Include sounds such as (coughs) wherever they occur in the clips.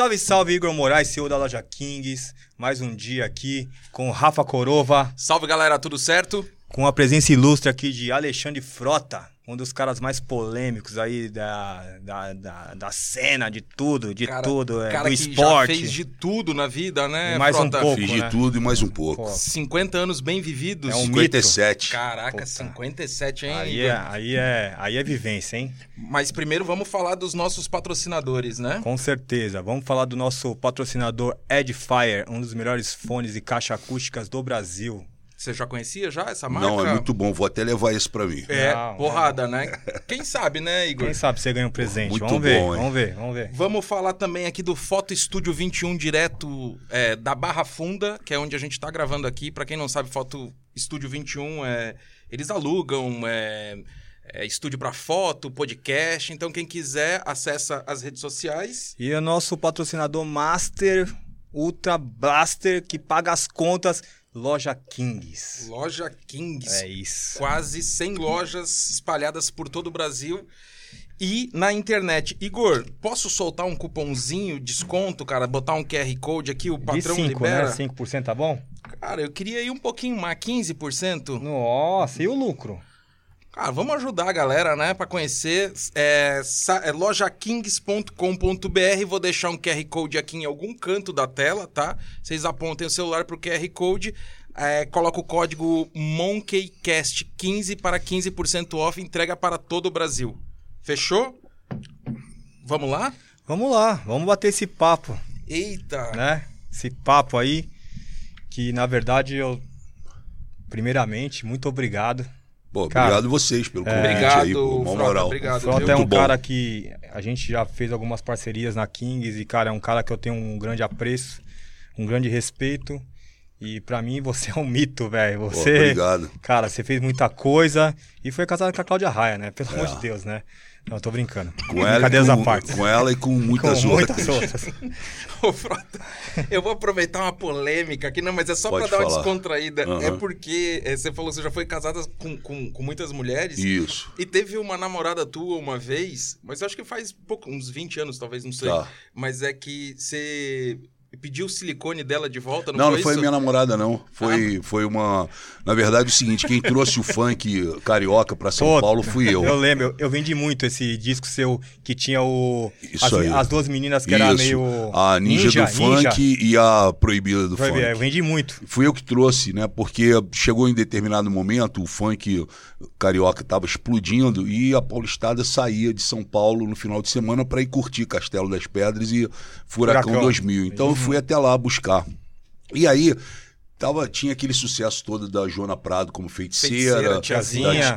Salve, salve, Igor Moraes, CEO da loja Kings. Mais um dia aqui com o Rafa Corova, Salve galera, tudo certo? com a presença ilustre aqui de Alexandre Frota, um dos caras mais polêmicos aí da, da, da, da cena, de tudo, de Cara- tudo, é, cara do que esporte. já fez de tudo na vida, né, E mais um Frota? pouco. Fiz de né? tudo e mais um pouco. Pô, 50 anos bem vividos. É um 57. Caraca, Puta. 57, hein? Aí é, aí, é, aí é vivência, hein? Mas primeiro vamos falar dos nossos patrocinadores, né? Com certeza. Vamos falar do nosso patrocinador Edifier, um dos melhores fones e caixa acústicas do Brasil. Você já conhecia já essa marca? Não, é muito bom. Vou até levar isso pra mim. É, Não, porrada, né? Quem sabe, né, Igor? Quem sabe você ganha um presente? Muito vamos ver, bom, hein? vamos ver, vamos ver. Vamos falar também aqui do Foto Estúdio 21, direto é, da Barra Funda, que é onde a gente tá gravando aqui. Pra quem não sabe, Foto Estúdio 21, é, eles alugam é, é, estúdio pra foto, podcast. Então, quem quiser, acessa as redes sociais. E o nosso patrocinador Master Ultra Blaster, que paga as contas, Loja Kings. Loja Kings. É isso. Quase 100 lojas espalhadas por todo o Brasil. E na internet. Igor, posso soltar um cupomzinho, desconto, cara? Botar um QR Code aqui, o De patrão 5, libera? né? 5% tá bom? Cara, eu queria ir um pouquinho mais, 15%. Nossa, e o lucro? Cara, vamos ajudar a galera, né, Pra conhecer. É, é lojakings.com.br. Vou deixar um QR Code aqui em algum canto da tela, tá? Vocês apontem o celular pro QR Code. É, coloca o código MonkeyCast15 para 15% off. Entrega para todo o Brasil. Fechou? Vamos lá? Vamos lá, vamos bater esse papo, Eita! né? Esse papo aí, que na verdade eu. Primeiramente, muito obrigado. Pô, Cara, obrigado vocês pelo convite Obrigado, aí, pô. Frota, moral. obrigado. O Frota é um bom. cara que a gente já fez algumas parcerias na Kings e, cara, é um cara que eu tenho um grande apreço, um grande respeito. E pra mim (laughs) você é um mito, velho. Pô, Você, obrigado. cara, você fez muita coisa e foi casado com a Cláudia Raia, né? Pelo amor É. de Deus, né? Não, eu tô brincando. Com ela, e à com, parte. com ela e com muitas Com outras. muitas outras. (laughs) Ô, Frota, eu vou aproveitar uma polêmica aqui, não, mas é só pra dar uma descontraída. Aham. É porque é, você falou que você já foi casada com, com, com muitas mulheres. Isso. E teve uma namorada tua uma vez, mas eu acho que faz pouco, uns 20 anos, talvez, não sei. Tá. Mas é que você pediu o silicone dela de volta, não, Não, foi não foi isso? Ah, minha namorada, não. Foi, foi uma. Na verdade, o seguinte: quem trouxe o funk carioca pra São Pô, Paulo fui eu. Eu lembro, eu, eu vendi muito esse disco seu que tinha o. Isso as, aí. as duas meninas que era Isso. meio. A ninja, do funk e a proibida do ver, Eu funk. vendi muito. Fui eu que trouxe, né? Porque chegou em determinado momento, o funk carioca estava explodindo e a paulistada saía de São Paulo no final de semana para ir curtir Castelo das Pedras e Furacão, Furacão. 2000. Então eu fui até lá buscar. E aí tava, tinha aquele sucesso todo da Joana Prado como feiticeira, Feiticeira, tiazinha. Da,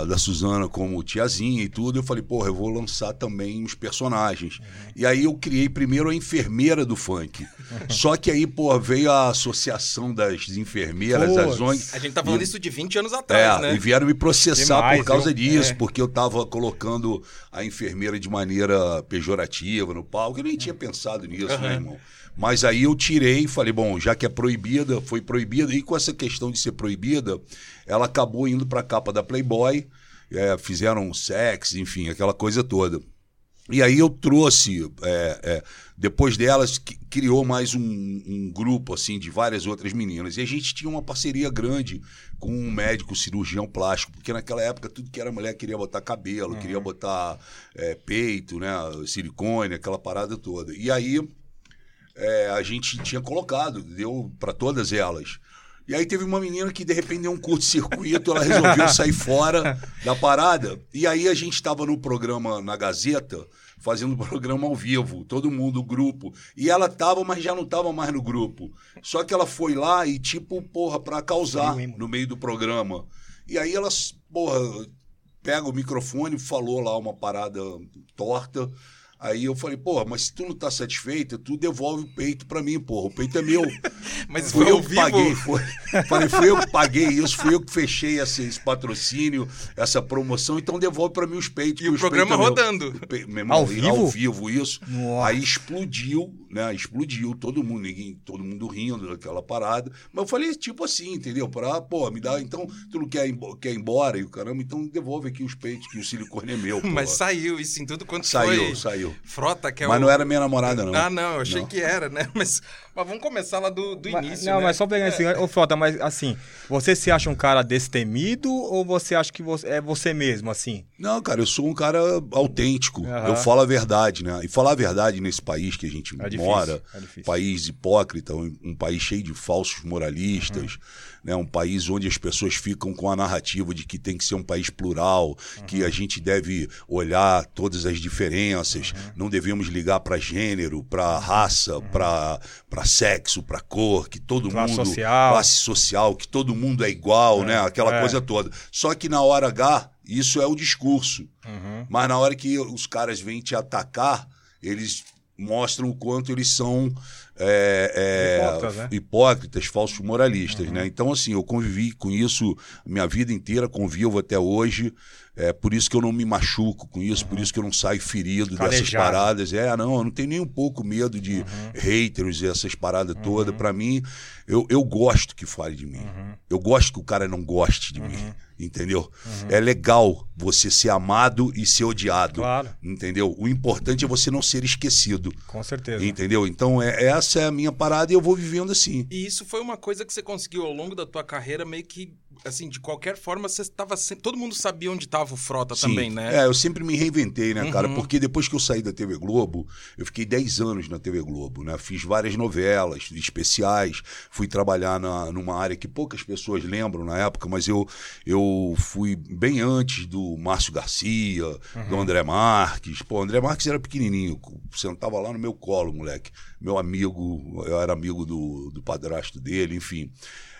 da, da Suzana como tiazinha e tudo. Eu falei, porra, eu vou lançar também os personagens. E aí eu criei primeiro a enfermeira do funk. (laughs) Só que aí, pô, veio a associação das enfermeiras, das Puts. ONGs. A gente tá falando isso de 20 anos É, atrás, né? e vieram me processar Demais, por causa viu? disso, É. porque eu tava colocando a enfermeira de maneira pejorativa no palco. Eu nem tinha pensado nisso, né, irmão? Mas aí eu tirei e falei, bom, já que é proibida, foi proibida. E com essa questão de ser proibida, ela acabou indo pra capa da Playboy, é, fizeram sexo, enfim, aquela coisa toda. E aí eu trouxe, é, é, depois delas, criou mais um, um grupo assim de várias outras meninas. E a gente tinha uma parceria grande com um médico cirurgião plástico, porque naquela época tudo que era mulher queria botar cabelo, queria botar é, peito, né, silicone, aquela parada toda. E aí é, a gente tinha colocado, deu para todas elas. E aí teve uma menina que de repente deu um curto-circuito, ela resolveu sair (laughs) fora da parada. E aí a gente estava no programa na Gazeta, fazendo um programa ao vivo, todo mundo, o grupo. E ela tava, mas já não tava mais no grupo. Só que ela foi lá e tipo, porra, para causar no meio do programa. E aí ela, porra, pega o microfone, falou lá uma parada torta. Aí eu falei, porra, mas se tu não tá satisfeita, tu devolve o peito pra mim, porra. O peito é meu. (laughs) Mas Fui foi eu que vivo. paguei. Foi, falei, fui eu que paguei isso, fui eu que fechei esse, esse patrocínio, essa promoção, então devolve pra mim os peitos. E o programa peitos é meu. rodando. Pe- meu irmão, Ao e vivo? Ao vivo, isso. Nossa. Aí explodiu, né? Explodiu, todo mundo, ninguém, todo mundo rindo daquela parada. Mas eu falei, tipo assim, entendeu? Pra, pô, me dá, então, tu não quer, quer ir embora e o caramba, então devolve aqui os peitos, que o silicone é meu, (laughs) pô. Mas saiu isso em tudo quanto Saiu, foi. saiu. Frota, que é Mas o... não era minha namorada, não. Ah, não, eu achei Não. que era, né? (laughs) Mas, mas vamos começar lá do, do Mas- início, não, né? mas só pegando esse. Ô, Frota, mas assim, você se acha um cara destemido ou você acha que você, é você mesmo, assim? Não, cara, eu sou um cara autêntico. Aham. Eu falo a verdade, né? E falar a verdade nesse país que a gente É difícil, mora, é país hipócrita, um, um país cheio de falsos moralistas, né? Um país onde as pessoas ficam com a narrativa de que tem que ser um país plural, que a gente deve olhar todas as diferenças, não devemos ligar para gênero, para raça, para para sexo, para cor, que todo Classe mundo social. classe social, que todo mundo é igual, né? Aquela é. coisa toda. Só que na hora H, isso é o discurso. Mas na hora que os caras vêm te atacar, eles mostram o quanto eles são é, é, Hipócritas, né? hipócritas, falsos moralistas, né? Então, assim, eu convivi com isso minha vida inteira, convivo até hoje. É por isso que eu não me machuco com isso, por isso que eu não saio ferido dessas Calejado. paradas. É, não, eu não tenho nem um pouco medo de haters e essas paradas todas. Pra mim, eu, eu gosto que fale de mim. Eu gosto que o cara não goste de mim. Entendeu? É legal você ser amado e ser odiado. Claro. Entendeu? O importante é você não ser esquecido. Com certeza. Entendeu? Então, é, essa é a minha parada e eu vou vivendo assim. E isso foi uma coisa que você conseguiu ao longo da tua carreira, meio que, assim, de qualquer forma, você estava sempre... Todo mundo sabia onde estava o Frota Sim. também, né? É, eu sempre me reinventei, né, cara? Uhum. Porque depois que eu saí da TV Globo, eu fiquei 10 anos na TV Globo, né? Fiz várias novelas especiais, fui trabalhar na, numa área que poucas pessoas lembram na época, mas eu, eu fui bem antes do Márcio Garcia, Uhum. do André Marques. Pô, o André Marques era pequenininho, sentava lá no meu colo, moleque. Meu amigo, eu era amigo do, do padrasto dele, enfim.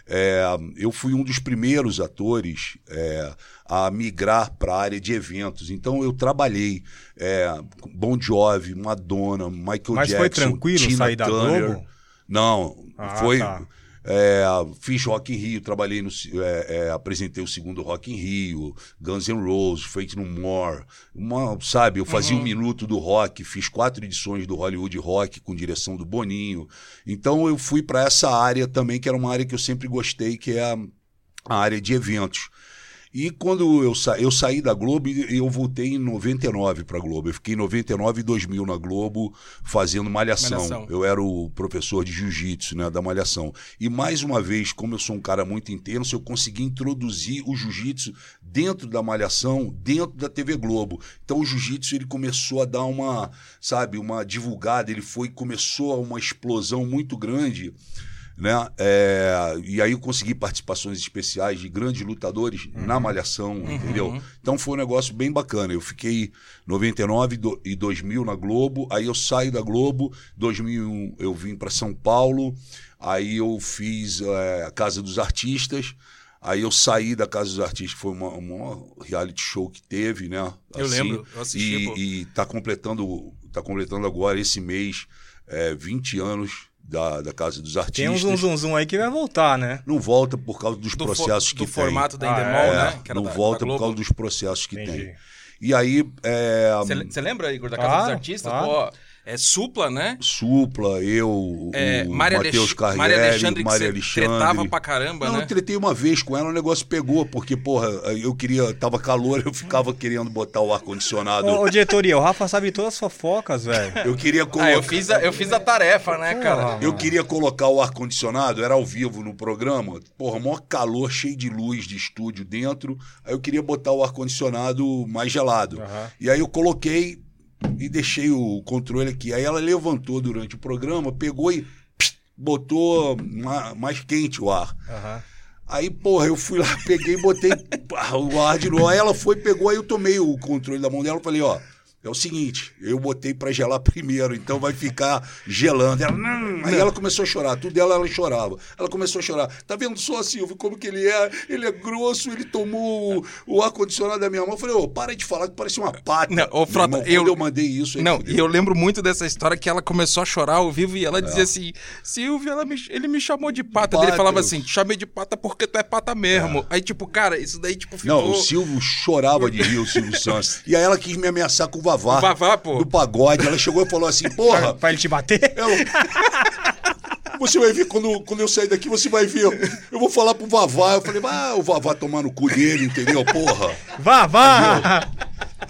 É, eu fui um dos primeiros atores é, a migrar para a área de eventos. Então eu trabalhei é, com Bon Jovi, Madonna, Michael Mas Jackson, foi tranquilo Tina sair da Turner. Globo? Não, Ah, foi. tá. É, fiz Rock in Rio, trabalhei no. é, é, apresentei o segundo Rock in Rio, Guns N' Roses, Fate No More. Uma, sabe, eu fazia um minuto do rock, fiz quatro edições do Hollywood Rock com direção do Boninho. Então eu fui para essa área também, que era uma área que eu sempre gostei, que é a, a área de eventos. E quando eu, sa eu saí da Globo, eu voltei em 99 para a Globo. Eu fiquei em 99 e 2000 na Globo fazendo malhação. Malhação. Eu era o professor de jiu-jitsu, né, da malhação. E mais uma vez, como eu sou um cara muito intenso, eu consegui introduzir o jiu-jitsu dentro da malhação, dentro da TV Globo. Então o jiu-jitsu ele começou a dar uma, sabe, uma divulgada, ele foi começou uma explosão muito grande né? É, e aí eu consegui participações especiais de grandes lutadores na Malhação, entendeu? Então foi um negócio bem bacana. Eu fiquei 99 e do- e 2000 na Globo, aí eu saio da Globo, 2001 eu vim para São Paulo, aí eu fiz é, a Casa dos Artistas, aí eu saí da Casa dos Artistas, foi uma, uma reality show que teve, né? Eu lembro, eu assisti, pô. E, e tá completando, tá completando agora esse mês é, 20 anos da, da Casa dos Tem Artistas. um zum, zum, zum aí que vai voltar, né? Não volta por causa dos Do, fo- processos do que formato tem. da Ah, Endemol, É, né? Que era não da- da volta por Globo. causa dos processos que Entendi. tem. E aí, é, Você lembra, Igor, da Casa Claro, dos Artistas? claro. Pô, é supla, né? Supla, eu, É, o Maria, Matheus. Carriere, Maria Alexandre, que Maria você Alexandre. tretava pra caramba, Não, né? eu tretei uma vez com ela, o negócio pegou, porque, porra, eu queria, tava calor, eu ficava querendo botar o ar-condicionado. Ô, ô, diretoria, o Rafa sabe todas as fofocas, velho. Eu queria colocar. Ah, eu fiz, a, eu fiz a tarefa, né, cara? Eu queria colocar o ar-condicionado, era ao vivo no programa. Porra, maior calor, cheio de luz de estúdio dentro. Aí eu queria botar o ar-condicionado mais gelado. Aham. E aí eu coloquei e deixei o controle aqui. Aí ela levantou durante o programa, pegou e pss, botou ma- mais quente o ar. Aham. Aí, porra, eu fui lá, (laughs) peguei e botei o ar de novo. Aí ela foi, pegou, aí eu tomei o controle da mão dela e falei, ó. É o seguinte, eu botei pra gelar primeiro, então vai ficar gelando. Ela, não. Aí ela começou a chorar, tudo dela ela chorava. Ela começou a chorar. Tá vendo só, Silvio, como que ele é? Ele é grosso, ele tomou o, o ar-condicionado da minha mão. Eu falei, ô, para de falar que parece uma pata. Não, ô, Frota, irmão, eu- eu mandei isso... Não, e eu lembro muito dessa história que ela começou a chorar ao vivo e ela dizia É. assim: Silvio, me- ele me chamou de pata. Pata. Ele falava assim: te chamei de pata porque tu é pata mesmo. Aí, tipo, cara, isso daí, tipo, ficou. Não, o Silvio chorava de rir, o Silvio Santos. E aí ela quis me ameaçar com o Vavá. O Vavá, pô. Do pagode. Ela chegou e falou assim: porra. Pra ele te bater? ela- Você vai ver quando, quando eu sair daqui, você vai ver. Eu vou falar pro Vavá. Eu falei, ah, o Vavá tomar no cu dele, entendeu? Porra. Vá, vá!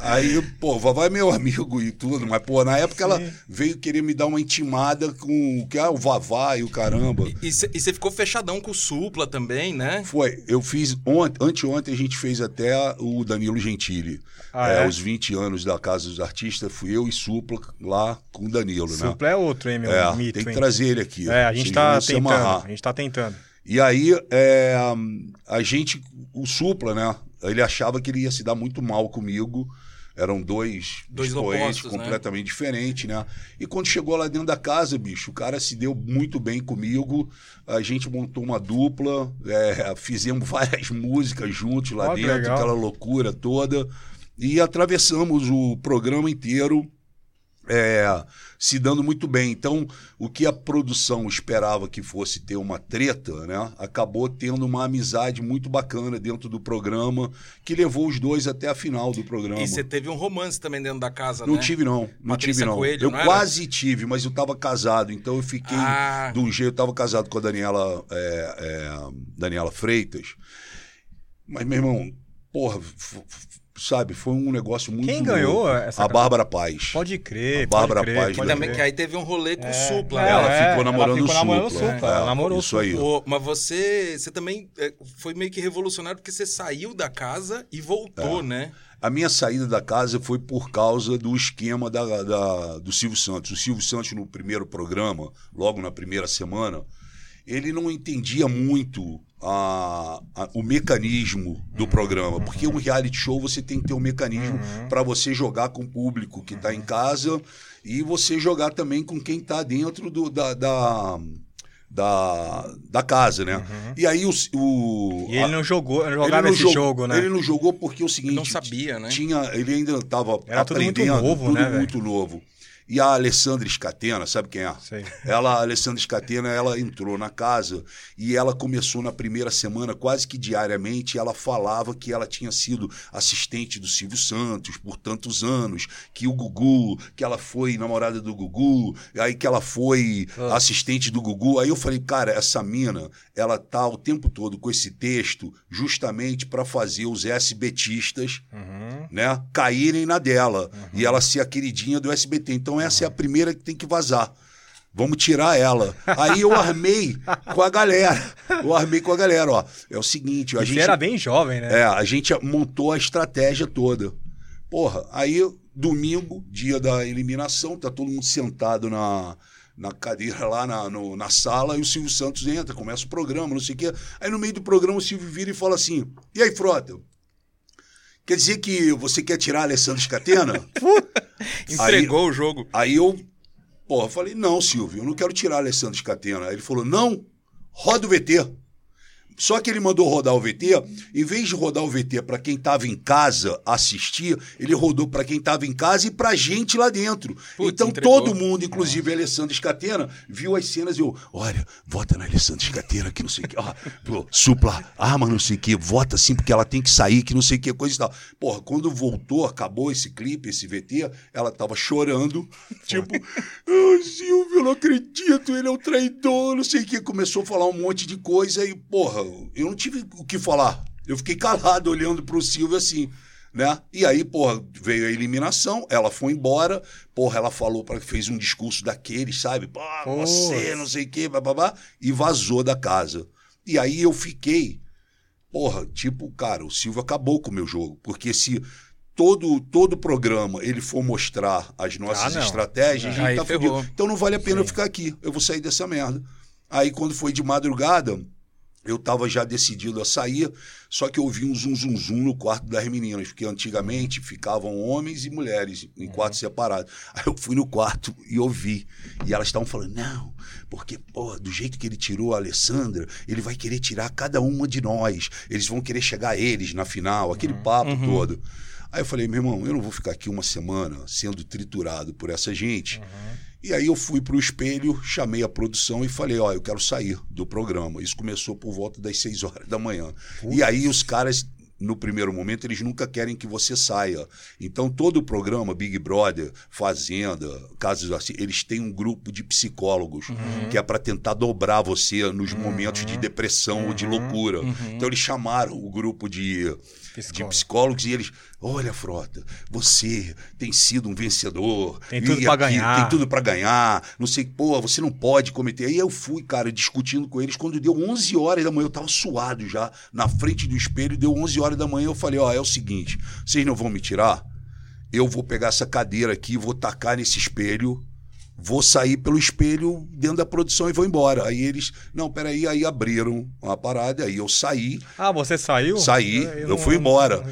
Aí, pô, o Vavá é meu amigo e tudo, mas, pô, na época ela veio querer me dar uma intimada com o que é o Vavá e o caramba. E você ficou fechadão com o Supla também, né? Foi, eu fiz ontem, anteontem a gente fez até o Danilo Gentili. Ah, é, é? Os 20 anos da Casa dos Artistas, fui eu e Supla lá com o Danilo, né? Supla é outro, hein, meu É, mito, tem que hein? trazer ele aqui. É, a gente tá tentando. A gente tá tentando. E aí, é, a gente, o Supla, né? Ele achava que ele ia se dar muito mal comigo. Eram dois, Dois expoentes opostos, né? completamente diferentes, né? E quando chegou lá dentro da casa, bicho, o cara se deu muito bem comigo. A gente montou uma dupla, é, fizemos (laughs) várias músicas juntos lá que dentro, legal. aquela loucura toda. E atravessamos o programa inteiro é, se dando muito bem. Então, o que a produção esperava que fosse ter uma treta, né, acabou tendo uma amizade muito bacana dentro do programa, que levou os dois até a final do programa. E você teve um romance também dentro da casa, Não né? tive, não. Não Patrícia tive, não. Coelho, eu não quase tive, mas eu tava casado, então eu fiquei Ah. de um jeito. Eu tava casado com a Daniela, é, é, Daniela Freitas. Mas, meu irmão, porra, sabe, foi um negócio muito. Quem ganhou louco. essa A Bárbara Paz. Pode crer, A Bárbara pode crer, Paz pode. Também, crer. que aí teve um rolê com o Supla, É, né? Ela é, ficou namorando ela ficou o namorando Supla. o Supla. É, ela namorou isso o aí. Ô, mas você, você também é, foi meio que revolucionário porque você saiu da casa e voltou, É. né? A minha saída da casa foi por causa do esquema da, da- do Silvio Santos. O Silvio Santos, no primeiro programa, logo na primeira semana, ele não entendia muito a- a- o mecanismo do programa. Porque um reality show você tem que ter um mecanismo para você jogar com o público que está em casa e você jogar também com quem está dentro do- da, da, da, da casa, né? E aí o. o E ele não jogou, não ele jogava não esse jogou- jogo, né? Ele não jogou porque é o seguinte. Ele não sabia, né? Tinha, ele ainda estava Era tudo muito aprendendo, novo, tudo né, muito novo. E a Alessandra Scatena, sabe quem é? Sei. Ela, a Alessandra Scatena, ela entrou na casa e ela começou na primeira semana, quase que diariamente, ela falava que ela tinha sido assistente do Silvio Santos por tantos anos, que o Gugu, que ela foi namorada do Gugu, aí que ela foi Ah. assistente do Gugu. Aí eu falei, cara, essa mina, ela tá o tempo todo com esse texto justamente para fazer os SBTistas Uhum. né, caírem na dela e ela ser a queridinha do SBT. Então essa é a primeira que tem que vazar. Vamos tirar ela. Aí eu armei com a galera. Eu armei com a galera, ó. É o seguinte, a E gente você era bem jovem, né? é, a gente montou a estratégia toda. Porra, aí domingo, dia da eliminação, tá todo mundo sentado na, na cadeira lá na, no- na sala e o Silvio Santos entra, começa o programa, não sei o quê. Aí no meio do programa o Silvio vira e fala assim: E aí, Frota? Quer dizer que você quer tirar Alessandro Scatena? (laughs) Entregou o jogo. Aí eu, porra, falei, não, Silvio, eu não quero tirar Alessandro Scatena. Aí ele falou, não, roda o VT. Só que ele mandou rodar o VT, em vez de rodar o VT para quem estava em casa assistir, ele rodou para quem estava em casa e pra gente lá dentro. Putz, então entregou. todo mundo, inclusive a Alessandra Scatena, viu as cenas e eu, olha, vota na Alessandra Scatena que não sei o que, ó, pô, supla, arma não sei o que, vota sim porque ela tem que sair, que não sei o que, coisa e tal. Porra, quando voltou, acabou esse clipe, esse VT, ela tava chorando, (laughs) tipo, ai Silvio, eu não acredito, ele é um traidor, não sei o que, começou a falar um monte de coisa e, porra, eu não tive o que falar. Eu fiquei calado olhando pro Silvio assim, né? E aí, porra, veio a eliminação, ela foi embora, porra, ela falou para fez um discurso daqueles, sabe? Pô, você, não sei o quê, babá, e vazou da casa. E aí eu fiquei, porra, tipo, cara, o Silvio acabou com o meu jogo, porque se todo todo programa ele for mostrar as nossas Ah, estratégias, a gente Aí tá ferrou. fudido. Então não vale a pena eu ficar aqui, eu vou sair dessa merda. Aí quando foi de madrugada, eu estava já decidido a sair, só que eu ouvi um zum zum zum no quarto das meninas, porque antigamente ficavam homens e mulheres em quartos separados. Aí eu fui no quarto e ouvi. E elas estavam falando: não, porque, pô, do jeito que ele tirou a Alessandra, ele vai querer tirar cada uma de nós. Eles vão querer chegar a eles na final, aquele papo todo. Aí eu falei, meu irmão, eu não vou ficar aqui uma semana sendo triturado por essa gente. E aí eu fui para o espelho, chamei a produção e falei, ó, eu quero sair do programa. Isso começou por volta das 6 horas da manhã. E aí os caras no primeiro momento, eles nunca querem que você saia. Então, todo o programa, Big Brother, Fazenda, casos assim, eles têm um grupo de psicólogos Uhum. que é para tentar dobrar você nos momentos de depressão ou de loucura. Uhum. Então, eles chamaram o grupo de, de Psicólogo. psicólogos e eles, olha, Frota, você tem sido um vencedor. Tem tudo pra aqui- ganhar." Tem tudo para ganhar. Não sei, pô, você não pode cometer. Aí eu fui, cara, discutindo com eles. Quando deu 11 horas da manhã, eu tava suado já, na frente do espelho, deu 11 horas da manhã, eu falei, ó, é o seguinte, vocês não vão me tirar? Eu vou pegar essa cadeira aqui, vou tacar nesse espelho, vou sair pelo espelho dentro da produção e vou embora. Aí eles, não, peraí, aí abriram uma parada, aí eu saí, Ah, você saiu? Saí, eu não- fui embora. Não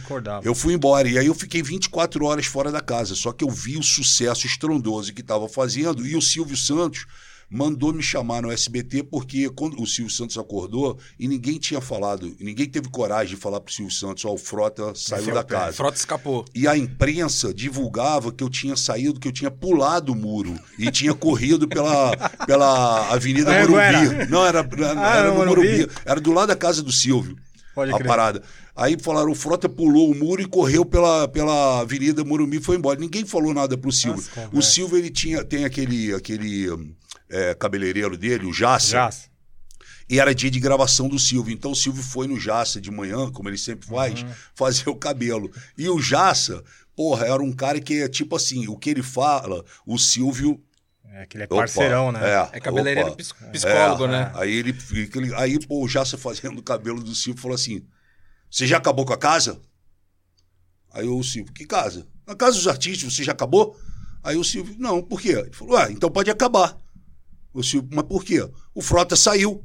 eu fui embora. E aí eu fiquei 24 horas fora da casa. Só que eu vi o sucesso estrondoso que estava fazendo e o Silvio Santos mandou me chamar no SBT porque quando o Silvio Santos acordou e ninguém tinha falado, ninguém teve coragem de falar pro Silvio Santos, ó, o Frota saiu Desceu da o pé. casa. Frota escapou. E a imprensa divulgava que eu tinha saído, que eu tinha pulado o muro e tinha corrido pela, (laughs) pela Avenida É, Morumbi. Não, era, era, Ah, era no Morumbi? Morumbi. Era do lado da casa do Silvio. Pode a crer. parada. Aí falaram, o Frota pulou o muro e correu pela, pela Avenida Morumbi e foi embora. Ninguém falou nada pro Silvio. Nossa, o. Silvio, ele tinha, tem aquele, aquele é, cabeleireiro dele, o Jassa. Já. E era dia de gravação do Silvio. Então o Silvio foi no Jassa de manhã, como ele sempre faz, fazer o cabelo. E o Jassa, porra, era um cara que é tipo assim, o que ele fala, o Silvio. É que ele é opa, parceirão, né? É cabeleireiro opa. ps- psicólogo, É, né? Aí ele, ele- aí pô, o Jassa fazendo o cabelo do Silvio falou assim: Você já acabou com a casa? Aí o Silvio, que casa? Na casa dos artistas, você já acabou? Aí o Silvio, não, por quê? Ele falou, ué, então pode acabar. O Silvio, mas por quê? O Frota saiu.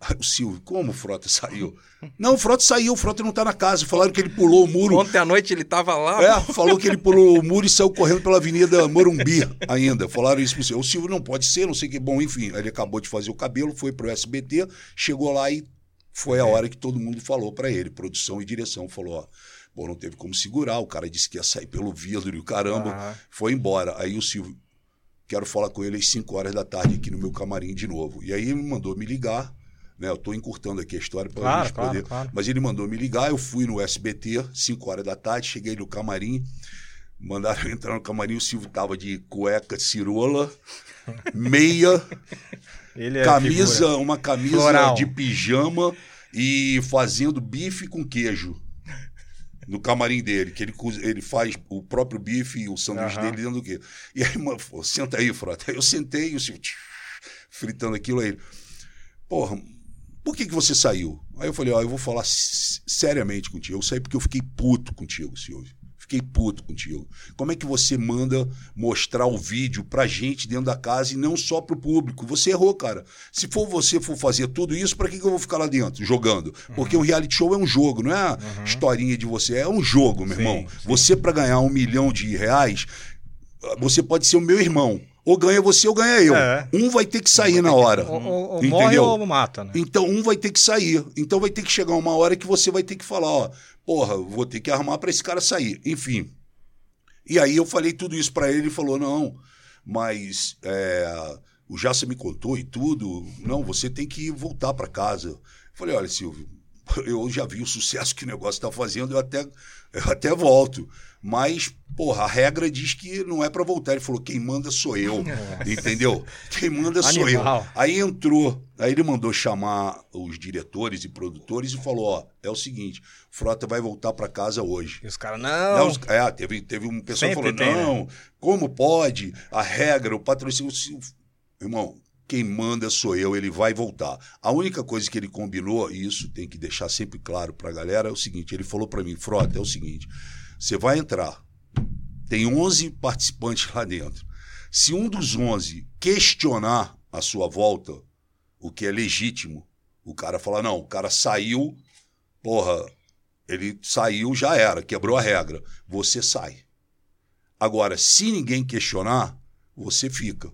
Aí (laughs) o Silvio, como o Frota saiu? Não, o Frota saiu, o Frota não tá na casa. Falaram que ele pulou o muro. Ontem à noite ele tava lá. É, falou que ele pulou o muro e saiu correndo pela Avenida Morumbi ainda. Falaram isso pro Silvio. O Silvio não pode ser, não sei o que. Bom, enfim, ele acabou de fazer o cabelo, foi pro SBT, chegou lá e foi a hora que todo mundo falou pra ele. Produção e direção falou, ó. Pô, não teve como segurar, o cara disse que ia sair pelo vidro e o caramba. Aham. Foi embora. Aí o Silvio, quero falar com ele às 5 horas da tarde aqui no meu camarim de novo. E aí ele me mandou me ligar, né? Eu tô encurtando aqui a história para Claro, claro, poder. claro. Mas ele mandou me ligar, eu fui no SBT, 5 horas da tarde, cheguei no camarim, mandaram entrar no camarim, o Silvio tava de cueca cirola, (laughs) meia, é camisa, uma camisa Floral. de pijama e fazendo bife com queijo. No camarim dele, que ele, ele faz o próprio bife e o sanduíche Aham. dele dentro do quê? E aí, mano, senta aí, Frota. Aí eu sentei e o Silvio tch, fritando aquilo aí. ele, Porra, por que, que você saiu? Aí eu falei, ó, eu vou falar seriamente contigo. Eu saí porque eu fiquei puto contigo, Silvio. Fiquei puto contigo. Como é que você manda mostrar o vídeo pra gente dentro da casa e não só pro público? Você errou, cara. Se for você for fazer tudo isso, pra que, que eu vou ficar lá dentro jogando? Porque um reality show é um jogo, não é historinha de você, é um jogo, meu Sim, irmão. sim. Você pra ganhar um milhão de reais, você pode ser o meu irmão. Ou ganha você ou ganha eu. É. Um vai ter que sair na hora. Ou, ou- morre ou mata, né? Então um vai ter que sair. Então vai ter que chegar uma hora que você vai ter que falar, ó, porra, vou ter que arrumar para esse cara sair. Enfim. E aí eu falei tudo isso para ele, ele falou, não, mas é, o Jassa me contou e tudo, não, você tem que voltar para casa. Eu falei, olha, Silvio, eu já vi o sucesso que o negócio está fazendo, eu até, eu até volto. Mas, porra, a regra diz que não é para voltar. Ele falou, quem manda sou eu. (laughs) Entendeu? Quem manda sou eu. Animal. Aí entrou, aí ele mandou chamar os diretores e produtores e falou: ó, é o seguinte, Frota vai voltar para casa hoje. E os caras, Não, não. os- é, teve, teve um pessoal que falou: tem, né? não, como pode? A regra, o patrocínio. Irmão, quem manda sou eu, ele vai voltar. A única coisa que ele combinou, e isso tem que deixar sempre claro pra galera, é o seguinte: ele falou pra mim, Frota, é o seguinte, você vai entrar, tem 11 participantes lá dentro. Se um dos 11 questionar a sua volta, o que é legítimo, o cara fala: não, o cara saiu, porra, ele saiu, já era, quebrou a regra. Você sai. Agora, se ninguém questionar, você fica.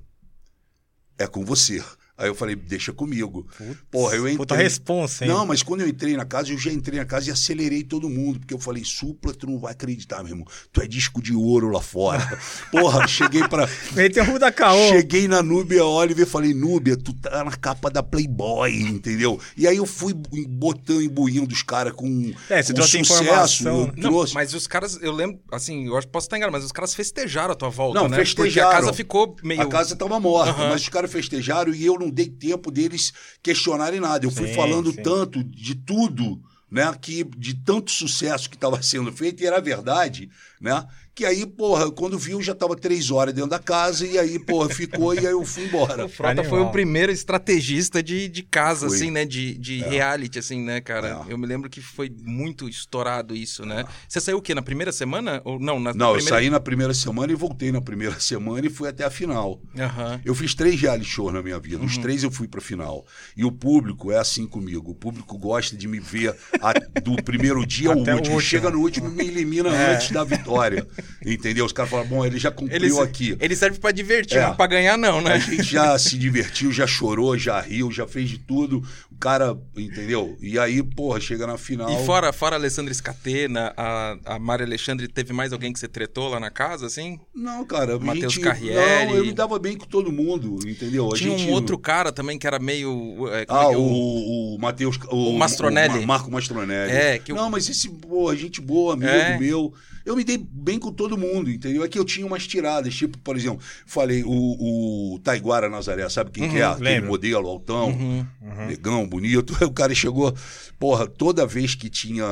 É com você. Aí eu falei, deixa comigo. Porra, eu entrei. Puta responsa, hein? Não, mas quando eu entrei na casa, eu já entrei na casa e acelerei todo mundo, porque eu falei, Supla, tu não vai acreditar, meu irmão. Tu é disco de ouro lá fora. (laughs) Porra, cheguei pra. Meteu da caô. Cheguei na Núbia Oliver e falei, Núbia, tu tá na capa da Playboy, entendeu? E aí eu fui botando e buindo os caras com, É, você com trouxe sucesso. eu Não, trouxe. mas os caras, eu lembro, assim, eu acho que posso estar enganado, mas os caras festejaram a tua volta, Não, né? festejaram. Porque a casa ficou meio... A casa estava morta, Aham. mas os caras festejaram e eu não dei tempo deles questionarem nada. Eu fui Sim, falando sim. tanto de tudo, né? Que de tanto sucesso que estava (laughs) sendo feito, e era verdade, né? Que aí, porra, quando viu, já estava três horas dentro da casa, e aí, porra, ficou e aí eu fui embora. O Frota Animal. foi o primeiro estrategista de, de casa, Foi. assim, né? De, de reality, assim, né, cara? É. Eu me lembro que foi muito estourado isso, né? Você saiu o quê? Na primeira semana? Ou não? Na, Não, eu primeira... saí na primeira semana e voltei na primeira semana e fui até a final. Aham. Eu fiz três reality shows na minha vida. Os três eu fui pra final. E o público é assim comigo. O público gosta de me ver a- do primeiro dia ao último. último. Chega no último e me elimina antes da vitória. Entendeu? Os caras falam, bom, ele já cumpriu Ele, aqui. ele serve pra divertir, É. não pra ganhar, não, né? A gente já se divertiu, já chorou, já riu, já fez de tudo. Cara, entendeu? E aí, porra, chega na final. E fora, fora a Alessandra Scatena, a, a Mari Alexandre, teve mais alguém que você tretou lá na casa, assim? Não, cara, Matheus. Carriere. Não, eu me dava bem com todo mundo, entendeu? A Tinha gente... um outro cara também que era meio... é, como Ah, é é? o, o Matheus. O, O Mastronelli. o Ma- Marco Mastronelli. É, que o- Não, mas esse, boa, gente boa, amigo É. meu. Eu me dei bem com todo mundo, entendeu? É que eu tinha umas tiradas, tipo, por exemplo, falei, o, o Taiguara Nazaré, sabe quem que é? Aquele lembro. modelo, altão, Uhum. negão, bonito. (laughs) O cara chegou, porra, toda vez que tinha.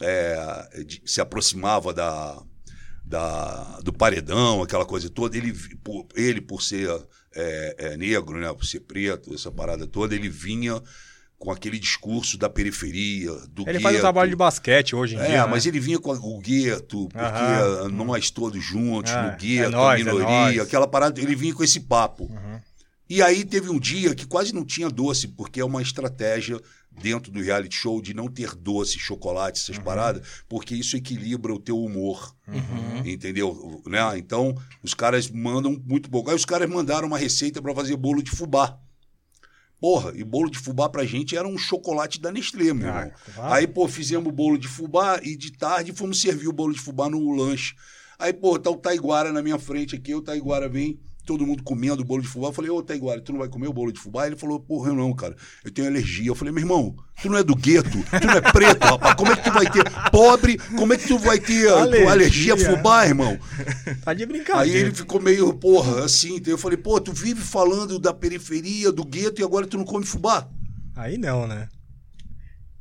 é, de- se aproximava da. Da, do paredão, aquela coisa toda, ele, por, ele por ser é, é, negro, né, por ser preto, essa parada toda, ele vinha com aquele discurso da periferia, do Ele gueto. faz um trabalho de basquete hoje em É, dia. né? mas ele vinha com o gueto, porque Aham. nós todos juntos, É, no gueto, é nóis, a é minoria, nóis. aquela parada, ele vinha com esse papo. Uhum. E aí teve um dia que quase não tinha doce, porque é uma estratégia dentro do reality show de não ter doce, chocolate, Uhum. essas paradas, porque isso equilibra o teu humor. Uhum. Entendeu? Né? Então, os caras mandam muito pouco. Aí os caras mandaram uma receita para fazer bolo de fubá. Porra, e bolo de fubá pra gente era um chocolate da Nestlé, meu Ah, irmão. claro. Aí, pô, fizemos bolo de fubá e de tarde fomos servir o bolo de fubá no lanche. Aí, pô, tá o Taiguara na minha frente aqui, o Taiguara vem, todo mundo comendo o bolo de fubá. Eu falei, ô Taiguara, tu não vai comer o bolo de fubá? Ele falou, porra, eu não, cara, eu tenho alergia. Eu falei, meu irmão, tu não é do gueto, tu não é preto, rapaz, como é que tu vai ter pobre, como é que tu vai ter alergia, Alergia. a fubá, irmão? Tá de brincadeira. Aí ele ficou meio, porra, assim. Então eu falei, pô, tu vive falando da periferia, do gueto e agora tu não come fubá? Aí não, né?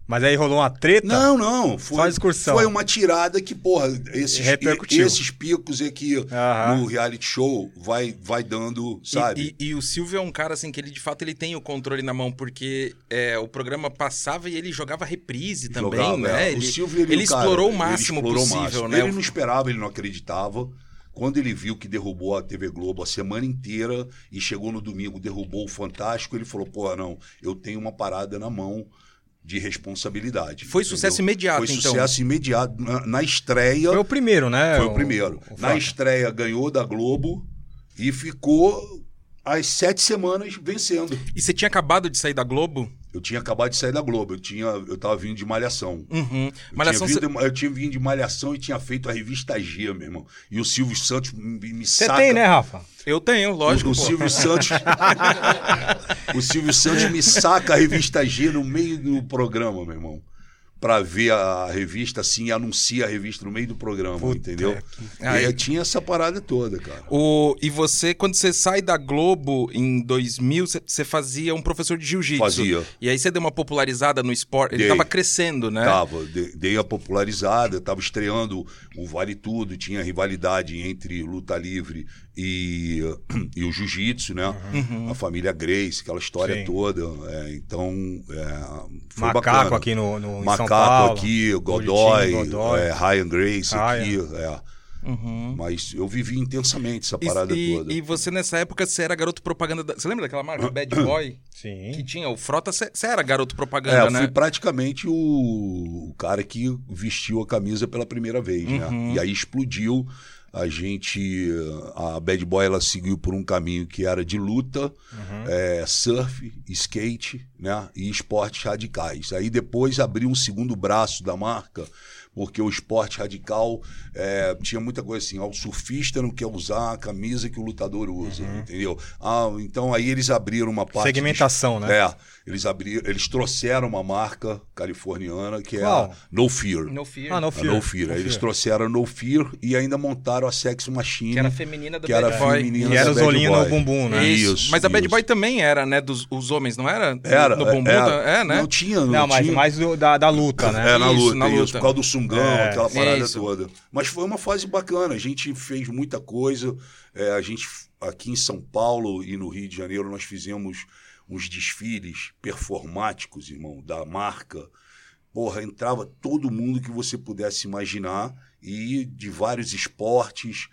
Mas aí rolou uma treta. Não, não. Foi, Só a discussão. Foi uma tirada que, porra, esses, esses picos é que Aham. no reality show vai, vai dando, E- sabe? E, e o Silvio é um cara assim que ele de fato ele tem o controle na mão porque é, o programa passava e ele jogava reprise também, Jogava, né? é. Ele, o Silvio, ele, ele cara, explorou o ele máximo explorou o possível, máximo. né? Ele não esperava, ele não acreditava. Quando ele viu que derrubou a TV Globo a semana inteira e chegou no domingo, derrubou o Fantástico, ele falou: pô, não, eu tenho uma parada na mão de responsabilidade. Foi sucesso entendeu? imediato, Foi então. sucesso imediato. Na, na estreia. Foi o primeiro, né? Foi o primeiro. o Na estreia ganhou da Globo e ficou as sete semanas vencendo. E você tinha acabado de sair da Globo? Eu tinha acabado de sair da Globo, eu tinha, eu tava vindo de Malhação. Uhum. Eu, Malhação, tinha você- vindo, eu tinha vindo de Malhação e tinha feito a revista G, meu irmão. E o Silvio Santos me, me Você tem, né, Rafa? eu tenho, lógico. O, o. Silvio Santos. (laughs) o Silvio Santos me saca a revista G no meio do programa, meu irmão. Pra ver a revista assim, e anuncia a revista no meio do programa, Puta entendeu? que- E Aí- aí tinha essa parada toda, cara. O, e você, quando você sai da Globo em 2000, você- fazia um professor de jiu-jitsu. Fazia. E aí você deu uma popularizada no esporte. Ele Dei. tava crescendo, né? Tava, de- dei a popularizada, tava estreando o Vale Tudo, tinha rivalidade entre luta livre e, (clears throat) e o jiu-jitsu, né? Uhum. A família Grace, aquela história Sim. toda. é, então, é, Macaco bacana. aqui no, no Macaco Paulo. aqui, Godoy, Godoy. é, Ryan Grace aqui. é. Uhum. Mas eu vivi intensamente essa parada e, toda. e você, nessa época, você era garoto propaganda. Da... Você lembra daquela marca Bad (clears throat) Boy? Que Sim. tinha o Frota, você você era garoto É, propaganda, eu né? fui praticamente o, o cara que vestiu a camisa pela primeira vez, Uhum. né? E aí explodiu a gente, a Bad Boy, ela seguiu por um caminho que era de luta, é, surf, skate, né, e esportes radicais. Aí depois abriu um segundo braço da marca, porque o esporte radical é, tinha muita coisa assim, ó, o surfista não quer usar a camisa que o lutador usa, entendeu? Ah, então aí eles abriram uma parte... de- Segmentação, né? É, eles abriram, eles trouxeram uma marca californiana que é Qual? a No Fear. No Fear. Ah, no Fear. No Fear. Aí Eles trouxeram a No Fear e ainda montaram a Sex Machine. Que era a feminina do que era Bad Boy. feminina E era da olhinhos no bumbum, né? Isso. Mas a Bad isso. Boy também era, né? Dos os homens, não era? Era. No bumbum, era. da- é, né? Não tinha, não, Não, mas tinha. mais do- da, da luta, né? É, na Isso, luta, na isso, luta. por causa do sungão, É, aquela parada isso. toda. Mas foi uma fase bacana, a gente fez muita coisa. É, a gente, aqui em São Paulo e no Rio de Janeiro, nós fizemos uns desfiles performáticos, irmão, da marca. Porra, entrava todo mundo que você pudesse imaginar e de vários esportes,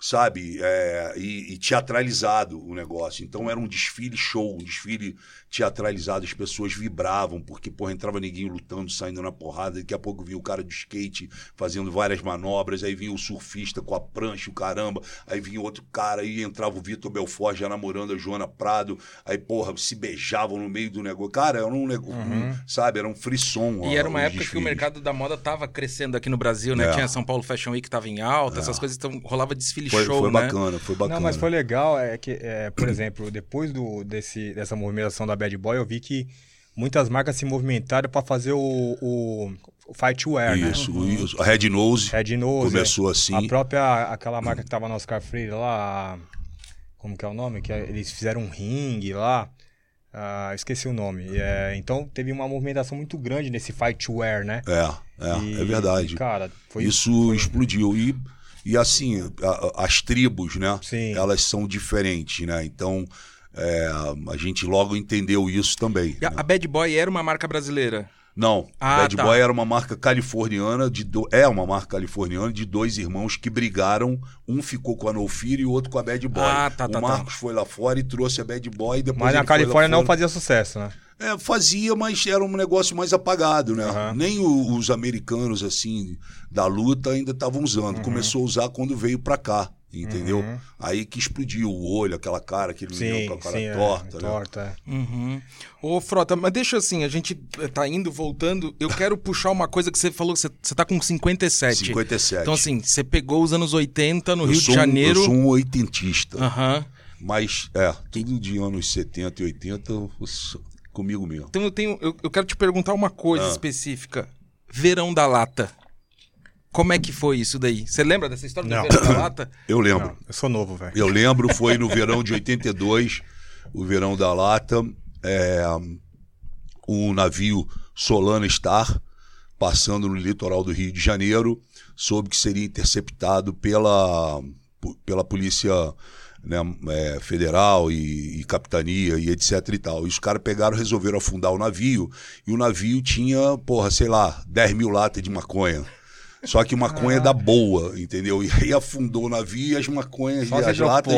sabe? É, e, e teatralizado o negócio. Então era um desfile show, um desfile teatralizado, as pessoas vibravam, porque, porra, entrava ninguém lutando, saindo na porrada, daqui a pouco vinha o cara do skate fazendo várias manobras, aí vinha o surfista com a prancha, o caramba, aí vinha outro cara, aí entrava o Vitor Belfort já namorando a Joana Prado, aí, porra, se beijavam no meio do negócio. Cara, era um negócio, sabe? Era um frisson. E era uma época que o mercado da moda tava crescendo aqui no Brasil, né? É. Tinha São Paulo Fashion Week que tava em alta, essas coisas, então rolava desfile Foi, show, foi né? bacana, foi bacana. Não, mas foi legal, é que, é, por exemplo, depois do, desse, dessa movimentação da Bad Boy, eu vi que muitas marcas se movimentaram para fazer o, o, o fight wear, né? Isso, isso. A Red Nose Red Nose. começou assim. A própria, aquela marca que tava no Oscar Freire lá, como que é o nome? Que é- eles fizeram um ringue lá, ah, esqueci o nome. É, então teve uma movimentação muito grande nesse fight wear, né? É, é, E, é verdade. Cara, foi Isso explodiu. E, e assim, a- as tribos, né? Sim. Elas são diferentes, né? Então, é, a gente logo entendeu isso também. E a, né? a Bad Boy era uma marca brasileira. Não, Ah, Bad tá. Boy era uma marca californiana, de do- é uma marca californiana de dois irmãos que brigaram. Um ficou com a No Fear e o outro com a Bad Boy. Ah, tá, o tá, tá. Marcos foi lá fora e trouxe a Bad Boy. Depois Mas na Califórnia não fazia sucesso, né? É, fazia, mas era um negócio mais apagado, né? Aham. Nem o- os americanos, assim, da luta ainda estavam usando. Começou a usar quando veio pra cá, entendeu? Uhum. Aí que explodiu o olho, aquela cara, aquele menino Sim, com a cara sim, é, torta, né? torta, é. Uhum. Ô, Frota, mas deixa assim, a gente tá indo, voltando. Eu quero puxar uma coisa que você falou, que você, você tá com 57. 57. Então, assim, você pegou os anos 80 no Eu Rio de um- Janeiro. eu sou um oitentista. Aham. Mas, é, tudo de anos 70 e 80, eu sou comigo mesmo. Então eu tenho. Eu, eu quero te perguntar uma coisa Ah. específica. Verão da Lata. Como é que foi isso daí? Você lembra dessa história Não. do Verão da Lata? (coughs) Eu lembro. Não, eu sou novo, velho. Eu lembro, foi no verão de 82, o verão da lata, é, o navio Solana Star, passando no litoral do Rio de Janeiro, soube que seria interceptado pela, pela polícia né, é, federal e, e capitania e etc e tal. E os caras pegaram, resolveram afundar o navio, e o navio tinha, porra, sei lá, 10 mil latas de maconha. Só que maconha da boa, entendeu? E aí afundou o navio e as maconhas, Só as as latas,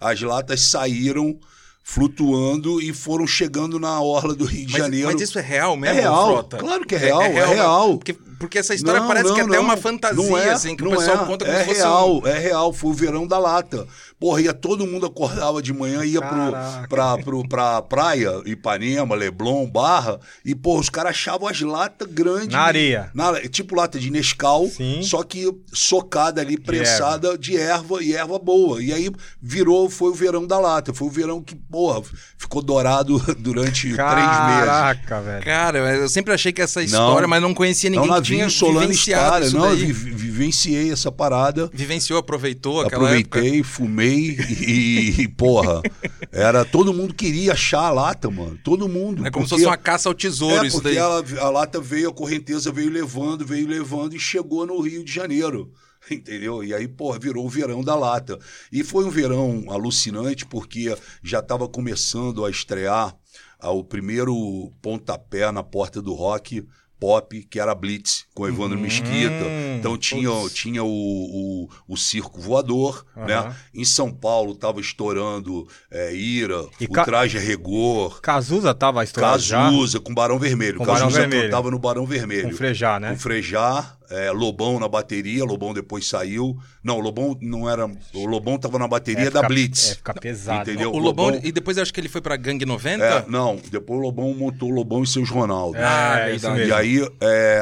as latas saíram flutuando e foram chegando na orla do Rio de Mas, Janeiro. mas isso é real mesmo, É real, Frota? claro que é real, é real. Porque, porque essa história Não, parece que é não, até não. uma fantasia, Não é, assim, que o não pessoal é. conta como é se fosse real, um... É real, foi o verão da lata. Porra, ia todo mundo acordava de manhã, ia pro, Caraca. pra, pro, pra praia, Ipanema, Leblon, Barra, e, pô, os caras achavam as latas grandes. Na areia. na- tipo lata de Nescau, Sim. só que socada ali, prensada de erva e erva boa. E aí virou, foi o verão da lata. Foi o verão que, porra, ficou dourado (laughs) durante três meses. Caraca, velho. Cara, eu sempre achei que essa história, mas não conhecia ninguém que tinha Solano vivenciado Não, eu vi- vi- vivenciei essa parada. Vivenciou, aproveitou aquela época. Aproveitei, fumei e, e, porra, era todo mundo queria achar a lata, mano. Todo mundo. É como se porque- fosse uma caça ao tesouro é, isso porque daí. ela- a lata veio, a correnteza veio levando, veio levando e chegou no Rio de Janeiro. (laughs) Entendeu? E aí, porra, virou o verão da lata. E foi um verão alucinante, porque já estava começando a estrear ah, o primeiro pontapé na porta do rock pop, que era Blitz, com Evandro Mesquita. Então tinha, tinha o, o, o circo voador, né? Aham. Em São Paulo tava estourando é, Ira, E o ca- Traje a Rigor, Cazuza tava estourado já. Cazuza com Barão Vermelho. Com Barão Cazuza Vermelho. tava no Barão Vermelho. Com Frejá, né? Com Frejá, é, Lobão na bateria, Lobão depois saiu. Não, o Lobão não era. O Lobão tava na bateria É, da fica- Blitz. É, fica pesado. Entendeu? O Lobão, Lobão- e depois eu acho que ele foi pra Gangue 90? É, não, depois o Lobão montou o Lobão e seus Ronaldo. Ah, É, isso verdade. mesmo. E aí, é,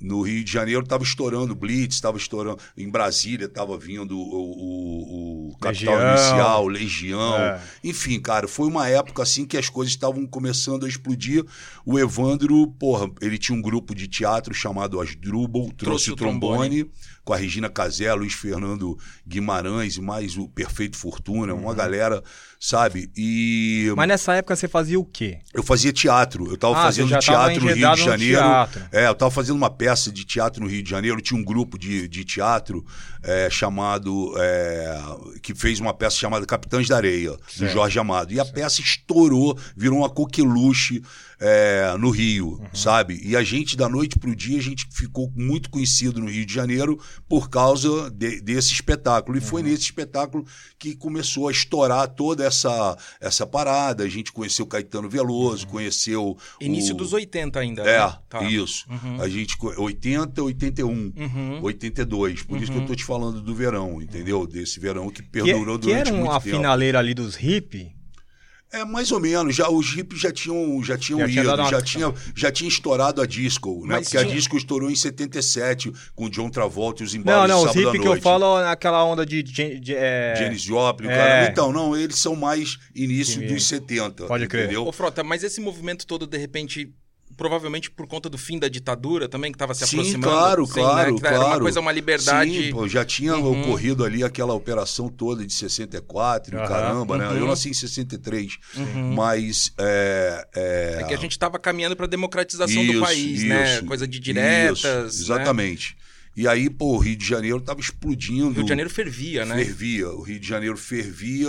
no Rio de Janeiro, tava estourando Blitz, tava estourando. Em Brasília tava vindo o, o, o Capital Legião. Inicial, Legião. É. Enfim, cara, foi uma época assim que as coisas estavam começando a explodir. O Evandro, porra, ele tinha um grupo de teatro chamado Asdrubal, trouxe, Trouxe o o trombone. Com a Regina Casé, Luiz Fernando Guimarães e mais o Perfeito Fortuna, uma galera, sabe? E Mas nessa época você fazia o quê? eu fazia teatro. Eu tava Ah, fazendo teatro no Rio de Janeiro. É, eu tava fazendo uma peça de teatro no Rio de Janeiro. Tinha um grupo de, de teatro é, chamado. é, que fez uma peça chamada Capitães da Areia, do Certo. Jorge Amado. E a peça estourou, virou uma coqueluche é, no Rio, Uhum. sabe? E a gente, da noite pro dia, a gente ficou muito conhecido no Rio de Janeiro por causa de- desse espetáculo. E foi Uhum. nesse espetáculo que começou a estourar toda essa, essa parada. A gente conheceu Caetano Veloso, conheceu. Início o... dos 80 ainda. É, né? Tá. isso. A gente. co- 80, 81, Uhum. 82. Por isso que eu tô te falando do verão, entendeu? Desse verão que Que, perdurou que durante era muito uma tempo. finaleira ali dos hippies. É, mais ou menos. Já, os hippies já tinham, já tinham Já tinha ido, uma- já, tinha, já tinha estourado a disco, né? Mas Porque a tinha- disco estourou em 77, com o John Travolta e os Não, embalos não, de os hippies que eu falo é aquela onda de. de, de é... Janis Joplin, É. cara. Então, não, eles são mais início Que- dos 70. Pode crer. entendeu? Ô, Frota, mas esse movimento todo, de repente, provavelmente por conta do fim da ditadura também, que tava se Sim, aproximando. claro, Sim, claro, né? Claro. Era uma coisa, uma liberdade. Sim, pô, já tinha Uhum. ocorrido ali aquela operação toda de 64, e Aham, caramba, né? uhum. Eu nasci em 63, Uhum. mas é, é, É que a gente tava caminhando pra democratização do Isso, país, né? isso, Coisa de diretas. isso, né? exatamente. E aí, pô, o Rio de Janeiro tava explodindo. O Rio de Janeiro fervia, né? Fervia, o Rio de Janeiro fervia,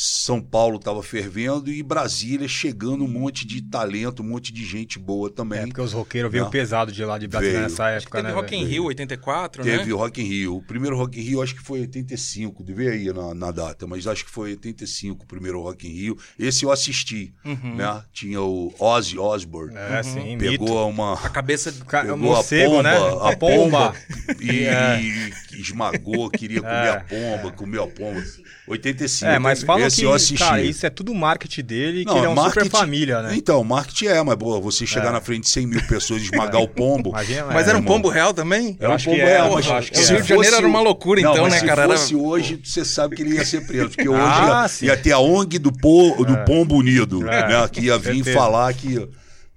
São Paulo estava fervendo e Brasília chegando um monte de talento, um monte de gente boa também. É, porque os roqueiros veio pesado de lá de Brasília Veio. nessa Acho que época, teve né? Rock in? Rio 84, Teve né? o Rock in Rio. O primeiro Rock in Rio acho que foi 85, devia ir na, na data, mas acho que foi 85 o primeiro Rock in Rio. Esse eu assisti, Uhum. né? Tinha o Ozzy Osbourne. É, sim, mito. Pegou uma... A cabeça. Ca- Pegou morcego, a pomba, né? a A pomba. E, (laughs) É. e esmagou, queria comer É. a pomba, comeu a pomba. 85. É, mas fala Esse que, eu assisti. cara, isso é tudo marketing dele, que Não, ele é um marketing- super família, né? Então, marketing é, mas boa, você chegar É. na frente de 100 mil pessoas e esmagar o pombo. (laughs) Imagina, Mas é, era um irmão. pombo real também? Eu acho que pombo é, real, eu mas acho que se é. O Rio de Janeiro era uma o- loucura, Não, então, mas né, se cara? Era- fosse hoje, você sabe que ele ia ser preso. Porque (laughs) hoje Ah, ia, ia ter a ONG do, po, do Pombo Unido, É, né? Que ia vir falar que,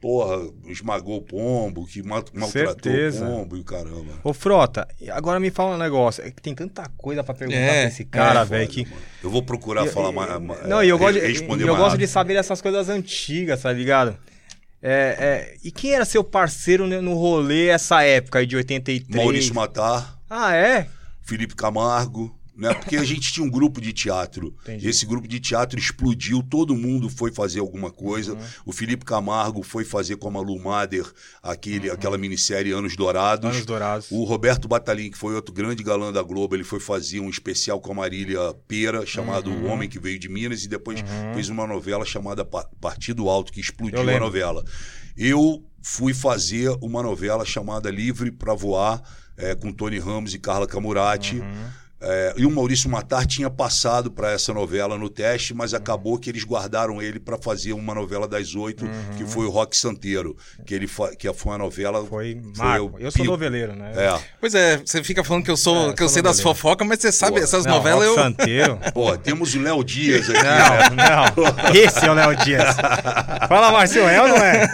porra, esmagou o pombo, que mal- maltratou Certeza. o pombo e o caramba. Ô, Frota, agora me fala um negócio. É que tem tanta coisa pra perguntar É, pra esse cara, É, velho, que... mano. Eu vou procurar E- falar e- mais. mais- Não, e eu gosto, de, responder eu mais gosto de saber dessas coisas antigas, tá ligado? É, é, e quem era seu parceiro no rolê essa época aí de 83? Maurício Matar. Ah, é? Felipe Camargo, né? Porque a gente tinha um grupo de teatro. Entendi. Esse grupo de teatro explodiu, todo mundo foi fazer alguma coisa. Uhum. O Felipe Camargo foi fazer com a Malu Mader aquele, aquela minissérie Anos Dourados. Uhum. Anos Dourados. O Roberto Batalin, que foi outro grande galã da Globo, ele foi fazer um especial com a Marília Pera, chamado Uhum. O Homem que Veio de Minas, e depois fez uma novela chamada Pa- Partido Alto, que explodiu a novela. Eu fui fazer uma novela chamada Livre para Voar, é, com Tony Ramos e Carla Camurati. Uhum. É, e o Maurício Matar tinha passado para essa novela no teste, mas acabou que eles guardaram ele para fazer uma novela das oito, que foi o Rock Santeiro, que ele fa- que foi uma novela Uhum. Foi foi Marco. o Eu sou noveleiro, né? É. Pois é, você fica falando que eu sou, É, que eu sou sei das noveleiro. fofocas, mas você sabe, Pô, essas Não, novelas Rock eu. Santeiro. (laughs) Pô, temos o Léo Dias aqui. né? Não, não. Esse é o Léo Dias. Fala, Marcio, é ou não é?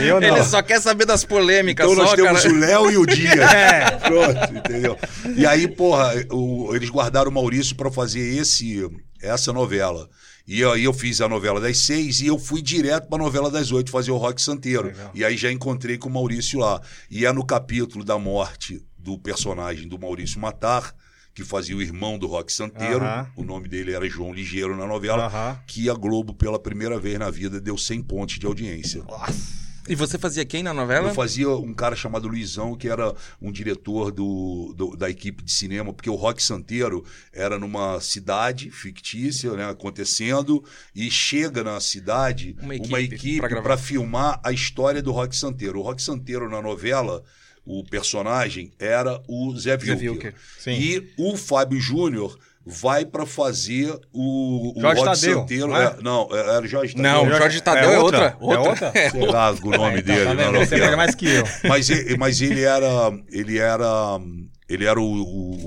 Eu não. Ele só quer saber das polêmicas, Então nós só, temos cara. o Léo e o Dias. (laughs) É. Pronto, entendeu? E aí, porra, o- eles guardaram o Maurício para fazer esse, essa novela. E aí eu fiz a novela das seis e eu fui direto pra novela das oito fazer o Rock Santeiro. Legal. E aí já encontrei com o Maurício lá. E é no capítulo da morte do personagem do Maurício Matar, que fazia o irmão do Rock Santeiro. Aham. O nome dele era João Ligeiro na novela. Aham. Que a Globo, pela primeira vez na vida, deu 100 pontos de audiência. E você fazia quem na novela? Eu fazia um cara chamado Luizão, que era um diretor do, do- da equipe de cinema, porque o Rock Santeiro era numa cidade fictícia, né, acontecendo, e chega na cidade Uma equipe para filmar a história do Rock Santeiro. O Rock Santeiro na novela o personagem era o Zé Zé Vilker. E o Fábio Júnior vai pra fazer o, o Jorge Rod Tadeu, Santeiro. não é? é, não, é- era o Jorge Tadeu. Não, o Jorge Tadeu é outra. É outra? Sei lá o (laughs) nome Ah, então, dele. tá vendo? Você lembra mais que eu. (laughs) Mas, ele, mas ele era. Ele era. Ele era o,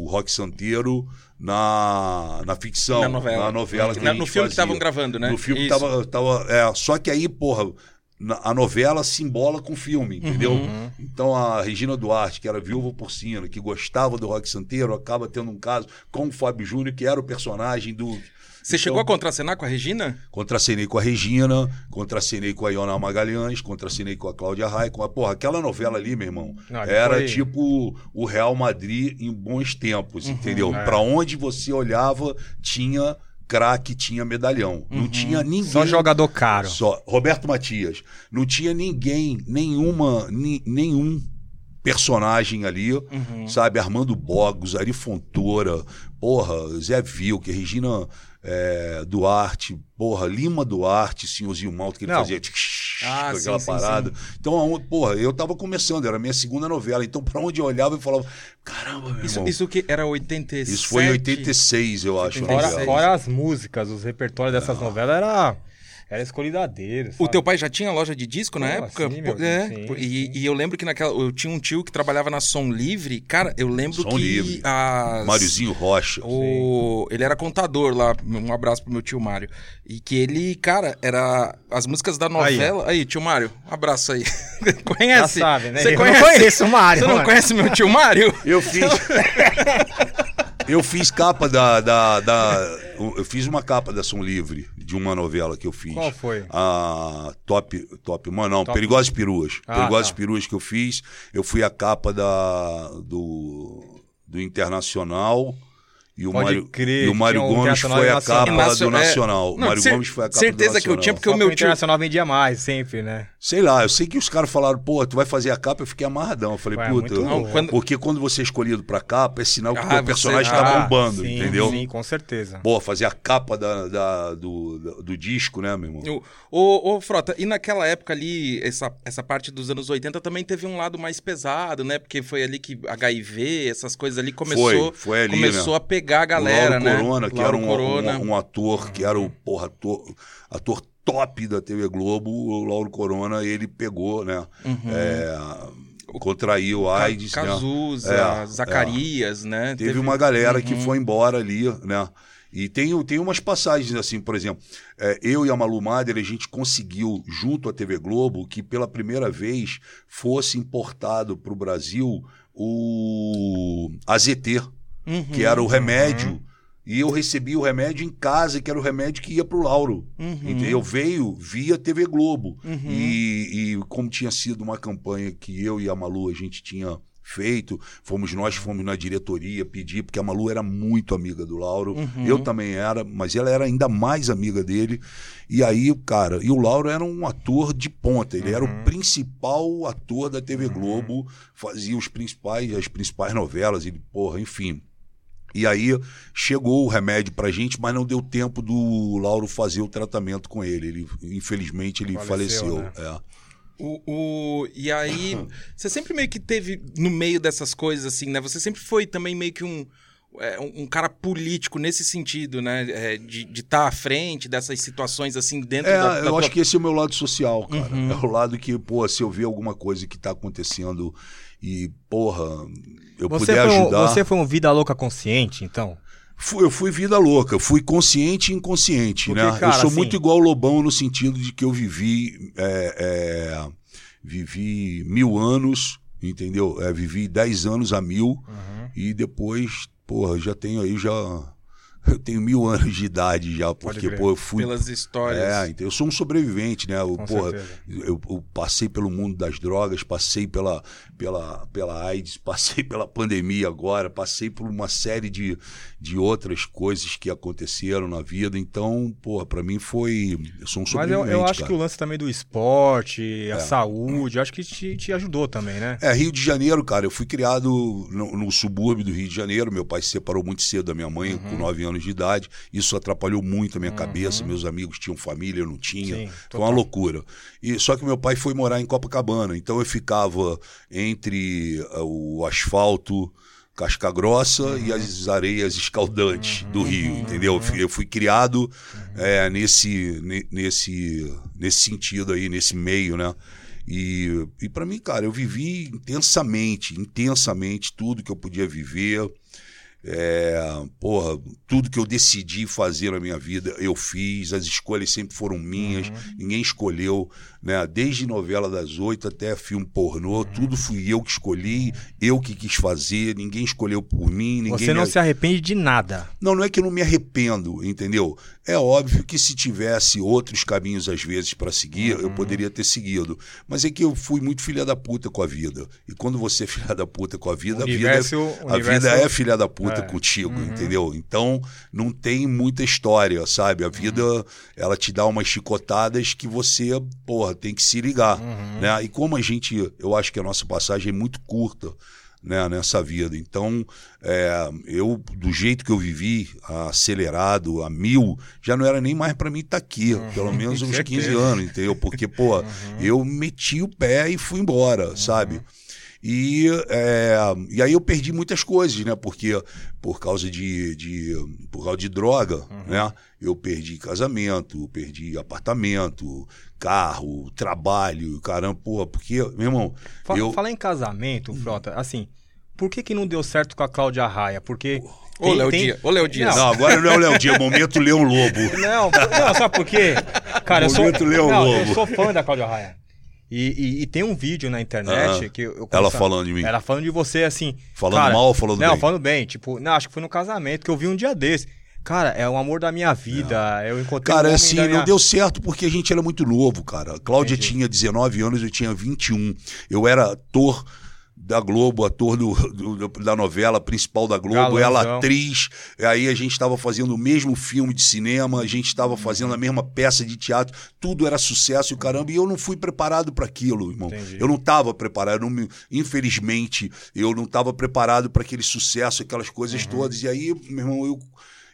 o, Rock Santeiro na, na ficção. Na novela. Na novela que Na- a gente no filme que fazia. estavam gravando, né? No filme que Isso. tava. tava é, só que aí, porra. A novela se embola com o filme, entendeu? Uhum. Então a Regina Duarte, que era viúva porcina, que gostava do Rock Santeiro, acaba tendo um caso com o Fábio Júnior, que era o personagem do. Você chegou a contracenar com a Regina? Contracenei com a Regina, contracenei com a Iona Magalhães, contracenei com a Cláudia Raia, com a porra, aquela novela ali, meu irmão, Não, era foi- tipo o Real Madrid em bons tempos, entendeu? é. Pra onde você olhava, tinha craque, tinha medalhão. Não tinha ninguém. Só jogador caro. Só. Roberto Matias. Não tinha ninguém, nenhuma, ni- nenhum personagem ali, Uhum. sabe? Armando Bogos, Ari Fontoura, porra, Zé Vilker, Regina é, Duarte, porra, Lima Duarte, Senhorzinho Malto, que ele Não. fazia tch, Ah, com sim, aquela sim, parada. Então, aonde- porra, eu tava começando, era a minha segunda novela. Então, pra onde eu olhava, eu falava, caramba, meu Isso, irmão. isso que era 87? Isso foi em 86, eu acho. Fora, fora as músicas, os repertórios dessas novelas era, era dedo. O teu pai já tinha loja de disco na Pô, época? sim, Pô, meu, é, sim, e, sim. e eu lembro que naquela. Eu tinha um tio que trabalhava na Som Livre. Cara, eu lembro Som que. Livre. As, Máriozinho Rocha. O, ele era contador lá, um abraço pro meu tio Mário. E que ele, cara, era as músicas da novela. Aí, tio Mário, um abraço aí. (laughs) conhece? Já sabe, né? Você Eu conhece? não conheço o Mário, Você não mano. conhece meu tio Mário? Eu fiz. (laughs) eu fiz capa da, da, da- Eu fiz uma capa da Som Livre, de uma novela que eu fiz. Qual foi? A Top. Top. Mano, não, Top. Perigosas Peruas. Ah, Perigosas tá. Peruas que eu fiz. Eu fui a capa da. Do. Do Internacional. E o Pode Mário, crer, e o Mário o Gomes foi a Nacional. capa do Nacional. O não, Mário Gomes foi a capa certeza do que eu tinha, Nacional. porque Só o que meu o tio. Internacional vendia mais, sempre, né? Sei lá, eu sei que os caras falaram, pô, tu vai fazer a capa, eu fiquei amarradão. Eu falei, Ué, puta, quando- porque quando você é escolhido pra capa, é sinal que o Ah, teu você- personagem ah, tá bombando, sim, entendeu? Sim, com certeza. Pô, fazer a capa da, da- do, da- do disco, né, meu irmão? Ô, ô, ô, Frota, e naquela época ali, essa, essa parte dos anos 80 também teve um lado mais pesado, né? Porque foi ali que HIV, essas coisas ali começou, Foi, foi ali, começou né? a pegar a o galera, Lauro né? Corona, que Lauro era um, Corona. um- um ator, que era o porra, ator, ator top da TV Globo, o Lauro Corona, ele pegou, né? É, contraiu AIDS, né? Cazuza, É, Zacarias, né? Teve, uma galera Uhum. que foi embora ali, né? E tem, tem umas passagens assim, por exemplo, é, eu e a Malu Mader, a gente conseguiu, junto à TV Globo, que pela primeira vez fosse importado para o Brasil o AZT, Uhum. que era o remédio. E eu recebi o remédio em casa, que era o remédio que ia pro Lauro. Uhum. Entendeu? Veio via TV Globo. Uhum. E, e como tinha sido uma campanha que eu e a Malu a gente tinha feito, fomos nós fomos na diretoria pedir, porque a Malu era muito amiga do Lauro. Uhum. Eu também era, mas ela era ainda mais amiga dele. E aí, cara, e o Lauro era um ator de ponta, ele era Uhum. o principal ator da TV Globo, fazia os principais, as principais novelas, ele, porra, enfim. E aí chegou o remédio pra gente, mas não deu tempo do Lauro fazer o tratamento com ele. Ele infelizmente ele Faleceu, faleceu. né? é. O, o- e aí, (coughs) você sempre meio que teve no meio dessas coisas, assim, né? Você sempre foi também meio que um, é, um cara político nesse sentido, né? É, de estar à frente dessas situações, assim, dentro É, da, da eu tua- acho que esse é o meu lado social, cara. Uhum. É o lado que, pô, se eu ver alguma coisa que tá acontecendo e, porra, eu Você puder foi, um, ajudar. você foi um vida louca consciente, então? Fui- eu fui vida louca, fui consciente e inconsciente, Porque, né? cara, eu sou assim- muito igual o Lobão no sentido de que eu vivi é, é, vivi mil anos, entendeu? É, vivi dez anos a mil Uhum. e depois, porra, já tenho aí já (laughs) eu tenho mil anos de idade já, porque pô, eu fui pelas histórias. é, então, eu sou um sobrevivente, né? Eu, porra, eu, eu passei pelo mundo das drogas, passei pela, pela, pela AIDS, (laughs) passei pela pandemia agora, passei por uma série de, de outras coisas que aconteceram na vida. Então, porra, pra mim foi. Eu sou um Mas sobrevivente. eu, eu acho cara. que o lance também do esporte, a saúde, eu acho que te, te ajudou também, né? É, Rio de Janeiro, cara. Eu fui criado no, no subúrbio do Rio de Janeiro. Meu pai se separou muito cedo da minha mãe, Uhum. com nove anos anos de idade. Isso atrapalhou muito a minha cabeça. Meus amigos tinham família, eu não tinha. Sim, foi uma loucura. E, só que meu pai foi morar em Copacabana. Então eu ficava entre uh, o asfalto casca grossa e as areias escaldantes do rio, entendeu? Eu fui- Eu fui criado é, nesse, ne- nesse, nesse sentido aí, nesse meio, né? E, e para mim, cara, eu vivi intensamente, intensamente tudo que eu podia viver. É, porra, tudo que eu decidi fazer na minha vida, eu fiz, as escolhas sempre foram minhas, ninguém escolheu, né? Desde novela das oito até filme pornô, tudo fui eu que escolhi, eu que quis fazer, ninguém escolheu por mim, ninguém Você não me- se arrepende de nada. não, não é que eu não me arrependo, entendeu? É óbvio que se tivesse outros caminhos às vezes para seguir, Uhum. eu poderia ter seguido. Mas é que eu fui muito filha da puta com a vida. E quando você é filha da puta com a vida, a vida, é, a universo- vida é filha da puta É. contigo, entendeu? Então não tem muita história, sabe? A vida ela te dá umas chicotadas que você, porra, tem que se ligar, né? E como a gente, eu acho que a nossa passagem é muito curta, né, nessa vida. Então, é, eu, do jeito que eu vivi, acelerado, a mil, já não era nem mais para mim estar aqui, pelo menos (laughs) uns 15 certeza. anos, entendeu? Porque, pô, eu meti o pé e fui embora, sabe? E, é, e aí eu perdi muitas coisas, né? Porque por causa de, de, por causa de droga, né? Eu perdi casamento, perdi apartamento, carro, trabalho, caramba, porra, porque, meu irmão, Fa eu... Falar em casamento, Frota, assim, por que que não deu certo com a Cláudia Raia? Porque... Ô, Léo Dias, ô, Léo Dias. Não, agora não é o Léo Dias, é o momento Leão Lobo. Não, não, sabe por quê? Cara, eu sou, Momento Leão não, Lobo. eu sou fã da Cláudia Raia. E, e- e tem um vídeo na internet Ah, que eu, ela falando de mim. Ela falando de você, assim. Falando cara, mal ou falando não, bem? falando bem. Tipo, não, acho que foi no casamento que eu vi um dia desse. Cara, é o amor da minha vida. Eu encontrei Cara, o homem assim, não minha... deu certo porque a gente era muito novo, cara. A Cláudia Entendi. tinha 19 anos, eu tinha 21. Eu era ator da Globo, ator do, do- da novela principal da Globo, ela Galãozão. atriz. Aí a gente estava fazendo o mesmo filme de cinema, a gente estava fazendo a mesma peça de teatro, tudo era sucesso e o caramba, e eu não fui preparado para aquilo, irmão. Entendi. Eu não estava preparado, não me- infelizmente, eu não estava preparado para aquele sucesso, aquelas coisas Uhum. todas. E aí, meu irmão, eu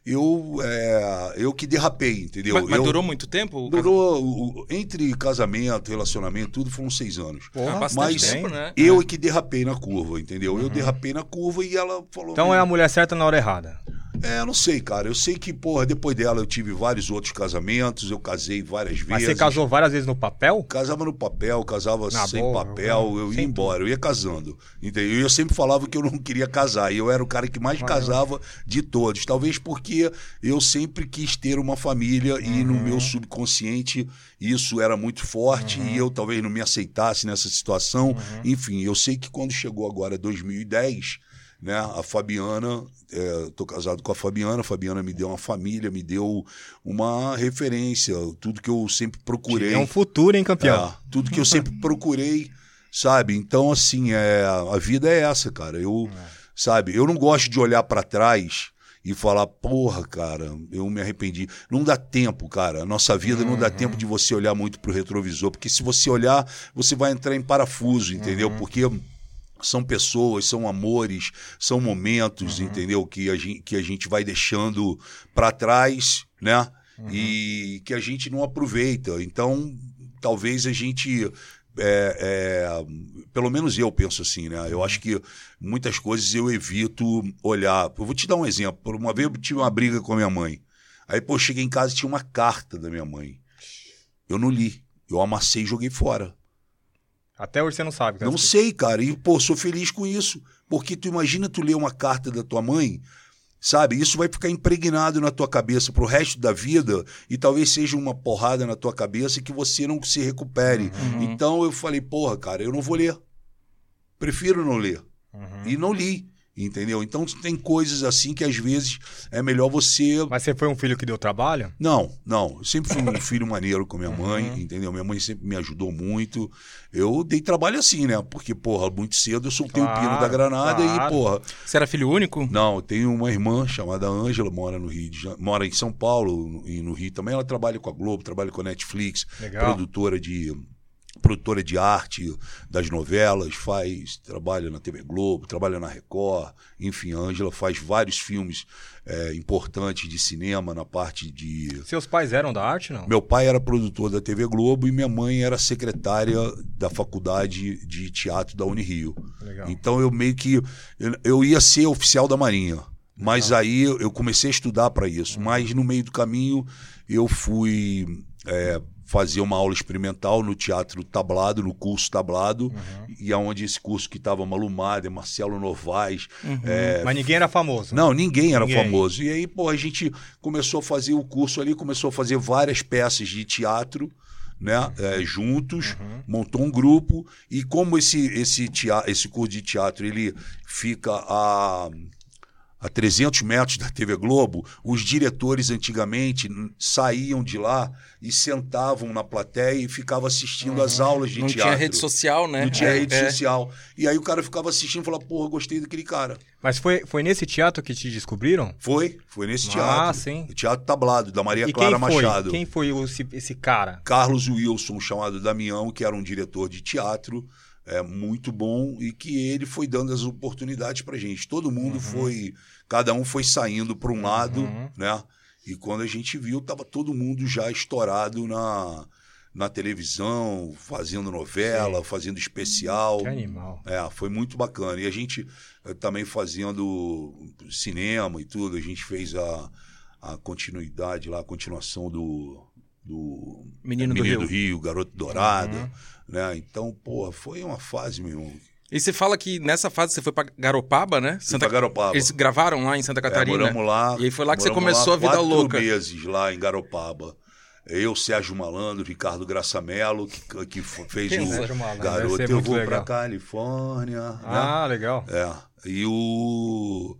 eu é, eu que derrapei, entendeu? Mas, mas Eu- durou muito tempo? Durou, entre casamento, relacionamento, tudo foram seis anos. Porra, bastante mas tempo, né? Eu é que derrapei na curva, entendeu? Eu derrapei na curva e ela falou. Então é a mulher certa na hora errada. É, não sei, cara. Eu sei que, porra, depois dela eu tive vários outros casamentos, eu casei várias vezes. Mas você casou várias vezes no papel? Casava no papel, casava Na sem boa, papel, eu- eu ia embora, eu ia casando. Entendeu? E eu sempre falava que eu não queria casar, e eu era o cara que mais casava de todos. Talvez porque eu sempre quis ter uma família e no Uhum. meu subconsciente isso era muito forte Uhum. e eu talvez não me aceitasse nessa situação. Enfim, eu sei que quando chegou agora 2010, né, a Fabiana, é, tô casado com a Fabiana, a Fabiana me deu uma família, me deu uma referência, tudo que eu sempre procurei. É um futuro, hein, campeão? É, tudo que eu sempre (laughs) procurei, sabe? Então, assim, é, a vida é essa, cara. Eu, sabe, eu não gosto de olhar pra trás e falar, porra, cara, eu me arrependi. Não dá tempo, cara. A nossa vida não dá tempo de você olhar muito pro retrovisor, porque se você olhar, você vai entrar em parafuso, entendeu? Porque são pessoas, são amores, são momentos, entendeu? Que a gente, que a gente vai deixando para trás, né? E que a gente não aproveita. Então, talvez a gente. é, é, pelo menos eu penso assim, né? Eu acho que muitas coisas eu evito olhar. Eu vou te dar um exemplo. Uma vez eu tive uma briga com a minha mãe. Aí, pô, cheguei em casa e tinha uma carta da minha mãe. Eu não li. Eu amassei e joguei fora. Até hoje você não sabe. Não sei, cara. E, pô, sou feliz com isso. Porque tu imagina tu ler uma carta da tua mãe, sabe? Isso vai ficar impregnado na tua cabeça pro resto da vida e talvez seja uma porrada na tua cabeça que você não se recupere. Então eu falei, porra, cara, eu não vou ler. Prefiro não ler. Uhum. E não li. Entendeu? Então tem coisas assim que às vezes é melhor você Mas você foi um filho que deu trabalho? não, não. Eu sempre fui um (laughs) filho maneiro com minha Uhum. mãe, entendeu? Minha mãe sempre me ajudou muito. Eu dei trabalho assim, né? Porque, porra, muito cedo eu soltei o Claro, pino da granada claro. e, porra. Você era filho único? Não, eu tenho uma irmã chamada Ângela, mora no Rio, de mora em São Paulo e no Rio também. Ela trabalha com a Globo, trabalha com a Netflix, Legal. produtora de produtora de arte das novelas, faz, trabalha na TV Globo, trabalha na Record, enfim, a Ângela faz vários filmes é, importantes de cinema na parte de. Seus pais eram da arte, não? Meu pai era produtor da TV Globo e minha mãe era secretária da faculdade de teatro da Unirio. Legal. Então eu meio que. Eu, eu ia ser oficial da Marinha. Mas aí eu comecei a estudar para isso. Mas no meio do caminho eu fui é, fazer uma aula experimental no teatro tablado, no curso tablado, e aonde esse curso que estava Malumada, Marcelo Novaes. é, Mas ninguém era famoso. não, ninguém era Ninguém. famoso. E aí, pô, a gente começou a fazer o curso ali, começou a fazer várias peças de teatro, né? é, juntos, montou um grupo. E como esse, esse, tea- esse curso de teatro ele fica a. A 300 metros da TV Globo, os diretores antigamente saíam de lá e sentavam na plateia e ficavam assistindo as aulas de Não teatro. tinha rede social, né? Não tinha É, rede é. social. E aí o cara ficava assistindo e falava, porra, gostei daquele cara. Mas foi, foi nesse teatro que te descobriram? Foi, foi nesse Ah, teatro. sim. O Teatro Tablado, da Maria e Clara quem foi? Machado. Quem foi o- esse, esse cara? Carlos Wilson, chamado Damião, que era um diretor de teatro é, muito bom e que ele foi dando as oportunidades pra gente. Todo mundo foi, cada um foi saindo para um lado, né? E quando a gente viu, tava todo mundo já estourado na, na televisão, fazendo novela, fazendo especial. Que animal. É, foi muito bacana. E a gente eh, também fazendo cinema e tudo, a gente fez a, a continuidade lá, a continuação do, do Menino do Rio. Rio, Garoto Dourado, né? Então, porra, foi uma fase, meu irmão. E você fala que nessa fase você foi pra Garopaba, né? Fui pra Garopaba. Eles gravaram lá em Santa É, Catarina. moramos lá. E aí foi lá que você começou lá a vida quatro louca. meses lá em Garopaba. Eu, Sérgio Malandro, Ricardo Graçamelo, que, que fez é o Sérgio Malandro? Deve Garoto, eu vou legal. pra Califórnia. né? Ah, legal. É. E o.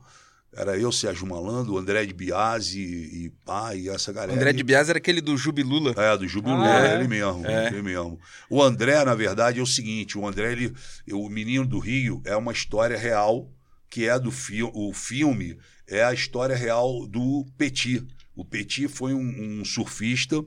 Era eu, Sérgio Malandro, o André de Biasi e pá, e essa galera. André de Bias era aquele do Jubilula. É, do Jubileu, Ah, é? ele mesmo, É. ele mesmo. O André, na verdade, é o seguinte, o André, ele, o Menino do Rio é uma história real, que é do filme, o filme é a história real do Petit. O Petit foi um, um surfista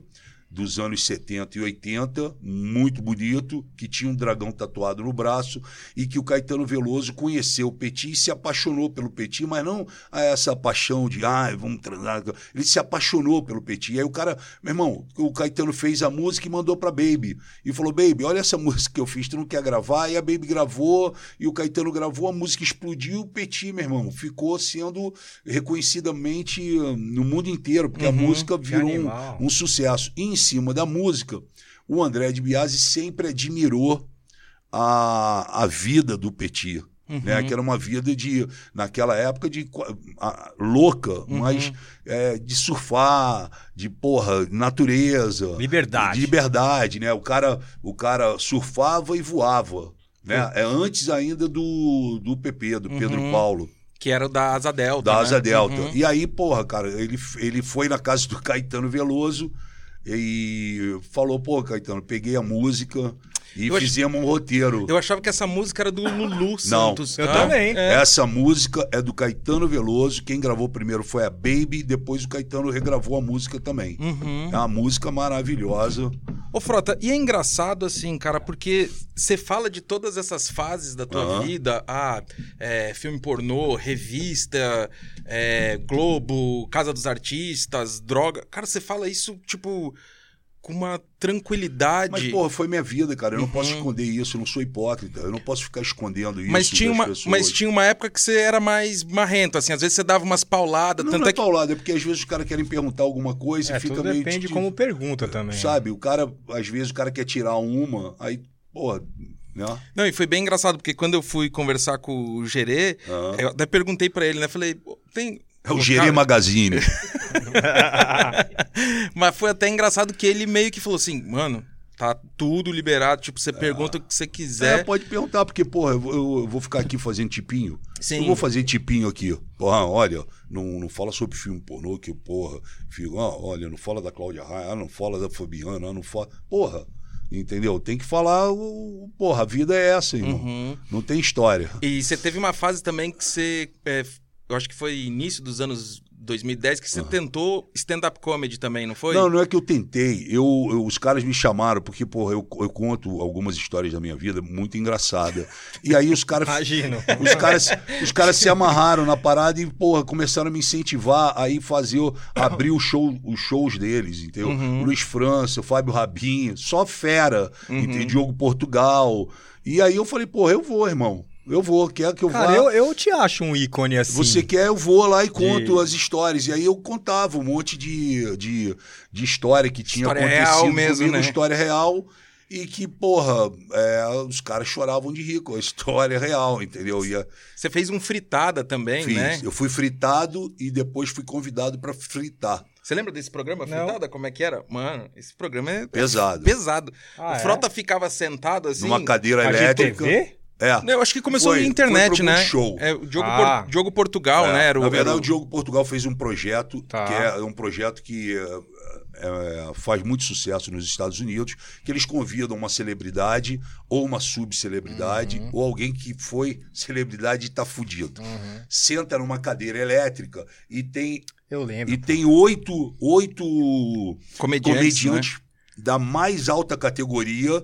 dos anos 70 e 80, muito bonito, que tinha um dragão tatuado no braço e que o Caetano Veloso conheceu o Petit e se apaixonou pelo Petit, mas não a essa paixão de, ah, vamos transar. Ele se apaixonou pelo Petit. E aí o cara, meu irmão, o Caetano fez a música e mandou pra Baby. E falou, Baby, olha essa (laughs) música que eu fiz, tu não quer gravar? E a Baby gravou, e o Caetano gravou, a música explodiu, o Petit, meu irmão, ficou sendo reconhecidamente hum, no mundo inteiro, porque a música virou um, um sucesso. E em cima da música, o André de Biasi sempre admirou a, a vida do Petit. Né, que era uma vida de, naquela época, de a- louca, mas é, de surfar, de porra, natureza. Liberdade. De liberdade, né? O cara, o cara surfava e voava. Né? É antes ainda do, do PP, do Pedro Paulo Que era o da Asa Delta. da né? Asa Delta. Uhum. E aí, porra, cara, ele, ele foi na casa do Caetano Veloso e falou, pô, Caetano, peguei a música e Eu ach- fizemos um roteiro. Eu achava que essa música era do Lulu Santos. eu Ah, também. é. Essa música é do Caetano Veloso. Quem gravou primeiro foi a Baby, depois o Caetano regravou a música também. Uhum. É uma música maravilhosa. Ô, Frota, e é engraçado assim, cara, porque você fala de todas essas fases da tua Aham. vida, ah, é, filme pornô, revista, é, Globo, Casa dos Artistas, droga. Cara, você fala isso, tipo, com uma tranquilidade. Mas, porra, foi minha vida, cara. Eu não posso Uhum. esconder isso, eu não sou hipócrita. Eu não posso ficar escondendo isso. mas tinha, das uma, pessoas. mas tinha uma época que você era mais marrento, assim, às vezes você dava umas pauladas, Não, tanto não é é que. paulada, é porque às vezes os caras querem perguntar alguma coisa É, e fica tudo meio. depende de- como pergunta também. né? Sabe, o cara, às vezes o cara quer tirar uma, aí, porra, né? Não, e foi bem engraçado, porque quando eu fui conversar com o Gerê, Aham. eu até perguntei pra ele, né? Falei, "Pô, tem. É o Gerê Magazine. (laughs) Mas foi até engraçado que ele meio que falou assim, mano, tá tudo liberado. Tipo, você pergunta o que você É, quiser. pode perguntar, porque, porra, eu, vou- eu vou ficar aqui fazendo tipinho. Sim. Eu vou fazer tipinho aqui. Porra, olha, não, não fala sobre filme pornô, que, porra, fico, ah, olha, não fala da Cláudia Raia, ah, não fala da Fabiana, ah, não fala. Porra, entendeu? Tem que falar, o, porra, a vida é essa, irmão. Uhum. Não tem história. E você teve uma fase também que você é, eu acho que foi início dos anos 2010 que você tentou stand-up comedy também, não foi? Não, não é que eu tentei. Eu, eu- os caras me chamaram, porque, porra, eu, eu conto algumas histórias da minha vida muito engraçada. E aí os caras. (laughs) Imagino. Os caras, os caras se amarraram na parada e, porra, começaram a me incentivar a ir fazer, abrir o show, os shows deles, entendeu? Luiz França, Fábio Rabinho, só fera, entendeu? Diogo Portugal. E aí eu falei, porra, eu vou, irmão. Eu vou, quer que eu vá. Cara, eu, eu te acho um ícone assim. Você quer, eu vou lá e conto De- as histórias. E aí eu contava um monte de, de, de história que tinha História acontecido real mesmo, comigo, né? história real. E que, porra, é, os caras choravam de rir com a história real, entendeu? E a- Você fez um fritada também, fiz. né? Eu fui fritado e depois fui convidado pra fritar. Você lembra desse programa, Não. fritada? Como é que era? Mano, esse programa é Pesado. pesado. Ah, o é? Frota ficava sentado assim. Numa cadeira elétrica. TV? É. Não, Eu acho que começou Foi- na internet, né? Multishow. É, o Diogo, Ah. Por- Diogo Portugal, É, né? Era Na verdade, era o Diogo Portugal fez um projeto Tá. que é um projeto que é, é, faz muito sucesso nos Estados Unidos, que eles convidam uma celebridade ou uma subcelebridade Uhum. ou alguém que foi celebridade e tá fudido. Uhum. Senta numa cadeira elétrica e tem Eu lembro. e tem oito, oito comediantes, né? comediantes da mais alta categoria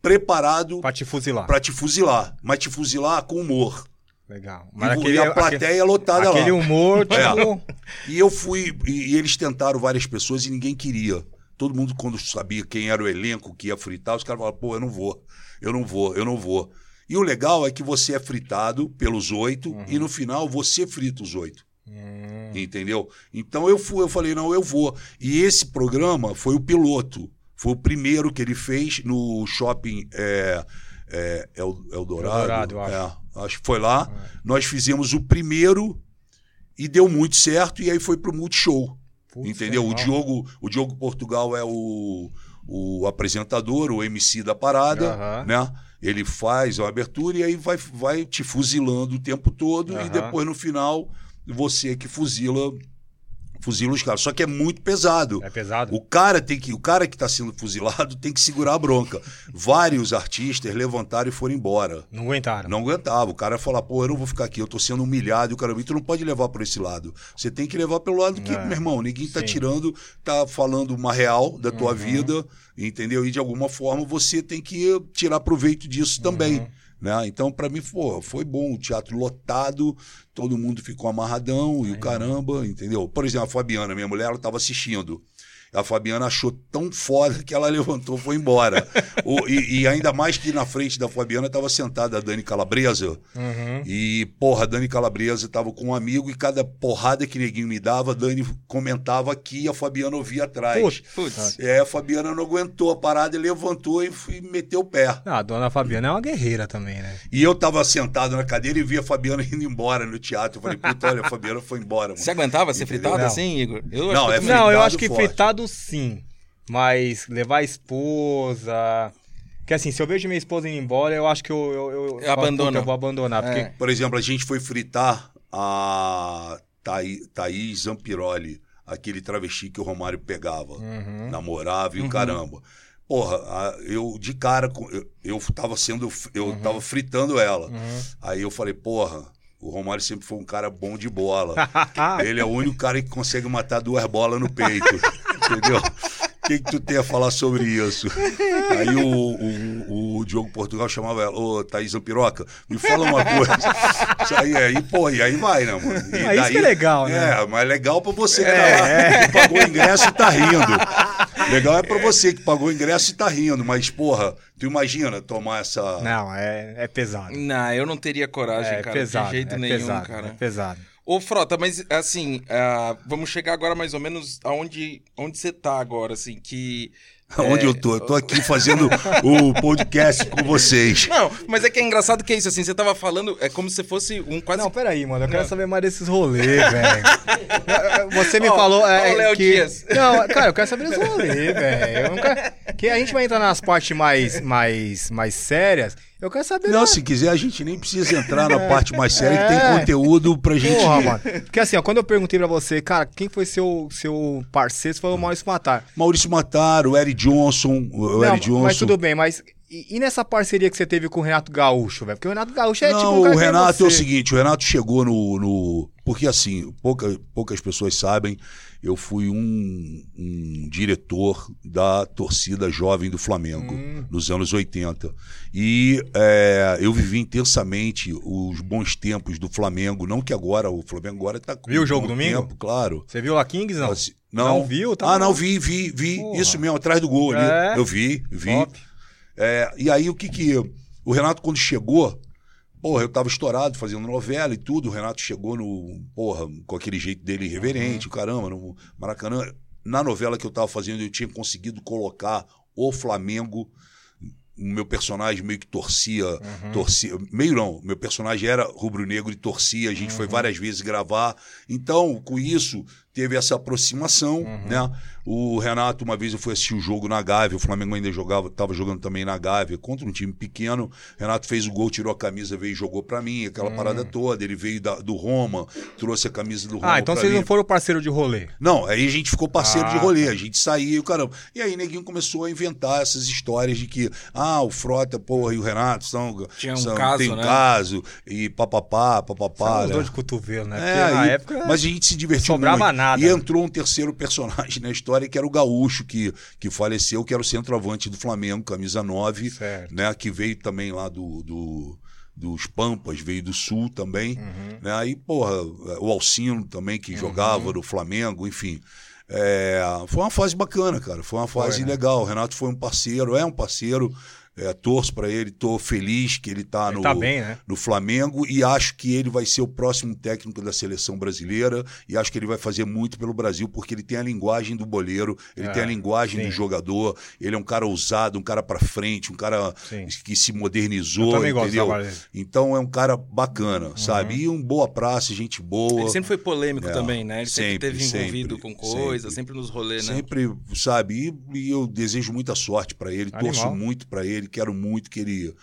preparado Pra te fuzilar. para te fuzilar, mas te fuzilar com humor. Legal. e, e a plateia lotada aquele lá. humor, É. tipo... E eu fui, e, e eles tentaram várias pessoas e ninguém queria. Todo mundo, quando sabia quem era o elenco que ia fritar, os caras falavam, pô, eu não vou, eu não vou, eu não vou. E o legal é que você é fritado pelos oito e no final você frita os oito. Hum, Entendeu? Então eu fui, eu falei, não, eu vou. E esse programa foi o piloto. Foi o primeiro que ele fez no shopping é, é, El- Eldorado. Eldorado, eu acho. É, acho que foi lá. Nós fizemos o primeiro e deu muito certo, e aí foi pro Multishow. putz, entendeu? O. Diogo, o Diogo Portugal é o, o apresentador, o MC da parada, Aham. né? Ele faz a abertura e aí vai, vai te fuzilando o tempo todo, e Aham. depois no final você que fuzila fuzila os caras. Só que é muito pesado. É pesado? O cara tem que, o cara que está sendo fuzilado tem que segurar a bronca. Vários artistas levantaram e foram embora. Não aguentaram. Não aguentava. O cara fala, pô, eu não vou ficar aqui, eu tô sendo humilhado. E o cara, tu não pode levar por esse lado. Você tem que levar pelo lado que, É, meu irmão, ninguém tá sim. tirando, tá falando uma real da tua Uhum. vida, entendeu? E de alguma forma você tem que tirar proveito disso também. Uhum. Né? Então, para mim, pô, foi bom. O teatro lotado, todo mundo ficou amarradão e o caramba, entendeu? Por exemplo, a Fabiana, minha mulher, ela estava assistindo. A Fabiana achou tão foda que ela (laughs) levantou e foi embora. O- e, e ainda mais que na frente da Fabiana estava sentada a Dani Calabresa. Uhum. E, porra, a Dani Calabresa estava com um amigo e cada porrada que neguinho me dava, a Dani comentava aqui e a Fabiana ouvia atrás. Putz. Putz. É, a Fabiana não aguentou a parada e levantou e, e meteu o pé. Ah, a dona Fabiana é uma guerreira também, né? E eu tava sentado na cadeira e vi a Fabiana (laughs) indo embora no teatro. Eu falei, puta, olha, a Fabiana foi embora, mano. Você aguentava ser Entendeu? fritado Não. assim, Igor? Eu Não, acho é eu Não, eu fritado acho que forte. fritado sim. Mas levar a esposa. Que assim, se eu vejo minha esposa indo embora, eu acho que eu. Eu, eu, Eu abandono. eu vou abandonar. Porque. É. Por exemplo, a gente foi fritar a Thaí- Thaís Zampiroli, aquele travesti que o Romário pegava, Uhum. namorava e o caramba. Porra, eu de cara, com- eu, eu tava sendo, eu tava fritando ela. Uhum. Aí eu falei, porra, o Romário sempre foi um cara bom de bola. (laughs) Ele é o único cara que consegue matar duas bolas no peito. entendeu? O que, que tu tem a falar sobre isso? Aí o, o, o Diogo Portugal chamava ela, ô Thaís Piroca, me fala uma coisa. Isso aí, aí, pô, e aí vai, né, mano? E Mas isso que é legal, né? É, mas legal pra você que, tá lá, que pagou o ingresso e tá rindo. Legal é pra você que pagou o ingresso e tá rindo, mas, porra, tu imagina tomar essa. Não, é, é pesado. Não, eu não teria coragem, É cara, pesado. de jeito é nenhum, pesado, cara. É pesado. Ô, Frota, mas assim, ah, vamos chegar agora mais ou menos aonde onde você tá agora, assim, que... (laughs) Onde é, eu tô? Eu tô aqui fazendo o podcast com vocês. Não, mas é que é engraçado que é isso, assim, você tava falando, é como se fosse um quase... Não, peraí, mano. Eu quero saber mais desses rolês, (laughs) velho. Você me Ó, falou. É, Léo que... Dias. Não, cara, eu quero saber desses rolês, velho. Não Que a gente vai entrar nas partes mais, mais, mais sérias. Eu quero saber. Não, da- se quiser, a gente nem precisa entrar na parte mais séria, que É. tem conteúdo pra gente. Porra, mano. Porque assim, ó, quando eu perguntei pra você, cara, quem foi seu, seu parceiro, você falou Maurício Matar. Maurício Matar, o Eric Johnson, o Não, Eric Johnson. mas tudo bem, mas E, e nessa parceria que você teve com o Renato Gaúcho, velho? Porque o Renato Gaúcho é não, tipo um cara o nem Renato é o seguinte, o Renato chegou no. no- porque assim, pouca, poucas pessoas sabem, eu fui um, um diretor da torcida jovem do Flamengo Hum. nos anos 80. E é, eu vivi intensamente os bons tempos do Flamengo. Não que agora, o Flamengo agora está com Viu o jogo bom domingo? tempo, claro. Você viu lá Kings, não? Assim, Não viu? Tá ah, bom. não, vi, vi, vi. Porra. Isso mesmo, atrás do gol ali. É. Eu vi, vi. Top. É, e aí o que que. O Renato, quando chegou, porra, eu tava estourado fazendo novela e tudo. O Renato chegou no. Porra, com aquele jeito dele irreverente, Uhum. caramba, no Maracanã. Na novela que eu tava fazendo, eu tinha conseguido colocar o Flamengo. O meu personagem meio que torcia, Uhum. torcia. Meio não, meu personagem era rubro-negro e torcia. A gente Uhum. foi várias vezes gravar. Então, com isso, teve essa aproximação, Uhum. né? O Renato, uma vez eu fui assistir o jogo na Gávea, o Flamengo ainda jogava, estava jogando também na Gávea, contra um time pequeno. O Renato fez o gol, tirou a camisa, veio e jogou pra mim, aquela parada toda. Ele veio da- do Roma, trouxe a camisa do Roma. Hum. Ah, então vocês mim. não foram parceiro de rolê. Não, aí a gente ficou parceiro Ah, de rolê, tá. a gente saía e o caramba. E aí neguinho começou a inventar essas histórias de que, ah, o Frota, porra, e o Renato são. Tinha um são- caso, Tem um né? caso, e papapá, papapá. Uns né? de cotovelo, né? É, Porque na e- época. mas a gente se divertiu sobrava muito. nada, E né? entrou um terceiro personagem (laughs) na história, que era o Gaúcho, que, que faleceu, que era o centroavante do Flamengo, camisa 9, Certo. né? Que veio também lá do. do dos Pampas, veio do Sul também. Uhum. Né? Aí, porra, o Alcino também, que jogava no Flamengo, enfim. É, foi uma fase bacana, cara. Foi uma fase Foi, né? legal. O Renato foi um parceiro, é um parceiro. É, torço pra ele, tô feliz que ele tá Ele no, tá bem, né? no Flamengo e acho que ele vai ser o próximo técnico da seleção brasileira e acho que ele vai fazer muito pelo Brasil porque ele tem a linguagem do boleiro, ele É, tem a linguagem sim. do jogador, ele é um cara ousado, um cara pra frente, um cara Sim. que se modernizou, entendeu? Então é um cara bacana, sabe? E um boa praça, gente boa. Ele sempre foi polêmico É, também, né? Ele sempre, sempre, teve envolvido sempre, com coisas, sempre. sempre, nos rolês, né? Sempre, sabe? E, e eu desejo muita sorte pra ele, Animal. torço muito pra ele, quero muito que ele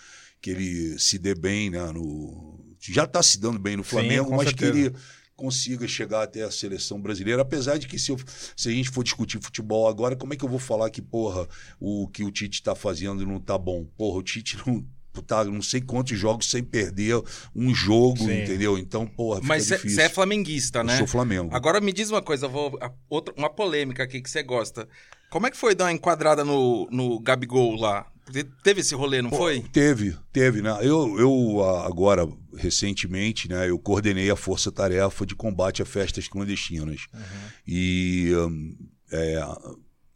que ele se dê bem, né, no já tá se dando bem no Flamengo, com mas que certeza. ele consiga chegar até a seleção brasileira, apesar de que se, eu- se a gente for discutir futebol agora, como é que eu vou falar que, porra, o que o Tite tá fazendo não tá bom? Porra, o Tite não tá não sei quantos jogos sem perder um jogo, Sim. entendeu? Então, porra, fica Mas você é flamenguista, Eu né? sou Flamengo. Agora me diz uma coisa, eu vou outra, uma polêmica aqui que você gosta. Como é que foi dar uma enquadrada no, no Gabigol lá? Teve esse rolê, não foi? Teve, teve, né? Eu, eu a- agora, recentemente, né, eu coordenei a força-tarefa de combate a festas clandestinas. E hum, é,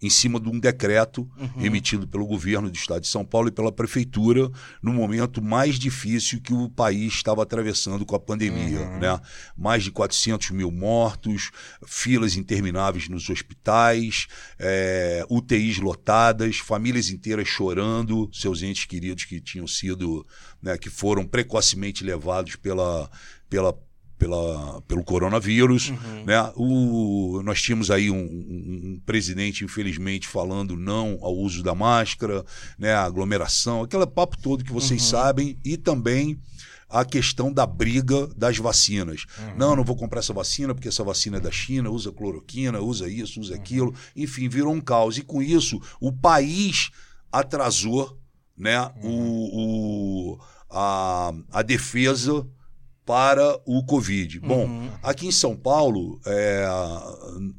em cima de um decreto emitido pelo governo do estado de São Paulo e pela prefeitura, no momento mais difícil que o país estava atravessando com a pandemia. Né? Mais de 400 mil mortos, filas intermináveis nos hospitais, é, UTIs lotadas, famílias inteiras chorando, seus entes queridos que tinham sido, né, que foram precocemente levados pela, pela pela, pelo coronavírus. Né? O, nós tínhamos aí um, um- um presidente, infelizmente, falando não ao uso da máscara, né? a aglomeração, aquele papo todo que vocês sabem, e também a questão da briga das vacinas. Não, não vou comprar essa vacina porque essa vacina é da China, usa cloroquina, usa isso, usa aquilo. Enfim, virou um caos. E com isso, o país atrasou né, o, o- a, a defesa para o Covid. Bom, aqui em São Paulo, é,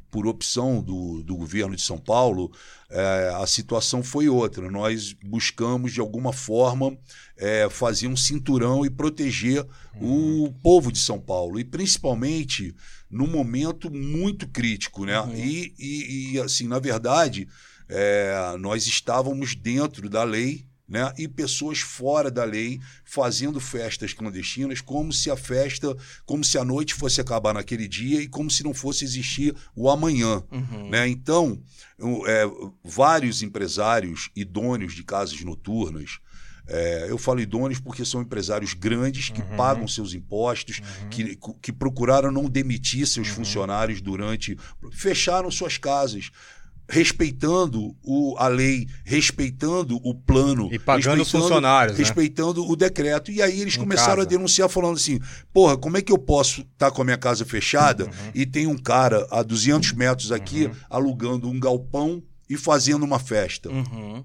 por opção do, do governo de São Paulo, é, a situação foi outra. Nós buscamos, de alguma forma, é, fazer um cinturão e proteger o povo de São Paulo. E principalmente num momento muito crítico. Né? E, e- e, assim, na verdade, é, nós estávamos dentro da lei né? e pessoas fora da lei fazendo festas clandestinas como se a festa, como se a noite fosse acabar naquele dia e como se não fosse existir o amanhã. Né? Então, é, vários empresários idôneos de casas noturnas. é, eu falo idôneos porque são empresários grandes que pagam seus impostos, que, que procuraram não demitir seus funcionários durante. fecharam suas casas respeitando o, a lei, respeitando o plano. E pagando os respeitando- funcionários, né? Respeitando o decreto. E aí eles Em começaram casa. a denunciar falando assim, porra, como é que eu posso estar com a minha casa fechada Uhum. e tem um cara a 200 metros aqui alugando um galpão e fazendo uma festa? Uhum.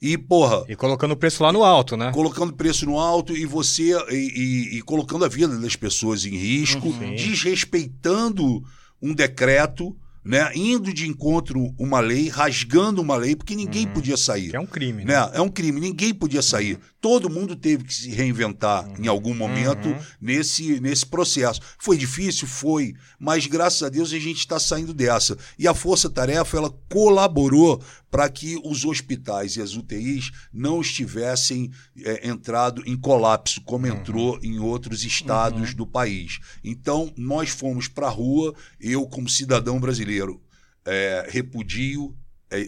E, porra, E colocando o preço lá no alto, né? colocando preço no alto e você e, e- e colocando a vida das pessoas em risco, Sim. desrespeitando um decreto, né? Indo de encontro uma lei, rasgando uma lei, porque ninguém podia sair. É um crime, né? Né? É um crime, ninguém podia sair. Todo mundo teve que se reinventar em algum momento nesse, nesse processo. Foi difícil? Foi. Mas graças a Deus a gente está saindo dessa. E a Força Tarefa ela colaborou para que os hospitais e as UTIs não estivessem é, entrado em colapso, como entrou em outros estados do país. Então, nós fomos para a rua, eu, como cidadão brasileiro, é, repudio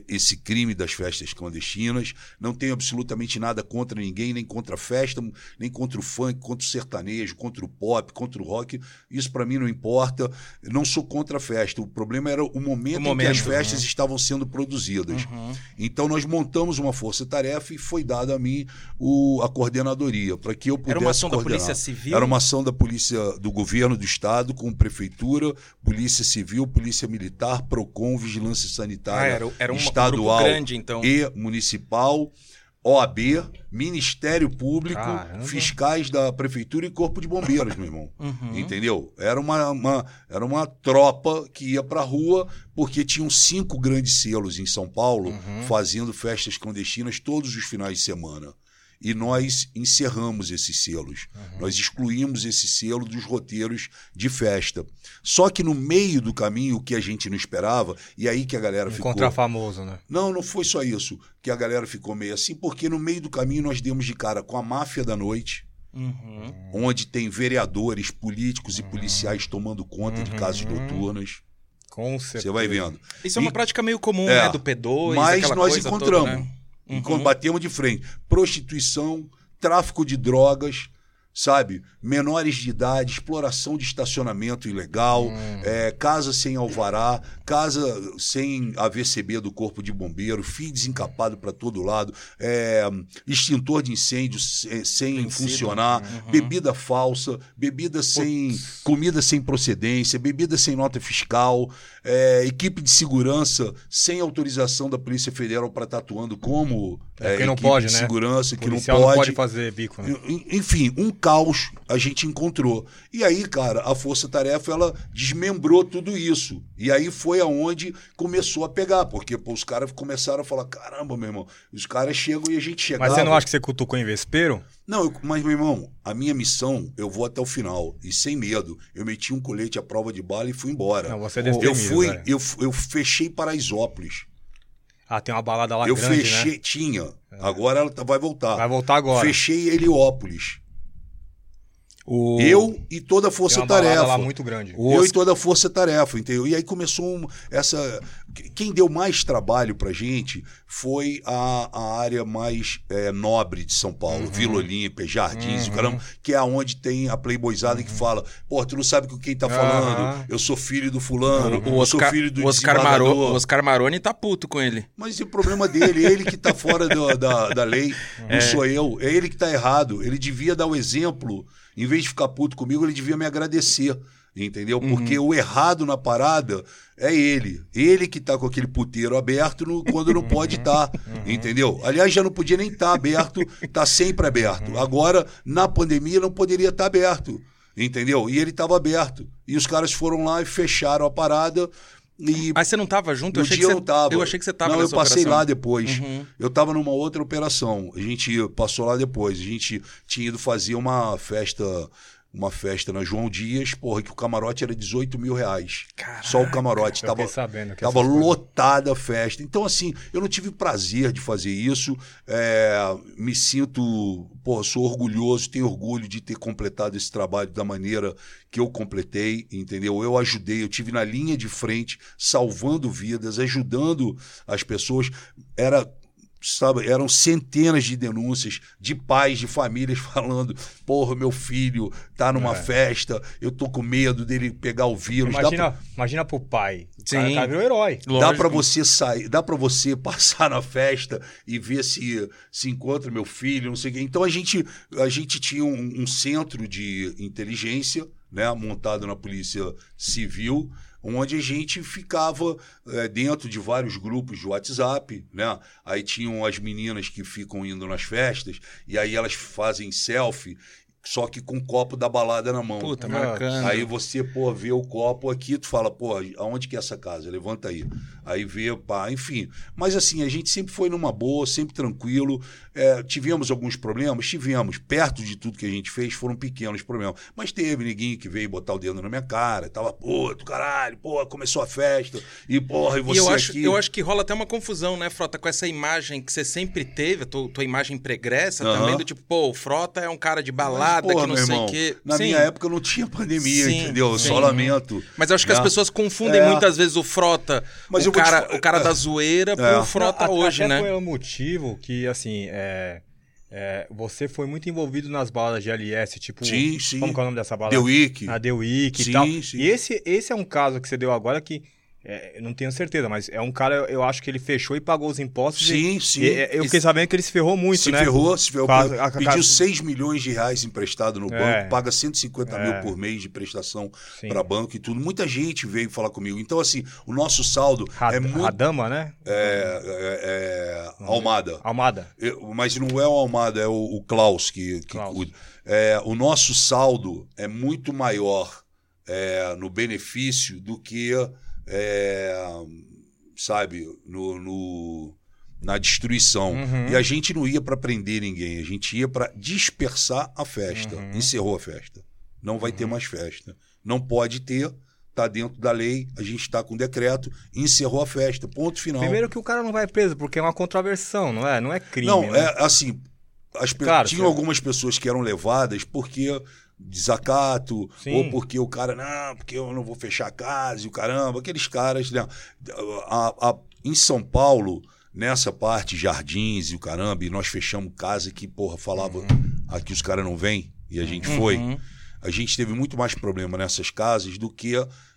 esse crime das festas clandestinas. Não tenho absolutamente nada contra ninguém, nem contra a festa, nem contra o funk, contra o sertanejo, contra o pop, contra o rock. Isso para mim não importa. Eu não sou contra a festa. O problema era o momento, O em momento, que as festas né? estavam sendo produzidas. Uhum. Então nós montamos uma força-tarefa e foi dada a mim o- a coordenadoria para que eu pudesse Era uma ação da coordenar. Polícia Civil? Era uma ação da polícia do governo do estado com prefeitura, polícia civil, polícia militar, Procon, vigilância Ah, sanitária era, era um estadual grupo grande, então. e municipal, OAB, Ministério Público, Caramba. fiscais da prefeitura e corpo de bombeiros, meu irmão. (laughs) Uhum. Entendeu? Era uma, uma- era uma tropa que ia pra rua, porque tinham cinco grandes selos em São Paulo Uhum. fazendo festas clandestinas todos os finais de semana. E nós encerramos esses selos. Uhum. Nós excluímos esse selo dos roteiros de festa. Só que no meio do caminho, o que a gente não esperava, e aí que a galera ficou. Encontrar famoso, né? Não, não foi só isso. Que a galera ficou meio assim, porque no meio do caminho nós demos de cara com a máfia da noite, Uhum. onde tem vereadores, políticos e policiais tomando conta de casas Uhum. noturnas. Com certeza. Você vai vendo. Isso é uma E- prática meio comum, É, né? Do P2, Mas nós encontramos. Toda, né? E combatemos de frente. Prostituição, tráfico de drogas, sabe? Menores de idade, exploração de estacionamento ilegal, é, casa sem alvará, casa sem AVCB do Corpo de Bombeiro, fio desencapado para todo lado, é, extintor de incêndio se- sem funcionar, bebida falsa, bebida sem. comida sem procedência, bebida sem nota fiscal, é, equipe de segurança sem autorização da Polícia Federal para estar atuando como É porque não pode, de né? segurança, que não pode. não pode fazer bico, né? En- Enfim, um caos a gente encontrou. E aí, cara, a Força Tarefa ela desmembrou tudo isso. E aí foi aonde começou a pegar, porque pô, os caras começaram a falar: caramba, meu irmão, os caras chegam e a gente chegava. Mas você não acha que você cutucou em vespeiro? Não, eu- mas, meu irmão, a minha missão, eu vou até o final. E sem medo. Eu meti um colete à prova de bala e fui embora. Não, você é eu fui, velho. eu, eu fechei Paraisópolis. Ah, tem uma balada lá eu grande, fechei, né? tinha. Agora ela tá- vai voltar. Vai voltar agora. Fechei Heliópolis. O... Eu e toda a tem Força uma balada Tarefa. lá muito grande. Eu e toda a Força Tarefa, entendeu? E aí começou um- essa. Quem deu mais trabalho pra gente foi a, a área mais é, nobre de São Paulo, Uhum. Vila Olímpia, Jardins, o caramba, que é onde tem a Playboyzada que fala: pô, tu não sabe com quem tá falando, Uhum. Eu sou filho do fulano, O eu sou filho do o Oscar, Maro, o Oscar Maroni tá puto com ele. Mas é problema dele, ele que tá fora da, da, da lei, (laughs) não É. sou eu. É ele que tá errado. Ele devia dar o exemplo. Em vez de ficar puto comigo, ele devia me agradecer. Entendeu? Porque o errado na parada é ele. Ele que tá com aquele puteiro aberto no- quando não pode estar. Entendeu? Aliás, já não podia nem estar aberto, tá sempre aberto. Agora, na pandemia, não poderia estar aberto. Entendeu? E ele estava aberto. E os caras foram lá e fecharam a parada. E Mas você não tava junto? no eu achei dia que eu você, não tava. Eu achei que você tava Não, eu passei operação. lá depois. Uhum. Eu tava numa outra operação. A gente passou lá depois. A gente tinha ido fazer uma festa. Uma festa na João Dias, porra, que o camarote era 18 mil reais. Caraca, Só o camarote. Tava, sabendo que tava lotada a festa. Então, assim, eu não tive prazer de fazer isso. É, me sinto, porra, sou orgulhoso, tenho orgulho de ter completado esse trabalho da maneira que eu completei, entendeu? Eu ajudei, eu tive na linha de frente, salvando vidas, ajudando as pessoas. Era sabe, eram centenas de denúncias de pais, de famílias (laughs) falando: porra, meu filho tá numa É. festa, eu tô com medo dele pegar o vírus. Dá pra- Imagina, imagina pro pai. Sim. cara, o cara virou herói. Dá Lógico. pra você sair, dá para você (laughs) passar na festa e ver se se encontra meu filho, não sei o quê. Então a gente a gente tinha um, um centro de inteligência né, montado na Polícia Civil, onde a gente ficava é, dentro de vários grupos de WhatsApp, né? Aí tinham as meninas que ficam indo nas festas e aí elas fazem selfie só que com o copo da balada na mão. Puta, marcando. Aí você, pô, vê o copo aqui, tu fala, pô, aonde que é essa casa? Levanta aí. Aí vê, pá, enfim. Mas assim, a gente sempre foi numa boa, sempre tranquilo. É, tivemos alguns problemas? Tivemos. Perto de tudo que a gente fez, foram pequenos problemas. Mas teve ninguém que veio botar o dedo na minha cara, tava, pô, do caralho, pô, começou a festa, e porra, e E você eu acho, aqui. eu acho que rola até uma confusão, né, Frota, com essa imagem que você sempre teve, a tua, tua imagem pregressa também, do tipo, pô, o Frota é um cara de Mas, balada, porra, que não sei o quê. Na Sim. minha época não tinha pandemia, Sim, entendeu? sim. Só lamento. Mas eu acho que as né? pessoas confundem É. muitas vezes o Frota, Mas o, eu vou te cara, fa- o cara da zoeira, É. pro Frota Não, hoje, até né? foi o motivo que, assim, é, é, você foi muito envolvido nas baladas de LS, tipo... Sim, sim. Como que é o nome dessa balada? The Week. A The Week Sim, e tal. sim. E esse, esse é um caso que você deu agora que... é, eu não tenho certeza, mas é um cara, eu, acho que ele fechou e pagou os impostos. Sim, e, sim. e- é, eu fiquei sabendo que ele se ferrou muito, se né? ferrou, se ferrou. Quase- a- a- pediu 6 milhões de reais emprestado no É. banco, paga 150 É. mil por mês de prestação para banco e tudo. Muita gente veio falar comigo. Então, assim, o nosso saldo Rad- é muito. Radama, né? É, é, é, Almada. Almada. Eu- mas não é o Almada, é o, o Klaus que, que Klaus. cuida. O nosso saldo é muito maior no benefício do que, é, sabe, no, no- na destruição. Uhum. E a gente não ia para prender ninguém, a gente ia para dispersar a festa. Uhum. Encerrou a festa. Não vai ter mais festa. Não pode ter. Está dentro da lei, a gente está com decreto, encerrou a festa. Ponto final. Primeiro que o cara não vai preso, porque é uma contraversão, não é? Não é crime, Não, né? é assim. As pe- Claro, tinham algumas pessoas que eram levadas porque desacato, Sim. ou porque o cara, não, porque eu não vou fechar a casa e o caramba, aqueles caras. Né? A- a- em São Paulo, nessa parte, jardins e o caramba, e nós fechamos casa que, porra, falava Uhum. aqui os caras não vêm, e a gente foi. Uhum. A gente teve muito mais problema nessas casas do que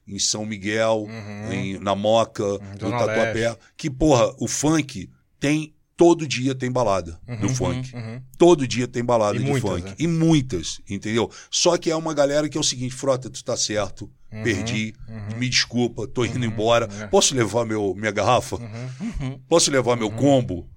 em São Miguel, Uhum. em, na Moca, no Zona Tatuapé. Leste. Que, porra, o funk tem. Todo dia tem balada do funk. Uhum. Todo dia tem balada E de muitas, funk. né? E muitas, entendeu? Só que é uma galera que é o seguinte: Frota, tu tá certo, Uhum. perdi, me desculpa, tô indo embora. É. Posso levar meu, minha garrafa? Posso levar meu combo?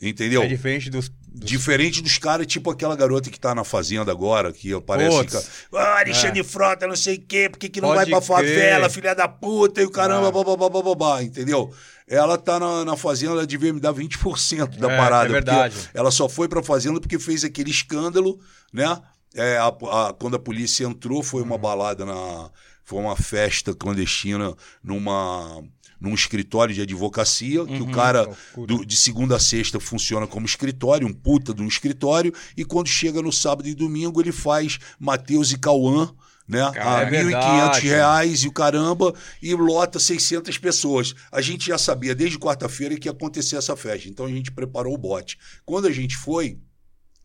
Entendeu? Uhum. É diferente dos. dos- Diferente dos caras, tipo aquela garota que tá na fazenda agora, que aparece. Fica, ah, Alexandre Frota, não sei o quê, por que, que não Pode vai pra favela, crer. filha da puta, e o caramba, Ah. babá, babá, entendeu? Ela tá na, na fazenda, ela devia me dar 20% da É, parada. é verdade. Ela só foi pra fazenda porque fez aquele escândalo, né? É, a- a- quando a polícia entrou, foi Uhum. uma balada na. Foi uma festa clandestina numa. Num escritório de advocacia, que o cara loucura. do- de segunda a sexta funciona como escritório, um puta de um escritório, e quando chega no sábado e domingo ele faz Matheus e Cauã, né? Cara, a é R$ 1.500 verdade. reais e o caramba, e lota 600 pessoas. A gente já sabia desde quarta-feira que ia acontecer essa festa, então a gente preparou o bote. Quando a gente foi,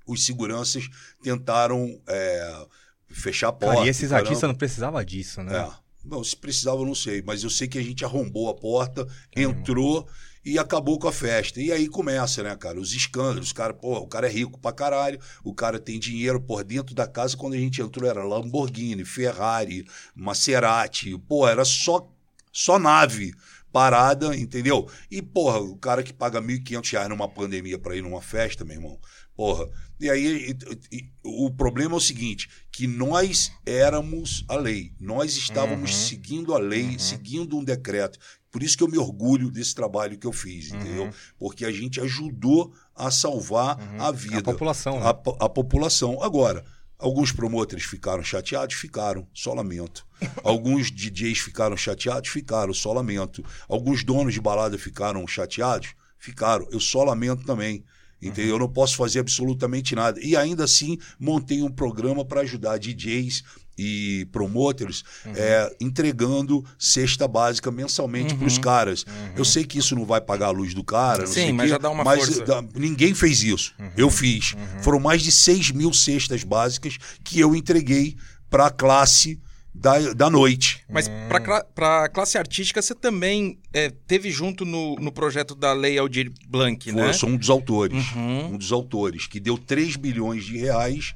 os seguranças tentaram é, fechar a porta. Cara, e esses artistas não precisavam disso, né? É. Bom, se precisava, eu não sei, mas eu sei que a gente arrombou a porta, entrou e acabou com a festa. E aí começa, né, cara? Os escândalos. O cara, pô, o cara é rico pra caralho, o cara tem dinheiro por dentro da casa. Quando a gente entrou, era Lamborghini, Ferrari, Maserati, pô, era só, só nave parada, entendeu? E, porra, o cara que paga 1.500 reais numa pandemia pra ir numa festa, meu irmão, porra. E aí, e- e- o problema é o seguinte, que nós éramos a lei, nós estávamos Uhum. seguindo a lei, seguindo um decreto. Por isso que eu me orgulho desse trabalho que eu fiz, entendeu? Porque a gente ajudou a salvar a vida. A população, né? A, a população. Agora, alguns promotores ficaram chateados? Ficaram, só lamento. (laughs) Alguns DJs ficaram chateados? Ficaram, só lamento. Alguns donos de balada ficaram chateados? Ficaram, eu só lamento também. Entendeu? Eu não posso fazer absolutamente nada. E ainda assim, montei um programa para ajudar DJs e promoters é, entregando cesta básica mensalmente para os caras. Eu sei que isso não vai pagar a luz do cara, não Sim, mas quê, já dá uma mas força. ninguém fez isso. Eu fiz. Foram mais de 6 mil cestas básicas que eu entreguei para a classe da, da noite. Mas pra, cla- pra classe artística, você também é, teve junto no, no projeto da Lei Aldir Blanc, Foi, né? Eu sou um dos autores. Uhum. Um dos autores, que deu 3 bilhões de reais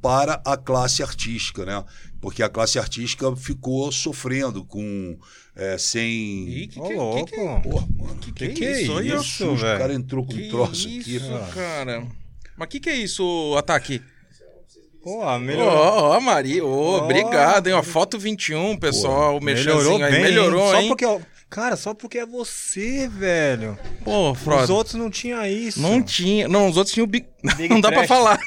para a classe artística, né? porque a classe artística ficou sofrendo com é, sem. Ih, que, que, louco. que, que, Porra, mano. que, Que que que é é isso? Olha, isso? o cara entrou com Que um troço aqui. isso, cara? Mas que que é isso, Ataque? Pô, Ó, melhorou. ó, Maria, ô, obrigado, hein? Ó, foto 21, pessoal, o melhorou merchanzinho aí, bem. melhorou, só hein? Porque, ó, cara, só porque é você, velho. Pô, Os Frota, outros não tinha isso. não tinha, não, os outros tinham o Big... (laughs) Big não dá pra Trash. falar.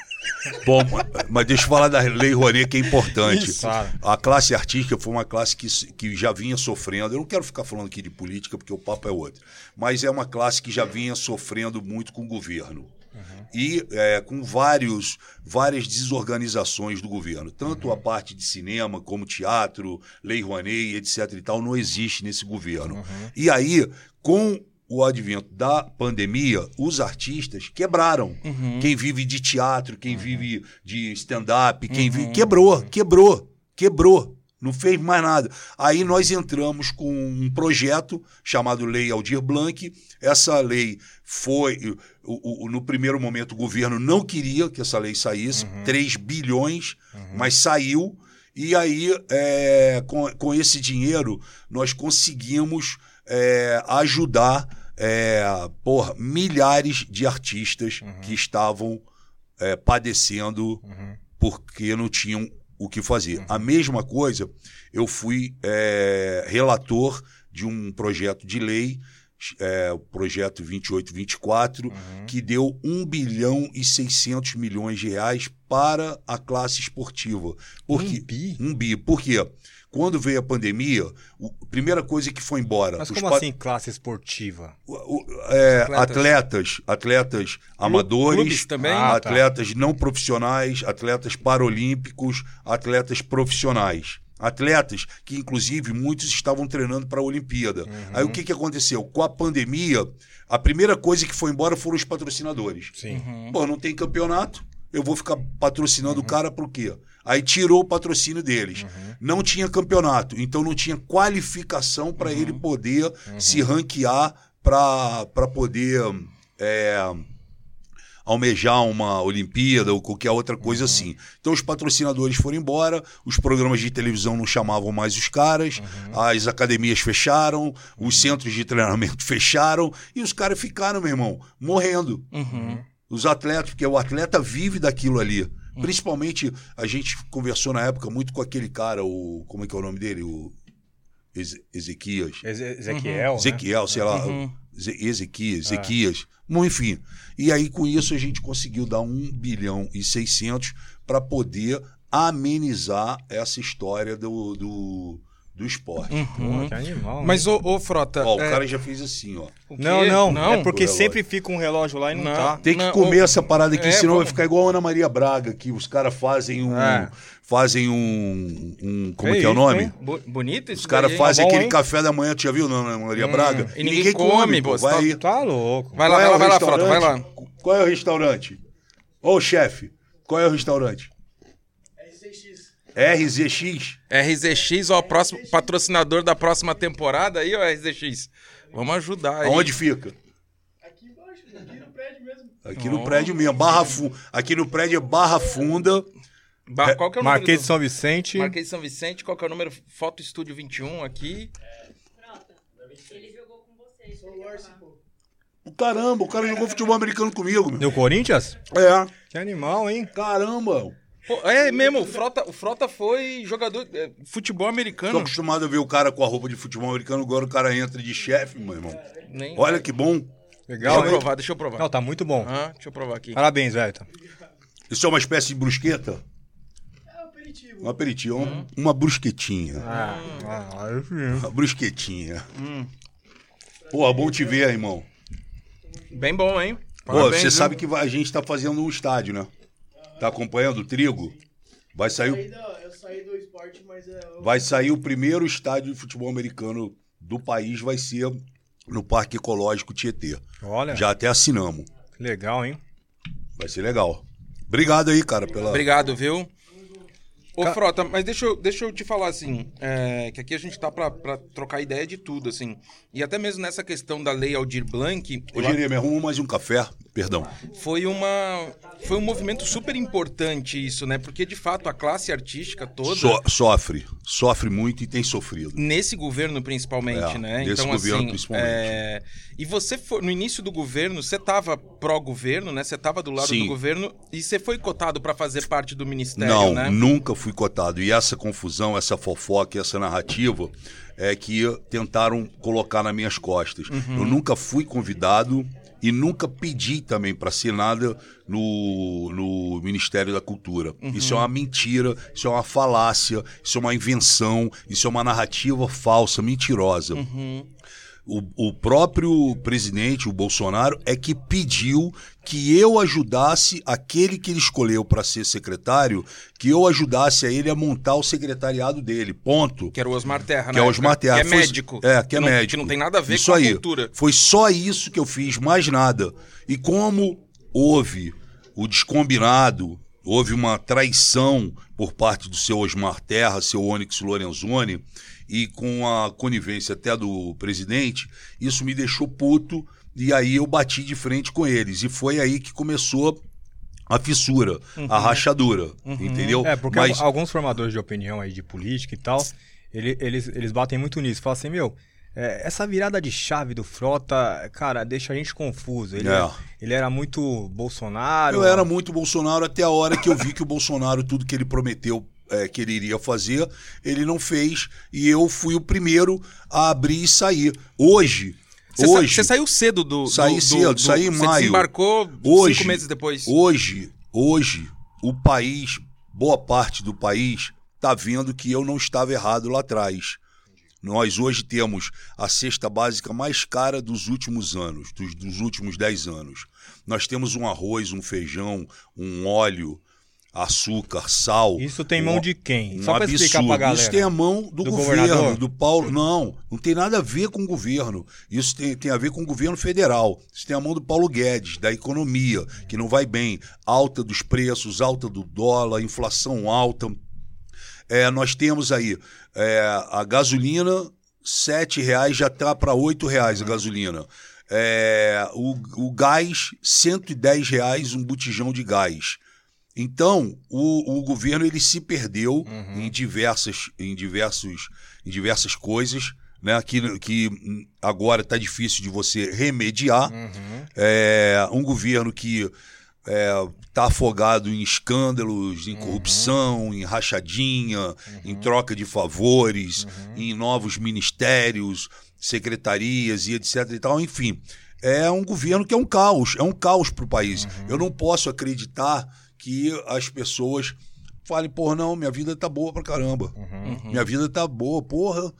Bom, mas deixa eu falar da Lei Rouanet, que é importante. Isso. A classe artística foi uma classe que, que já vinha sofrendo. Eu não quero ficar falando aqui de política, porque o papo é outro. Mas é uma classe que já vinha sofrendo muito com o governo. E é, com vários, várias desorganizações do governo. Tanto a parte de cinema, como teatro, Lei Rouanet, etc. e tal, não existe nesse governo. E aí, com o advento da pandemia, os artistas quebraram. Quem vive de teatro, quem vive de stand-up, quem vive. Quebrou, quebrou, quebrou. Não fez mais nada. Aí nós entramos com um projeto chamado Lei Aldir Blanc. Essa lei foi. o- o- no primeiro momento, o governo não queria que essa lei saísse 3 bilhões, mas saiu. E aí, é, com, com esse dinheiro, nós conseguimos é, ajudar é, porra, milhares de artistas que estavam é, padecendo porque não tinham o que fazer. A mesma coisa, eu fui é, relator de um projeto de lei, é, o projeto 2824, que deu 1 bilhão e 600 milhões de reais para a classe esportiva. Porque, Um bi? Um bi. Por quê? Quando veio a pandemia, o- a primeira coisa que foi embora. Mas como pa- assim, classe esportiva? o- o- é, Atletas. atletas, atletas amadores, também? Ah, tá. atletas não profissionais, atletas paralímpicos, atletas profissionais. Atletas que, inclusive, muitos estavam treinando para a Olimpíada. Aí o que, que aconteceu? Com a pandemia, a primeira coisa que foi embora foram os patrocinadores. Sim. Pô, não tem campeonato, eu vou ficar patrocinando o cara por quê? Aí tirou o patrocínio deles. Não tinha campeonato, então não tinha qualificação para ele poder se ranquear para poder é, almejar uma Olimpíada ou qualquer outra coisa assim. Então os patrocinadores foram embora, os programas de televisão não chamavam mais os caras, as academias fecharam, os centros de treinamento (laughs) fecharam e os caras ficaram, meu irmão, morrendo Uhum. os atletas, porque o atleta vive daquilo ali. Principalmente, a gente conversou na época muito com aquele cara, o. Como é que é o nome dele? O Eze- Ezequias. Eze- Ezequiel, né? Ezequiel, sei lá. Uhum. Ze- Ezequias, Ezequias. Bom, enfim. E aí, com isso, a gente conseguiu dar 1 bilhão e 600 para poder amenizar essa história do, do, do esporte. Pô, que animal. Mas, ô, ô, Frota... Ó, o é, cara já fez assim, ó. Não, não, Não? É porque sempre fica um relógio lá e não, Não. tá. Tem que Não, comer o- essa parada aqui, É, senão vai ficar igual a Ana Maria Braga, que os caras fazem um. É. Fazem um. um- como Que é que é o nome? hein? bo- bonito isso Os caras fazem bom, aquele hein? café da manhã, tu já viu, não, Ana Maria Braga? e ninguém come, pô, pô. você Vai tá-. Tá louco. Vai lá, Qual vai é lá, vai lá, Frota, vai lá. Qual é o restaurante? Ô, chefe, qual é o restaurante? RZX. RZX, ó, próximo patrocinador da próxima temporada aí, ó, RZX. Vamos ajudar aí. Aonde fica? Aqui embaixo, aqui no prédio mesmo. Aqui no prédio mesmo. Barra Fu... Aqui no prédio é Barra Funda. Ba- Qual que é o número? Marquês de do- São Vicente. Marquês de São Vicente, qual que é o número? Foto Estúdio 21 aqui. Frota, ele jogou com vocês. Sou o pô. Caramba, o cara jogou futebol americano comigo, meu. No Corinthians? É. Que animal, hein? Caramba. Pô, é mesmo, o Frota, o Frota foi jogador de futebol Tô americano. acostumado a ver o cara com a roupa de futebol americano, agora o cara entra de chefe, meu irmão. Nem- Olha que bom. Legal, Deixa eu provar, deixa eu provar. Não, tá muito bom. Ah, deixa eu provar aqui. Parabéns, velho. Isso é uma espécie de brusqueta? É o aperitivo. Um aperitivo, uma- uma brusquetinha. Ah, ah, sim. Uma brusquetinha. Pô, bom te ver, irmão. Bem bom, hein? Pô, Parabéns, você viu? sabe que a gente tá fazendo um estádio, né? Tá acompanhando o trigo? Vai Eu sair, saí, da- eu saí do esporte, mas é. eu- vai sair o primeiro estádio de futebol americano do país, vai ser no Parque Ecológico Tietê. Olha, Já até assinamos. que legal, hein? Vai ser legal. Obrigado aí, cara, pela. Obrigado, viu? Ô, Ca- Frota, mas deixa eu, deixa eu te falar assim, é, que aqui a gente tá pra, pra trocar ideia de tudo, assim. E até mesmo nessa questão da lei Aldir Blanc, Ô, Jeremy, arruma mais um café. Perdão. foi uma foi um movimento super importante isso, né? Porque de fato a classe artística toda So- sofre. Sofre muito e tem sofrido. nesse governo principalmente, É, né? nesse então governo, assim, principalmente. é, e você foi no início do governo, você tava pró governo, né? Você tava do lado Sim. do governo e você foi cotado pra fazer parte do ministério, Não, né? nunca fui cotado. E essa confusão, essa fofoca, essa narrativa é que tentaram colocar nas minhas costas. Uhum. Eu nunca fui convidado e nunca pedi também para ser nada no, no Ministério da Cultura. Uhum. Isso é uma mentira, isso é uma falácia, isso é uma invenção, isso é uma narrativa falsa, mentirosa. Uhum. O, o próprio presidente, o Bolsonaro, é que pediu que eu ajudasse aquele que ele escolheu para ser secretário, que eu ajudasse a ele a montar o secretariado dele. Ponto. Que era o Osmar Terra, Que é o Osmar Terra. Que é Foi- médico. É, que é não, médico. Que não tem nada a ver isso com aí. a cultura. Foi só isso que eu fiz, mais nada. E como houve o descombinado, houve uma traição por parte do seu Osmar Terra, seu Onyx Lorenzoni, e com a conivência até do presidente, isso me deixou puto e aí eu bati de frente com eles. E foi aí que começou a fissura, a rachadura, entendeu? É, porque Mas- al- alguns formadores de opinião aí de política e tal, ele- eles, eles batem muito nisso. Falam assim, meu, é, essa virada de chave do Frota, cara, deixa a gente confuso. Ele, É. ele era muito Bolsonaro. Eu era muito Bolsonaro até a hora que eu vi que o Bolsonaro, tudo que ele prometeu é, que ele iria fazer, ele não fez. E eu fui o primeiro a abrir e sair. Hoje. Você, sa- hoje, você saiu cedo do. Saí do- cedo, do- saí em você maio. desembarcou Hoje- cinco meses depois. Hoje, hoje, o país, boa parte do país, está vendo que eu não estava errado lá atrás. Nós hoje temos a cesta básica mais cara dos últimos anos, dos, dos últimos 10 anos. Nós temos um arroz, um feijão, um óleo, açúcar, sal. Isso tem um- mão de quem? um Só pra explicar pra galera. Isso tem a mão do, Do governo, governador? do Paulo. Não, não tem nada a ver com o governo. Isso tem, tem a ver com o governo federal. Isso tem a mão do Paulo Guedes, da economia, que não vai bem. Alta dos preços, alta do dólar, inflação alta. É, nós temos aí é, a gasolina, 7 reais já está para 8 reais a gasolina. É, o, o gás, 110 reais um botijão de gás. Então, o, o governo ele se perdeu em, diversas, em, diversos, em diversas coisas, né? que, que agora está difícil de você remediar. Uhum. É, um governo que está afogado em escândalos, em corrupção, em rachadinha, em troca de favores, em novos ministérios, secretarias e etc. e tal. Enfim, é um governo que é um caos, é um caos para o país. Eu não posso acreditar que as pessoas falem, porra, não, minha vida tá boa pra caramba. Minha vida tá boa, porra.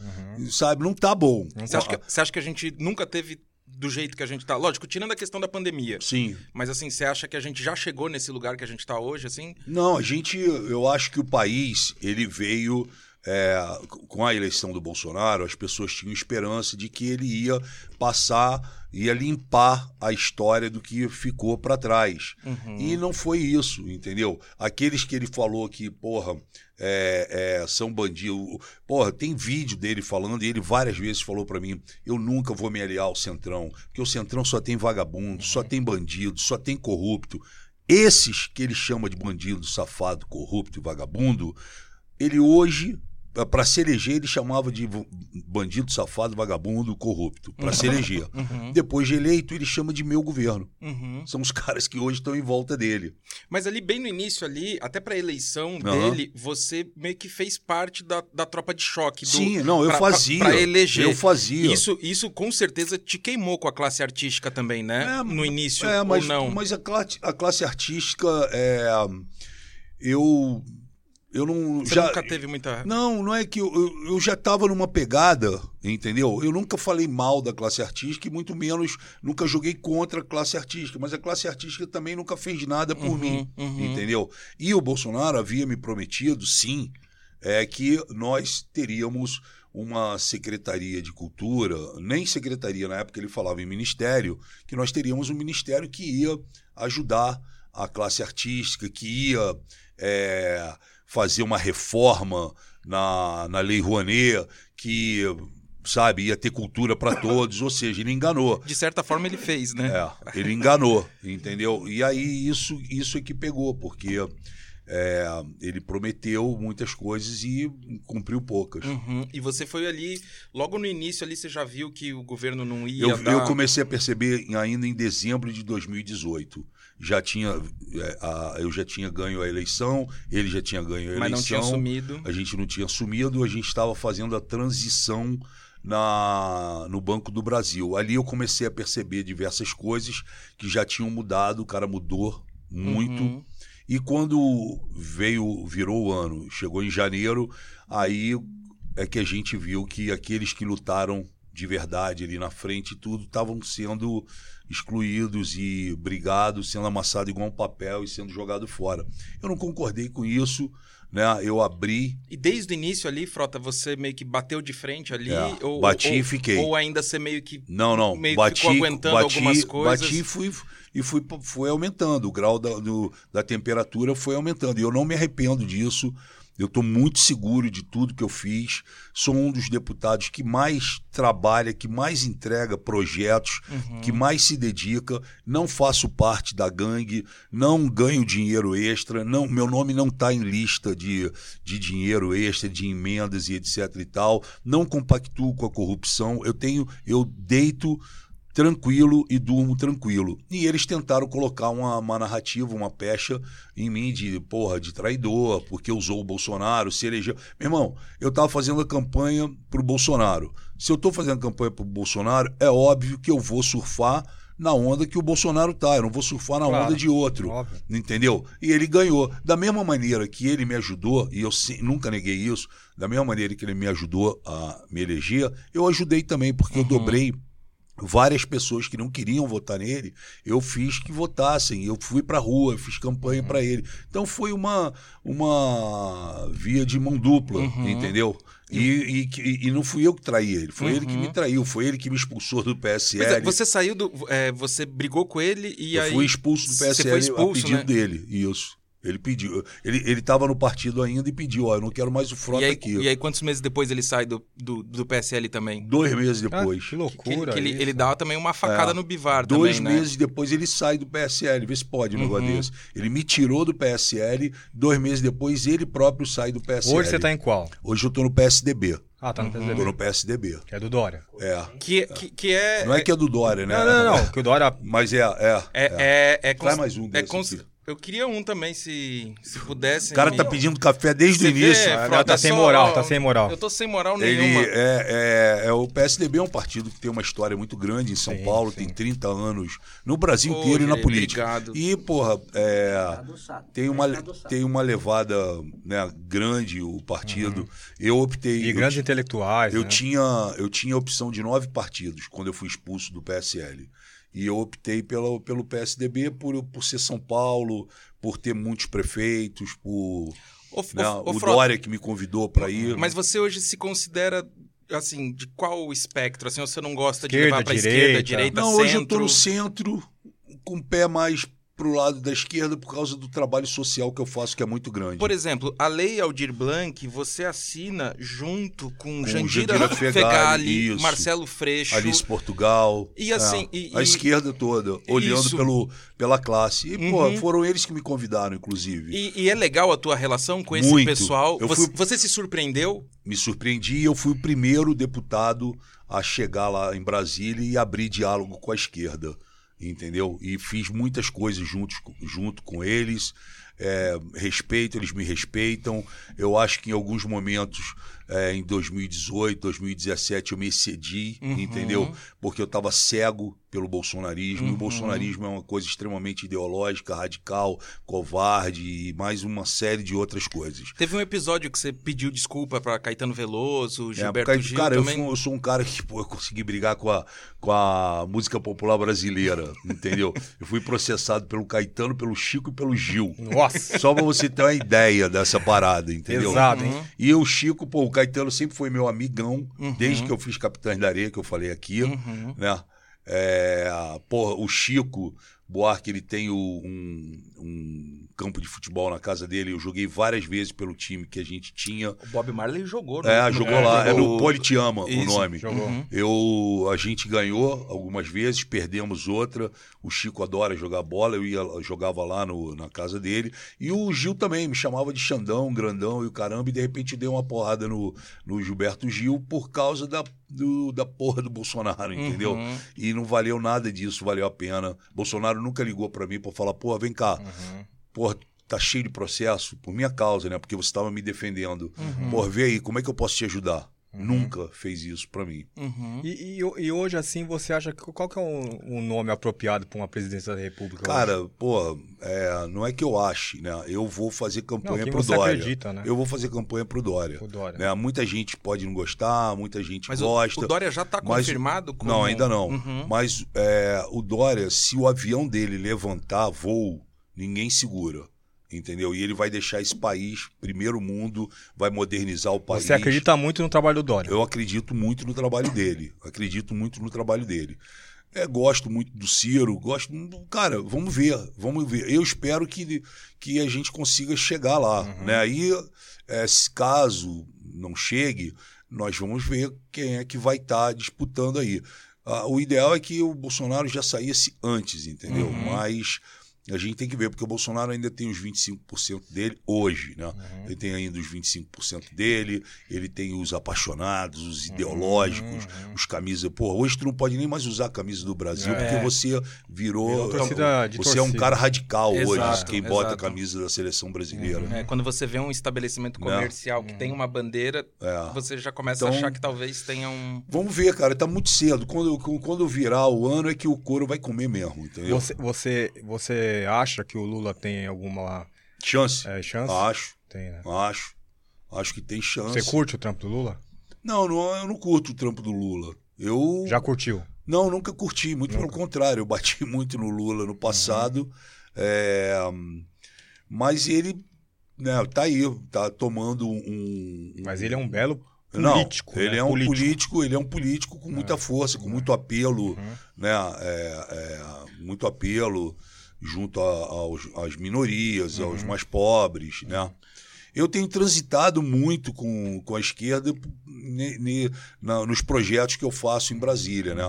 Sabe, não tá bom. Você acha, que, você acha que a gente nunca teve do jeito que a gente tá? Lógico, tirando a questão da pandemia. Sim. Mas assim, você acha que a gente já chegou nesse lugar que a gente tá hoje, assim? Não, a gente, eu acho que o país, ele veio é, com a eleição do Bolsonaro, as pessoas tinham esperança de que ele ia passar, ia limpar a história do que ficou para trás. E não foi isso, entendeu? Aqueles que ele falou que, porra, é, é, são bandidos. Porra, tem vídeo dele falando, e ele várias vezes falou para mim: eu nunca vou me aliar ao Centrão, porque o Centrão só tem vagabundo, só tem bandido, só tem corrupto. Esses que ele chama de bandido, safado, corrupto e vagabundo, ele hoje, para se eleger, ele chamava de bandido, safado, vagabundo, corrupto, para se eleger. (laughs) Depois de eleito, ele chama de meu governo. Uhum. São os (laughs) caras que hoje estão em volta dele. Mas ali, bem no início ali, até pra eleição dele, você meio que fez parte da, da tropa de choque. Do, Sim, não, eu pra- fazia. Pra eleger. Eu fazia. Isso, isso com certeza te queimou com a classe artística também, né? É, no início, É, mas, ou não? mas a, classe, a classe artística, é, eu, eu não... Você já, nunca teve muita... Não, não é que eu, eu, eu já estava numa pegada, entendeu? Eu nunca falei mal da classe artística e muito menos nunca joguei contra a classe artística, mas a classe artística também nunca fez nada por Uhum, mim, uhum. entendeu? E o Bolsonaro havia me prometido, sim, é que nós teríamos uma secretaria de cultura, nem secretaria, na época ele falava em ministério, que nós teríamos um ministério que ia ajudar a classe artística, que ia é, fazer uma reforma na, na Lei Rouanet que, sabe, ia ter cultura para (coughs) todos, ou seja, ele enganou. De certa forma ele fez, né? É, ele enganou, entendeu? E aí isso, isso é que pegou, porque é, ele prometeu muitas coisas e cumpriu poucas. Uhum. E você foi ali, logo no início ali, você já viu que o governo não ia Eu, dar... eu comecei a perceber ainda em dezembro de 2018. Já tinha, é, a- eu já tinha ganho a eleição, ele já tinha ganho a Mas eleição. não tinha assumido. A gente não tinha assumido, a gente estava fazendo a transição na, no Banco do Brasil. Ali eu comecei a perceber diversas coisas que já tinham mudado, o cara mudou muito. Uhum. E quando veio, virou o ano, chegou em janeiro, aí é que a gente viu que aqueles que lutaram de verdade ali na frente e tudo estavam sendo excluídos e brigados, sendo amassados igual um papel e sendo jogado fora. Eu não concordei com isso, né? Eu abri, E desde o início ali, Frota, você meio que bateu de frente ali? É, ou, bati ou, e fiquei. Ou ainda você meio que... não, não, Meio bati, ficou aguentando bati, algumas coisas. bati e fui e fui, foi aumentando, o grau da, do- da temperatura foi aumentando. E eu não me arrependo disso. Eu estou muito seguro de tudo que eu fiz. Sou um dos deputados que mais trabalha, que mais entrega projetos, Uhum. que mais se dedica. Não faço parte da gangue, não ganho dinheiro extra, não, meu nome não está em lista de, de dinheiro extra, de emendas e etc e tal. Não compactuo com a corrupção. Eu tenho, eu deito tranquilo e durmo tranquilo. E eles tentaram colocar uma, uma narrativa, uma pecha em mim de, porra, de traidor, porque usou o Bolsonaro, se elegeu. Meu irmão, eu tava fazendo a campanha pro Bolsonaro. Se eu tô fazendo a campanha pro Bolsonaro, é óbvio que eu vou surfar na onda que o Bolsonaro tá. Eu não vou surfar na Claro, onda de outro. óbvio. Entendeu? E ele ganhou. Da mesma maneira que ele me ajudou, e eu nunca neguei isso, da mesma maneira que ele me ajudou a me eleger, eu ajudei também, porque eu dobrei várias pessoas que não queriam votar nele, eu fiz que votassem, eu fui pra rua, eu fiz campanha pra ele. Então foi uma uma via de mão dupla, entendeu? E, e, e não fui eu que traí ele, foi ele que me traiu, foi ele que me expulsou do PSL. É, você saiu do... é, você brigou com ele e eu aí... fui expulso do PSL foi expulso, a pedido né? dele, isso. Ele pediu, ele ele estava no partido ainda e pediu, ó, eu não quero mais o Frota E aí, aqui. e aí, quantos meses depois ele sai do, do, do PSL também? Dois meses Ah, depois. que Que, loucura. que ele, isso. ele dá também uma facada É. no Bivar Dois também, né? meses depois ele sai do PSL, vê se pode um negócio Uhum. desse. Ele me tirou do PSL, dois meses depois ele próprio sai do PSL. Hoje você tá em qual? Hoje eu tô no PSDB. Ah, tá no Tô PSDB. no PSDB. Que é do Dória. É. Que, que, que é... Não é que é do Dória, né? Não, não, não, não. Que o Dória. Mas é, é. É, é, é, Traz cons- mais um é desse cons- aqui. Eu queria um também, se, se pudesse. O cara tá pedindo café desde o Você vê, início. Frota, tá sem moral, tá sem moral. Eu tô sem moral Ele nenhuma. é, é, é- o PSDB é um partido que tem uma história muito grande em São Sim, Paulo, sim. tem 30 anos no Brasil Ô, inteiro e na política. obrigado. E, porra, é, tem uma, Tá adoçado. tem uma levada né, grande o partido. Eu optei. E eu grandes intelectuais. eu né? tinha, eu tinha a opção de nove partidos quando eu fui expulso do PSL. E eu optei pela, pelo PSDB por, por ser São Paulo, por ter muitos prefeitos, por. Né, ô, ô, o Frota, Dória que me convidou para ir. Mas você hoje se considera, assim, de qual espectro? Assim, você não gosta de Esquerda, levar pra direita. esquerda, direita, Não, centro? hoje eu tô no centro, com o pé mais pro lado da esquerda por causa do trabalho social que eu faço, que é muito grande. Por exemplo, a Lei Aldir Blanc, você assina junto com, Com Jandira Jandira Fegali, isso. Marcelo Freixo. Alice Portugal. E assim, é, e- a e- esquerda toda, olhando Isso. pelo, pela classe. E, Uhum. pô, foram eles que me convidaram, inclusive. E, e é legal a tua relação com esse Muito. pessoal. Eu Você, fui- você se surpreendeu? Me surpreendi e eu fui o primeiro deputado a chegar lá em Brasília e abrir diálogo com a esquerda, entendeu? E fiz muitas coisas juntos, junto com eles. É, respeito, eles me respeitam. Eu acho que em alguns momentos, é, em 2018, 2017, eu me excedi, Uhum. entendeu? Porque eu estava cego pelo bolsonarismo. E Uhum. o bolsonarismo é uma coisa extremamente ideológica, radical, covarde e mais uma série de outras coisas. Teve um episódio que você pediu desculpa pra Caetano Veloso, É, Gilberto porque, Gil cara, eu, também. fui- eu sou um cara que pô, eu consegui brigar com a, com a música popular brasileira, entendeu? Eu fui processado pelo Caetano, pelo Chico e pelo Gil. Nossa, Só pra você ter uma ideia dessa parada, entendeu? pesado, hein? E o Chico, pô, o Caetano sempre foi meu amigão, Uhum. desde que eu fiz Capitães da Areia, que eu falei aqui, Uhum. né? É, porra, o Chico, Buarque ele tem o- um, um campo de futebol na casa dele. Eu joguei várias vezes pelo time que a gente tinha. O Bob Marley jogou, né? É, jogou lá. É jogou- Politiama o Isso, nome. Jogou. Uhum. Eu, a gente ganhou algumas vezes, perdemos outra. O Chico adora jogar bola, eu ia, jogava lá no, na casa dele. E o Gil também me chamava de Xandão, grandão e o caramba, e de repente deu uma porrada no, no Gilberto Gil por causa da, do- da porra do Bolsonaro, entendeu? Uhum. E não valeu nada disso, valeu a pena. Bolsonaro nunca ligou pra mim pra falar, porra, vem cá, Uhum. Porra, tá cheio de processo por minha causa, né? Porque você estava me defendendo. Uhum. Porra, vê aí, como é que eu posso te ajudar? Nunca fez isso pra mim. Uhum. E, e, e hoje, assim, você acha que qual que é o, o nome apropriado para uma presidência da República? Cara, pô, é, não é que eu ache, né? Eu vou fazer campanha Não, pro você Dória. acredita, né? Eu vou fazer campanha pro Dória. O Dória. Né? Muita gente pode não gostar, muita gente Mas o, gosta. o Dória já tá mas- confirmado? Como... Não, ainda não. Uhum. Mas é, o Dória, se o avião dele levantar voo, ninguém segura. Entendeu? E ele vai deixar esse país, primeiro mundo, vai modernizar o país. Você acredita muito no trabalho do Dória? Eu acredito muito no trabalho dele. Acredito muito no trabalho dele. É, gosto muito do Ciro, gosto. Cara, vamos ver, vamos ver. Eu espero que, que a gente consiga chegar lá. Né? Aí, é, se caso não chegue, nós vamos ver quem é que vai estar disputando aí. Ah, o ideal é que o Bolsonaro já saísse antes, entendeu? Uhum. Mas a gente tem que ver, porque o Bolsonaro ainda tem os 25% dele hoje, né? Uhum. Ele tem ainda os 25% dele, ele tem os apaixonados, os ideológicos, Uhum. os camisas. Pô, hoje tu não pode nem mais usar a camisa do Brasil, É. porque você virou. Virou torcida você é um torcida. cara radical hoje, Exato, quem bota a exato. camisa da seleção brasileira. É, quando você vê um estabelecimento comercial que tem uma bandeira, É. você já começa a Então- achar que talvez tenha um. Vamos ver, cara, tá muito cedo. Quando, quando virar o ano é que o couro vai comer mesmo, entendeu? Você, você, você acha que o Lula tem alguma Chance? é, chance? Acho, Tem, né? acho. Acho que tem chance. Você curte o trampo do Lula? Não, não, eu não curto o trampo do Lula. Eu. Já curtiu? Não, nunca curti, muito pelo contrário. Eu bati (laughs) muito no Lula no passado. é, mas ele né, tá aí, tá tomando um. um- Mas ele é um belo Não, político. ele né? é um político. político. ele é um político com muita força, com muito apelo, né? é, é, muito apelo junto a- aos, às minorias, aos mais pobres, né? Eu tenho transitado muito com, com a esquerda ne- ne- na- nos projetos que eu faço em Brasília, né?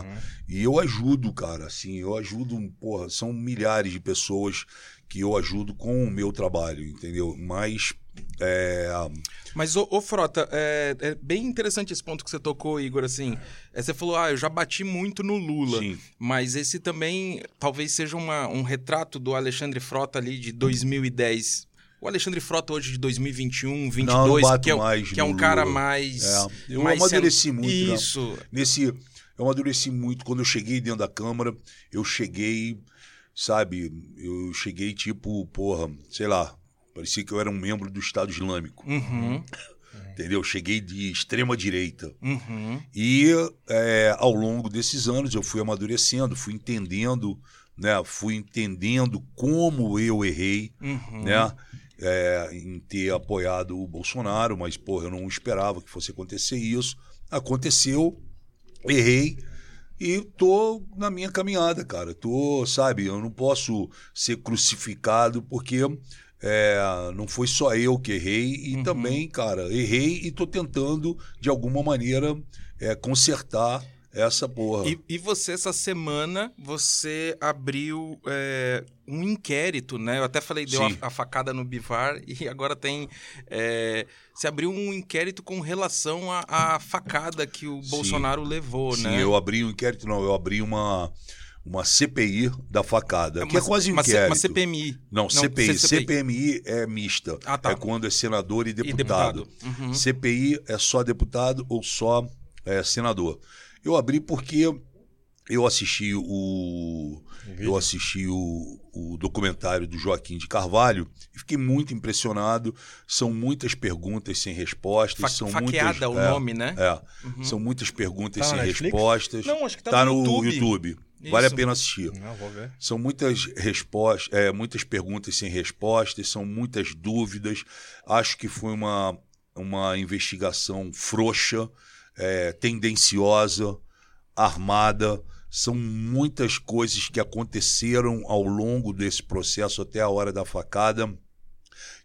E eu ajudo, cara, assim, eu ajudo, porra, são milhares de pessoas que eu ajudo com o meu trabalho, entendeu? Mas é, Mas, ô, ô, Frota, é, é bem interessante esse ponto que você tocou, Igor. Assim, É, você falou, ah, eu já bati muito no Lula. sim, Mas esse também talvez seja uma- um retrato do Alexandre Frota ali de 2010. O Alexandre Frota hoje de 2021, 22, Não, não bato que é, mais que é um no cara Lula. mais. É, eu mais amadureci muito, né? Isso. nesse eu amadureci muito quando eu cheguei dentro da câmara eu cheguei sabe eu cheguei tipo porra sei lá parecia que eu era um membro do Estado Islâmico Uhum, (laughs) entendeu cheguei de extrema direita uhum, e é, ao longo desses anos eu fui amadurecendo fui entendendo né fui entendendo como eu errei uhum. né? é, em ter apoiado o Bolsonaro, mas, porra, eu não esperava que fosse acontecer isso. Aconteceu, errei e tô na minha caminhada, cara. Tô, sabe, eu não posso ser crucificado porque é, não foi só eu que errei e também, cara, errei e tô tentando, de alguma maneira, é, consertar essa porra. E, e você, essa semana, você abriu é, um inquérito, né? Eu até falei, deu Sim. a, a facada no Bivar, (laughs) e agora tem. é, você abriu um inquérito com relação à facada que o Sim. Bolsonaro levou, Sim, né? eu abri um inquérito, não, eu abri uma, uma CPI da facada, que é quase um uma, inquérito. uma CPMI. Não, CPI. C- CPMI é mista. Ah, tá. É quando é senador e E deputado. deputado. Uhum. CPI é só deputado ou só é, senador. Eu abri porque eu assisti o. Eu assisti o, o documentário do Joaquim de Carvalho e fiquei muito impressionado. São muitas perguntas sem respostas. Fa- são faqueada muitas, o é, nome, né? É. São muitas perguntas Tá sem Netflix? respostas. Não, acho que tá tá no no YouTube. YouTube. Vale a Isso. pena assistir. Não, vou ver. São muitas respostas, é, muitas perguntas sem respostas, são muitas dúvidas. Acho que foi uma, uma investigação frouxa, é, tendenciosa, armada, são muitas coisas que aconteceram ao longo desse processo até a hora da facada,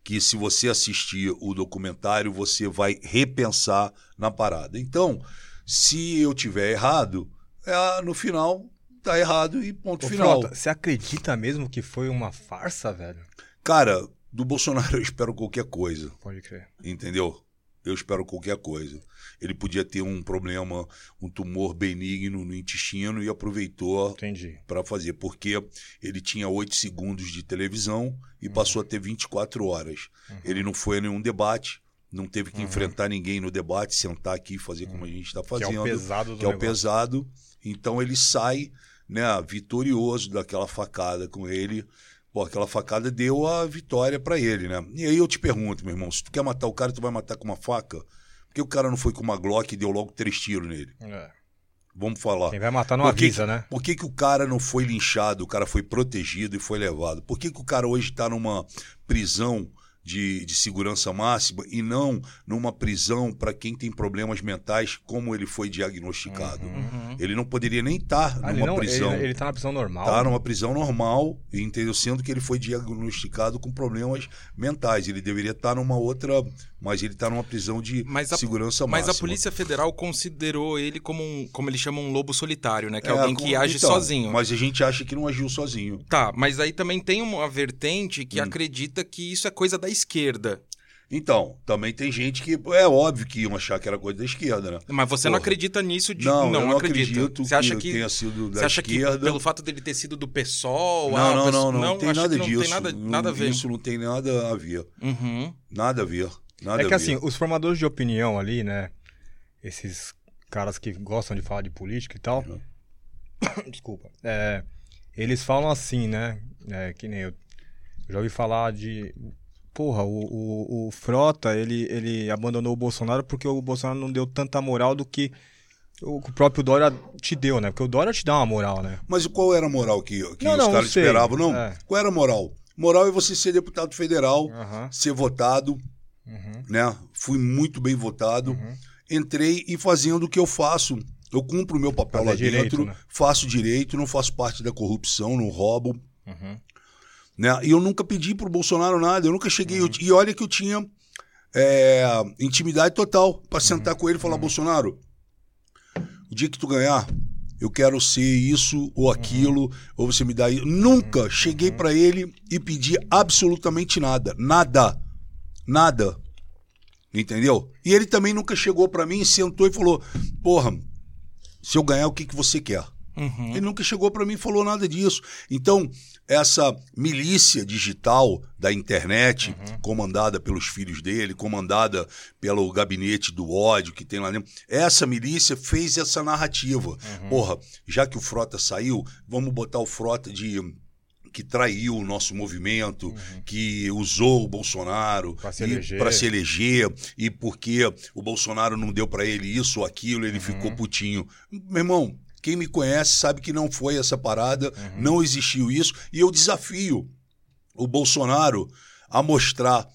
que se você assistir o documentário, você vai repensar na parada. Então, se eu tiver errado, é, no final tá errado e ponto Ô, final. Frota, você acredita mesmo que foi uma farsa, velho? Cara, do Bolsonaro eu espero qualquer coisa. Pode crer. entendeu? Eu espero qualquer coisa. Ele podia ter um problema, um tumor benigno no intestino e aproveitou para fazer, porque ele tinha 8 segundos de televisão e passou a ter 24 horas. Ele não foi a nenhum debate, não teve que enfrentar ninguém no debate, sentar aqui e fazer como a gente está Que fazendo é o pesado do que é o negócio. pesado. Então ele sai, né, vitorioso daquela facada com ele. Pô, aquela facada deu a vitória pra ele, né? E aí eu te pergunto, meu irmão, se tu quer matar o cara, tu vai matar com uma faca? Por que o cara não foi com uma Glock e deu logo três tiros nele? É. Vamos falar. Quem vai matar não Por que avisa, né? Por que, que o cara não foi linchado, o cara foi protegido e foi levado? Por que, que o cara hoje está numa prisão de, de segurança máxima e não numa prisão para quem tem problemas mentais, como ele foi diagnosticado? Ele não poderia nem estar Ah, ele, numa não, prisão. ele, ele tá na prisão normal. Tá numa prisão normal, entendeu? Sendo que ele foi diagnosticado com problemas mentais. Ele deveria estar numa outra, mas ele está numa prisão de Mas a- segurança Mas máxima. a Polícia Federal considerou ele como um, como eles chamam, um lobo solitário, né? Que é, É, alguém com- que age então, sozinho. Mas a gente acha que não agiu sozinho. Tá, mas aí também tem uma vertente Hum. que acredita que isso é coisa da esquerda. Então, também tem gente que. É óbvio que iam achar que era coisa da esquerda, né? Mas você não Porra. acredita nisso de. Não, não, eu não acredita. acredito Você acha que, que. tenha sido da Você acha que esquerda. pelo fato dele ter sido do PSOL. Não, ah, não, o não, PSOL não, tem nada que disso. Não tem nada, nada a ver. Isso não tem nada a ver. Uhum. Nada a ver. Nada É que assim, os formadores de opinião ali, né? Esses caras que gostam de falar de política e tal. Uhum. (coughs) Desculpa. É, eles falam assim, né? É, que nem eu. já ouvi falar de. Porra, o, o, o Frota, ele, ele abandonou o Bolsonaro porque o Bolsonaro não deu tanta moral do que o próprio Dória te deu, né? Porque o Dória te dá uma moral, né? Mas qual era a moral que, que Não, os não, caras sei. esperavam? Não. É. Qual era a moral? Moral é você ser deputado federal, Aham. ser votado, Uhum. né? Fui muito bem votado. Uhum. Entrei e fazendo o que eu faço. Eu cumpro o meu papel Fazer lá direito, dentro, né? faço direito, não faço parte da corrupção, não roubo. Uhum. né? E eu nunca pedi pro Bolsonaro nada, eu nunca cheguei. Uhum. eu- e olha que eu tinha é, intimidade total pra Uhum. sentar com ele e falar: Bolsonaro, o dia que tu ganhar, eu quero ser isso ou aquilo, ou você me dá isso. Nunca cheguei pra ele e pedi absolutamente nada. Nada. Nada. Entendeu? E ele também nunca chegou pra mim, sentou e falou: Porra, se eu ganhar, o que, que você quer? Uhum. Ele nunca chegou para mim e falou nada disso. Então, essa milícia digital da internet, comandada pelos filhos dele, comandada pelo gabinete do ódio que tem lá dentro, essa milícia fez essa narrativa. Porra, já que o Frota saiu, vamos botar o Frota de que traiu o nosso movimento, que usou o Bolsonaro Pra se eleger. se eleger e porque o Bolsonaro não deu para ele isso ou aquilo, ele ficou putinho. Meu irmão, quem me conhece sabe que não foi essa parada, não existiu isso e eu desafio o Bolsonaro a mostrar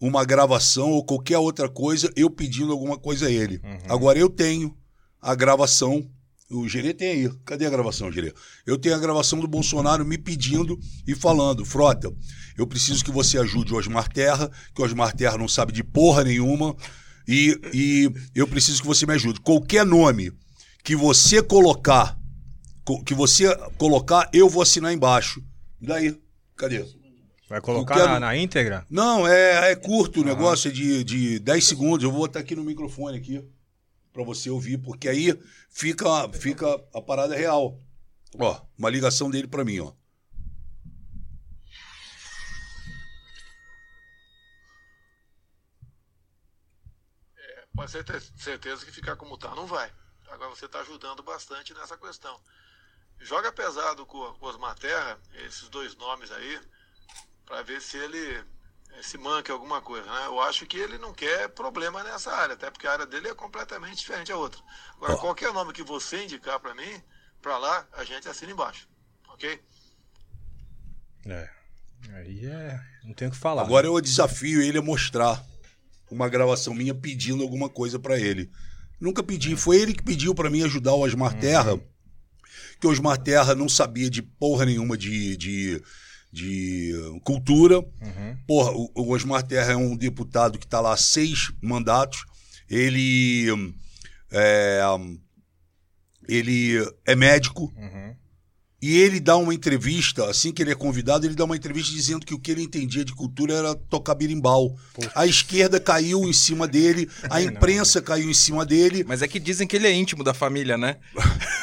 uma gravação ou qualquer outra coisa, eu pedindo alguma coisa a ele. Agora eu tenho a gravação. O Gerê tem aí. Cadê a gravação, Gerê? Eu tenho a gravação do Bolsonaro me pedindo e falando: Frota, eu preciso que você ajude o Osmar Terra, que o Osmar Terra não sabe de porra nenhuma, e, e eu preciso que você me ajude. Qualquer nome que você colocar, co- que você colocar, eu vou assinar embaixo. E daí? Cadê? Vai colocar quero- na, na íntegra? Não, é, é curto o negócio, é de, de 10 segundos. Eu vou botar aqui no microfone aqui para você ouvir, porque aí fica, fica a parada real. Ó, uma ligação dele para mim, ó. Pode ser ter certeza que ficar como tá não vai. Agora você está ajudando bastante nessa questão. Joga pesado com o Osmar Terra, esses dois nomes aí, para ver se ele se manca alguma coisa. Né? Eu acho que ele não quer problema nessa área, até porque a área dele é completamente diferente da outra. Agora, Ó. qualquer nome que você indicar para mim, para lá, a gente assina embaixo. Ok? É. Aí é. Não tem o que falar. Agora eu desafio ele a mostrar uma gravação minha pedindo alguma coisa para ele. Nunca pedi, foi ele que pediu para mim ajudar o Osmar Terra, que o Osmar Terra não sabia de porra nenhuma de, de, de cultura. Uhum. Porra, o, o Osmar Terra é um deputado que está lá há seis mandatos. Ele é, ele é médico. Uhum. E ele dá uma entrevista, assim que ele é convidado, ele dá uma entrevista dizendo que o que ele entendia de cultura era tocar birimbau. A esquerda caiu em cima dele, a (laughs) imprensa caiu em cima dele. Mas é que dizem que ele é íntimo da família, né?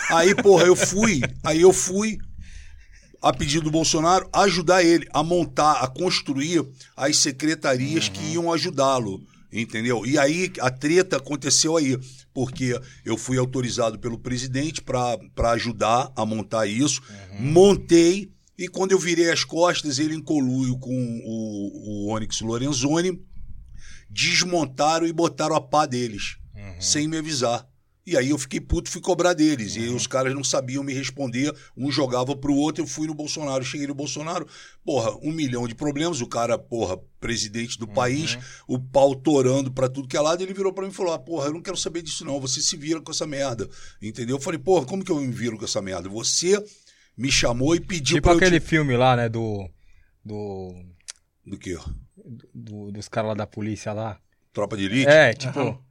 Aí, porra, eu fui, aí eu fui, a pedido do Bolsonaro, ajudar ele a montar, a construir as secretarias que iam ajudá-lo. Entendeu? E aí a treta aconteceu aí, porque eu fui autorizado pelo presidente para ajudar a montar isso, montei, e quando eu virei as costas, ele em com o, o Onyx Lorenzoni, desmontaram e botaram a pá deles, sem me avisar. E aí eu fiquei puto, fui cobrar deles. E aí os caras não sabiam me responder. Um jogava pro outro, eu fui no Bolsonaro. Cheguei no Bolsonaro, porra, um milhão de problemas. O cara, porra, presidente do país, o pau torando pra tudo que é lado. Ele virou pra mim e falou: ah, porra, eu não quero saber disso não. Você se vira com essa merda. Entendeu? Eu falei, porra, como que eu me viro com essa merda? Você me chamou e pediu Tipo pra eu aquele te... filme lá, né, do... Do... Do quê? do- dos caras lá da polícia lá. Tropa de elite? É, tipo...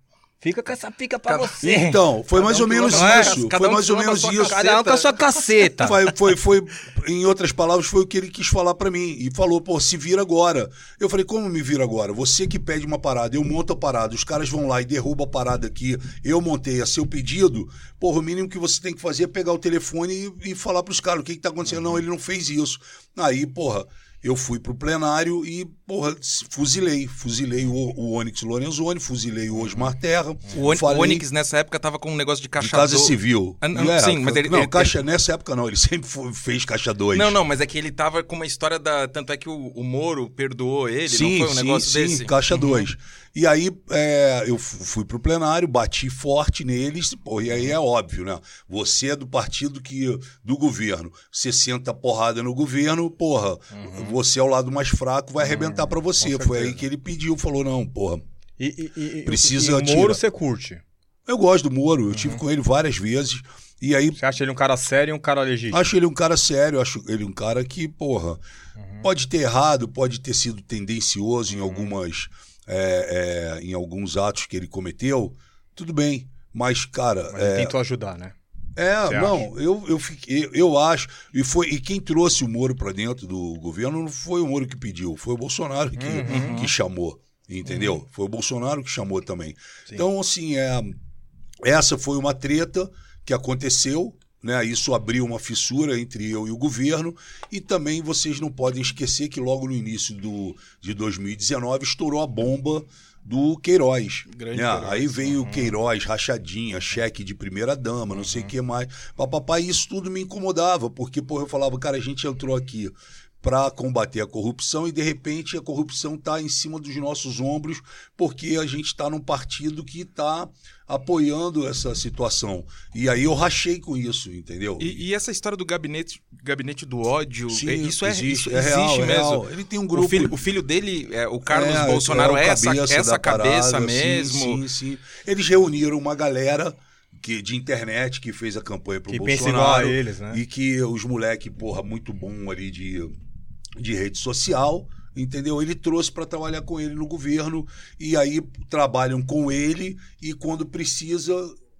Fica com essa pica pra Cada- você. Então, foi Cada mais um ou menos isso. cada Foi um mais ou menos isso. Cada um com a sua caceta. Foi, foi, foi, em outras palavras, foi o que ele quis falar pra mim. E falou, pô, se vira agora. Eu falei, como me vira agora? Você que pede uma parada, eu monto a parada, os caras vão lá e derrubam a parada aqui, eu montei a seu pedido. Porra, o mínimo que você tem que fazer é pegar o telefone e, e falar pros caras o que, que tá acontecendo. Não, ele não fez isso. Aí, porra. Eu fui pro plenário e, porra, fuzilei. Fuzilei o, o Onyx Lorenzoni, fuzilei o Osmar Terra. O, Oni- falei- o Onix nessa época tava com um negócio de caixa Casa do- Civil. Ah, não, E sim, mas ele- Não, ele- caixa nessa época não, ele sempre fez caixa 2. Não, não, mas é que ele tava com uma história da. Tanto é que o, o Moro perdoou ele, Sim, não foi um sim, negócio sim, desse? Uhum. caixa 2. E aí é, eu fu- fui pro plenário, bati forte neles, pô, e aí é óbvio, né? Você é do partido que do governo, você senta porrada no governo, porra, você é o lado mais fraco, vai arrebentar pra você. Uhum. com Foi aí que ele pediu, falou: "Não, porra, E, e, e, Precisa e o Moro você curte. eu gosto do Moro, eu Uhum. tive com ele várias vezes". E aí Você acha ele um cara sério e um cara legítimo? Acho ele um cara sério, acho ele um cara que, porra, pode ter errado, pode ter sido tendencioso em algumas. é, é, em alguns atos que ele cometeu. Tudo bem. Mas, cara. Mas ele é, tentou ajudar, né? É, Você não, eu, eu fiquei, eu acho, e foi e quem trouxe o Moro para dentro do governo não foi o Moro que pediu, foi o Bolsonaro que, Uhum. que chamou, entendeu? Foi o Bolsonaro que chamou também. Então, assim, é, essa foi uma treta que aconteceu, né? Isso abriu uma fissura entre eu e o governo, e também vocês não podem esquecer que logo no início do, de 2019 estourou a bomba do Queiroz. Grande né? Queiroz. Aí veio o Queiroz, rachadinha, cheque de primeira dama, não sei o que mais. Papai, isso tudo me incomodava, porque porra, eu falava, cara, a gente entrou aqui para combater a corrupção e de repente a corrupção está em cima dos nossos ombros porque a gente está num partido que está apoiando essa situação. E aí eu rachei com isso, entendeu? E, e essa história do gabinete, gabinete do ódio, Sim, é- isso é existe, isso é real, existe é mesmo. real. Ele tem um grupo- O filho, o filho dele, é, o Carlos É, Bolsonaro, é é, o essa, cabeça essa cabeça parada, mesmo. Sim, sim, sim. Eles reuniram uma galera que, de internet que fez a campanha pro Que pensa Bolsonaro. igual a eles, né? E que os moleque, porra, muito bom ali de, de rede social, entendeu? Ele trouxe para trabalhar com ele no governo e aí trabalham com ele e quando precisa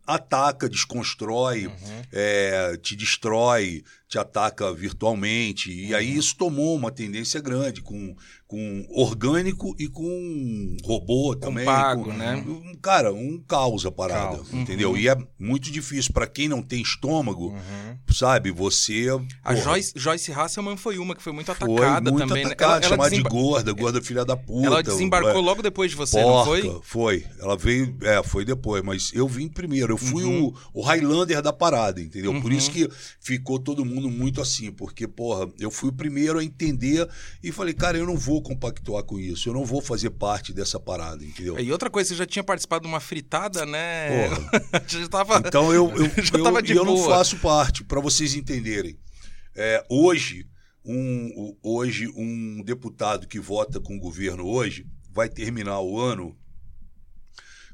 ataca, desconstrói, Uhum. é, te destrói, te ataca virtualmente. E Uhum. aí isso tomou uma tendência grande com, com orgânico e com robô também. pago, com- né? um- Cara, um caos a parada, Caos. entendeu? E é muito difícil para quem não tem estômago, Uhum. sabe? Você. A porra, Joyce, Joyce Hasselman foi uma que foi muito foi atacada muito também. né? atacada, Ela, chamada desemba- de gorda, gorda filha da puta. ela desembarcou é, logo depois de você, porca, não foi? Foi. Ela veio. É, foi depois, mas eu vim primeiro. Eu fui Uhum. o, o Highlander da parada, entendeu? Por isso que ficou todo mundo muito assim, porque, porra, eu fui o primeiro a entender e falei, cara, eu não vou compactuar com isso, eu não vou fazer parte dessa parada, entendeu? E outra coisa, você já tinha participado de uma fritada, né? Porra. (laughs) já tava... Então eu, eu, (laughs) Já eu, tava eu não faço parte, para vocês entenderem. É, hoje, um, hoje, um deputado que vota com o governo hoje vai terminar o ano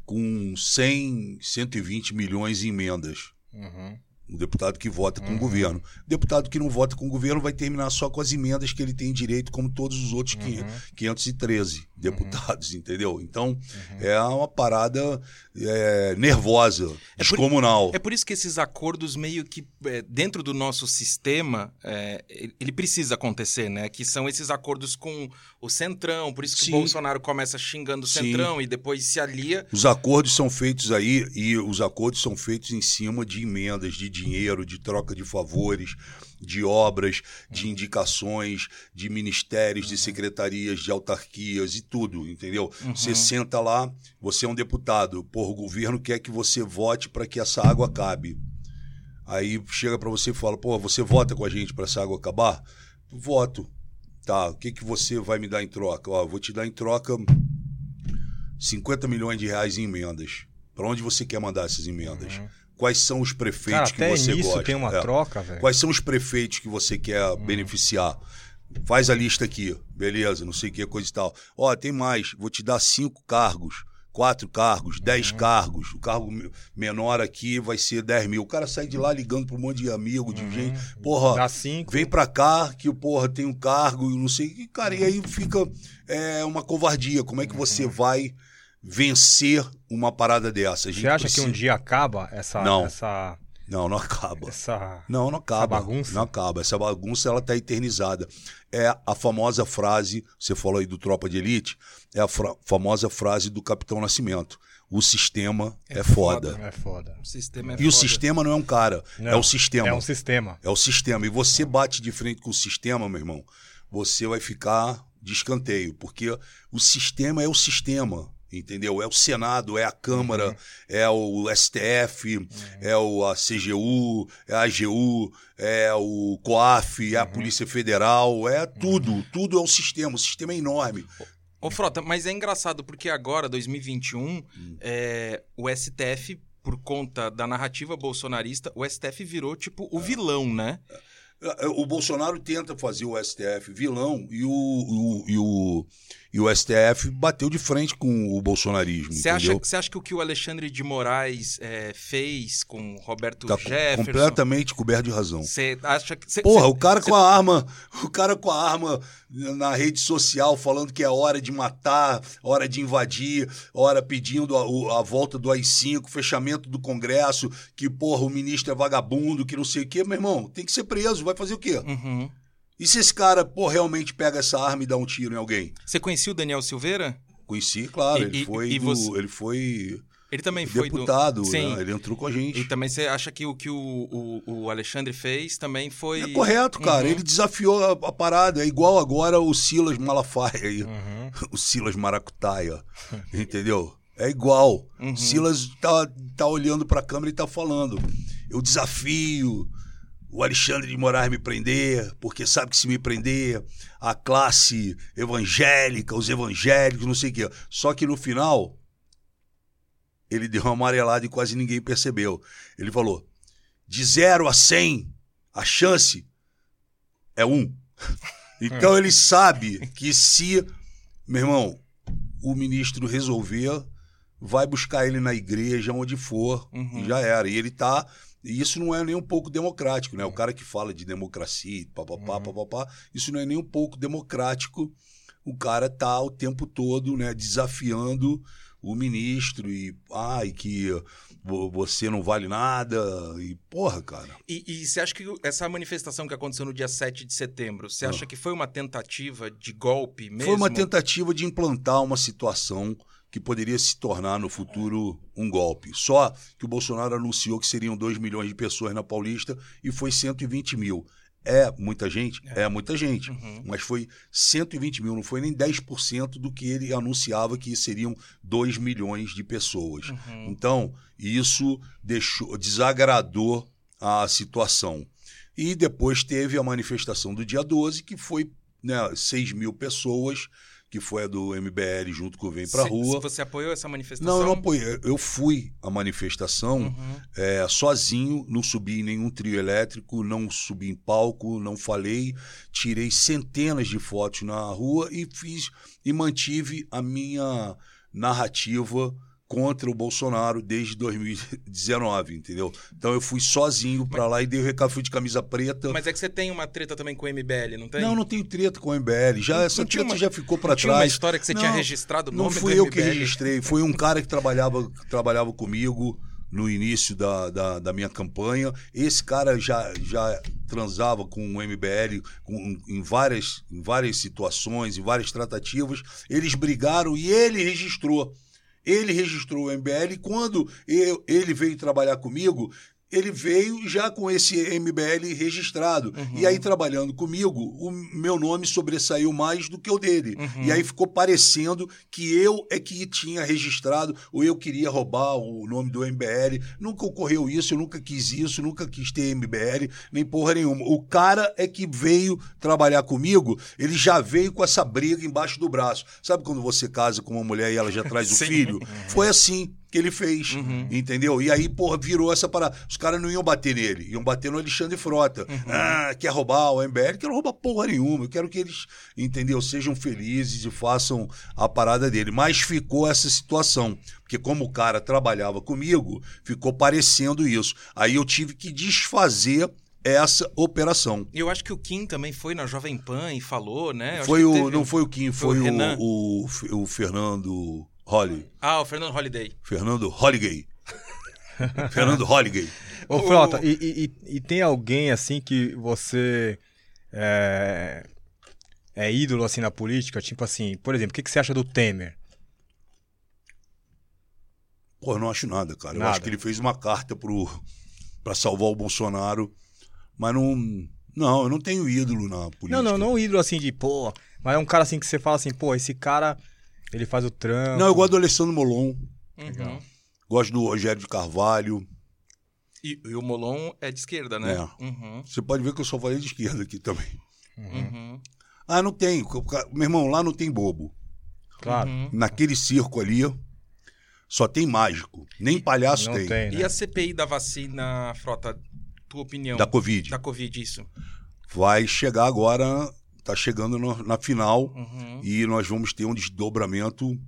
com 100, 120 milhões em emendas. Uhum. O deputado que vota com o governo. O deputado que não vota com o governo vai terminar só com as emendas que ele tem direito, como todos os outros Uhum. 513 deputados, entendeu? Então, é uma parada é, nervosa, por- descomunal. É por isso que esses acordos meio que é, dentro do nosso sistema é, ele precisa acontecer, né? Que são esses acordos com o Centrão, por isso que Sim. o Bolsonaro começa xingando o Sim. Centrão e depois se alia. Os acordos são feitos aí e os acordos são feitos em cima de emendas, de dinheiro, de troca de favores, de obras, de indicações, de ministérios, de secretarias, de autarquias e tudo, entendeu? Você senta lá, você é um deputado, porra, o governo quer que você vote para que essa água acabe. Aí chega para você e fala, pô, você vota com a gente para essa água acabar? Voto. Tá, o que, que você vai me dar em troca? Ó, eu vou te dar em troca 50 milhões de reais em emendas. Para onde você quer mandar essas emendas? Quais são os Cara, prefeitos até que você nisso gosta? tem uma É. troca, velho. Quais são os prefeitos que você quer beneficiar? Faz a lista aqui, beleza, não sei o que, coisa e tal. Ó, tem mais, vou te dar cinco cargos, quatro cargos, dez cargos. O cargo me- menor aqui vai ser 10 mil. O cara sai de lá ligando para um monte de amigo, de gente. Porra, vem pra cá que o porra tem um cargo, não sei. E, cara, e aí fica é, uma covardia. Como é que você vai vencer uma parada dessa? A gente Você acha que precisa- um dia acaba essa. Não. Essa. Não, não acaba. essa... Não, não acaba. Essa bagunça? Não acaba. Essa bagunça ela tá eternizada. É a famosa frase, você falou aí do Tropa de Elite, é a fra- famosa frase do Capitão Nascimento. O sistema é, foda. É foda. O sistema é E o foda. sistema não é um cara, é Não, o sistema. É um sistema. É o sistema. E você bate de frente com o sistema, meu irmão, você vai ficar de escanteio, porque o sistema é o sistema. Entendeu? É o Senado, é a Câmara, é o STF, é o, a CGU, é a AGU, é o COAF, é a Polícia Federal, é tudo. Tudo é o sistema. O sistema é enorme. Ô, Frota, mas é engraçado porque agora, 2021, Hum. é, o STF, por conta da narrativa bolsonarista, o STF virou, tipo, o vilão, né? O Bolsonaro tenta fazer o STF vilão e o, o- e o, e o STF bateu de frente com o bolsonarismo. Você acha, acha que o que o Alexandre de Moraes é, fez com o Roberto Tá Jefferson... completamente coberto de razão. Você acha que... cê- Porra, cê- o cara com a arma, (laughs) o cara com a arma na rede social falando que é hora de matar, hora de invadir, hora pedindo a, a volta do AI-5, fechamento do Congresso, que, porra, o ministro é vagabundo, que não sei o quê. Meu irmão, tem que ser preso, vai fazer o quê? Uhum. E se esse cara, pô, realmente pega essa arma e dá um tiro em alguém? Você conhecia o Daniel Silveira? Conheci, claro, E- ele e- foi e do- você- ele foi Ele também foi deputado, do... Sim. né? ele entrou com a gente. E também você acha que o que o, o, o Alexandre fez também foi... É correto, cara. Uhum. Ele desafiou a, a parada. É igual agora o Silas Malafaia aí. Uhum. (laughs) O Silas Maracutaia. (laughs) entendeu? É igual. Uhum. Silas tá, tá olhando pra câmera e tá falando. Eu desafio o Alexandre de Moraes me prender, porque sabe que se me prender, a classe evangélica, os evangélicos, não sei o quê. Só que no final, ele deu uma amarelada e quase ninguém percebeu. Ele falou: de 0 a 100, a chance é um. (laughs) Então ele sabe que se, meu irmão, o ministro resolver, vai buscar ele na igreja, onde for, Uhum. e já era. E ele tá. E isso não é nem um pouco democrático, né? O cara que fala de democracia, papapá, papapá, isso não é nem um pouco democrático. O cara tá o tempo todo, né, desafiando o ministro e ai que vo- você não vale nada e porra, cara. E, e você acha que essa manifestação que aconteceu no dia 7 de setembro, você acha que foi uma tentativa de golpe mesmo? Ah. Foi uma tentativa de implantar uma situação que poderia se tornar no futuro um golpe. Só que o Bolsonaro anunciou que seriam 2 milhões de pessoas na Paulista e foi 120 mil. É muita gente? É, muita gente. Uhum. Mas foi 120 mil, não foi nem 10% do que ele anunciava que seriam 2 milhões de pessoas. Uhum. Então, isso deixou, desagradou a situação. E depois teve a manifestação do dia 12, que foi né, 6 mil pessoas, que foi a do MBL junto com o Vem Pra Se- Rua. se Você apoiou essa manifestação? Não, eu não apoiei. Eu fui à manifestação Uhum. é, sozinho, não subi em nenhum trio elétrico, não subi em palco, não falei, tirei centenas de fotos na rua e fiz e mantive a minha narrativa contra o Bolsonaro desde 2019, entendeu? Então eu fui sozinho pra lá e dei o recado, fui de camisa preta. Mas é que você tem uma treta também com o MBL, não tem? Não, não tenho treta com o MBL. Já, Não- essa não treta uma- já ficou pra não tinha uma trás. história que você tinha registrado o Não nome fui do eu que MBL? registrei, foi um cara que trabalhava, que trabalhava comigo no início da, da, da minha campanha. Esse cara já, já transava com o MBL com- em, várias, em várias situações, em várias tratativas. Eles brigaram e ele registrou. Ele registrou o MBL e quando eu- ele veio trabalhar comigo, ele veio já com esse MBL registrado. E aí, trabalhando comigo, o meu nome sobressaiu mais do que o dele. E aí ficou parecendo que eu é que tinha registrado, ou eu queria roubar o nome do MBL. Nunca ocorreu isso, eu nunca quis isso, nunca quis ter MBL, nem porra nenhuma. O cara é que veio trabalhar comigo, ele já veio com essa briga embaixo do braço. Sabe quando você casa com uma mulher e ela já traz o (laughs) filho? (laughs) Foi assim que ele fez, entendeu? E aí, porra, virou essa parada. Os caras não iam bater nele, iam bater no Alexandre Frota. Ah, quer roubar o MBL? Quero roubar porra nenhuma. Eu quero que eles, entendeu? Sejam felizes e façam a parada dele. Mas ficou essa situação. Porque como o cara trabalhava comigo, ficou parecendo isso. Aí eu tive que desfazer essa operação. E eu acho que o Kim também foi na Jovem Pan e falou, né? Eu Foi o, teve- não foi o Kim, foi foi, o o, o, o Fernando Holly. Ah, o Fernando Holiday. Fernando Holligay. (laughs) Fernando Holligay. Ô, O- Frota, e, e- e- e tem alguém assim que você é, é ídolo assim na política? Tipo assim, por exemplo, o que, que você acha do Temer? Pô, eu não acho nada, cara. Eu Nada. acho que ele fez uma carta pro, pra salvar o Bolsonaro, mas não. Não, eu não tenho ídolo na política. Não, não, não ídolo assim de, pô, mas é um cara assim que você fala assim, pô, esse cara, ele faz o trampo. Não, eu gosto do Alessandro Molon, Uhum. gosto do Rogério de Carvalho. E, e o Molon é de esquerda, né? É. Uhum. Você pode ver que eu só falei de esquerda aqui também. Uhum. Ah, não tem. Meu irmão, lá não tem bobo. Claro. Uhum. Naquele circo ali, só tem mágico. Nem palhaço Não tem. tem, né? E a CPI da vacina, Frota, tua opinião? Da Covid. Da Covid, isso. Vai chegar agora, tá chegando no- na final. Uhum. e nós vamos ter um desdobramento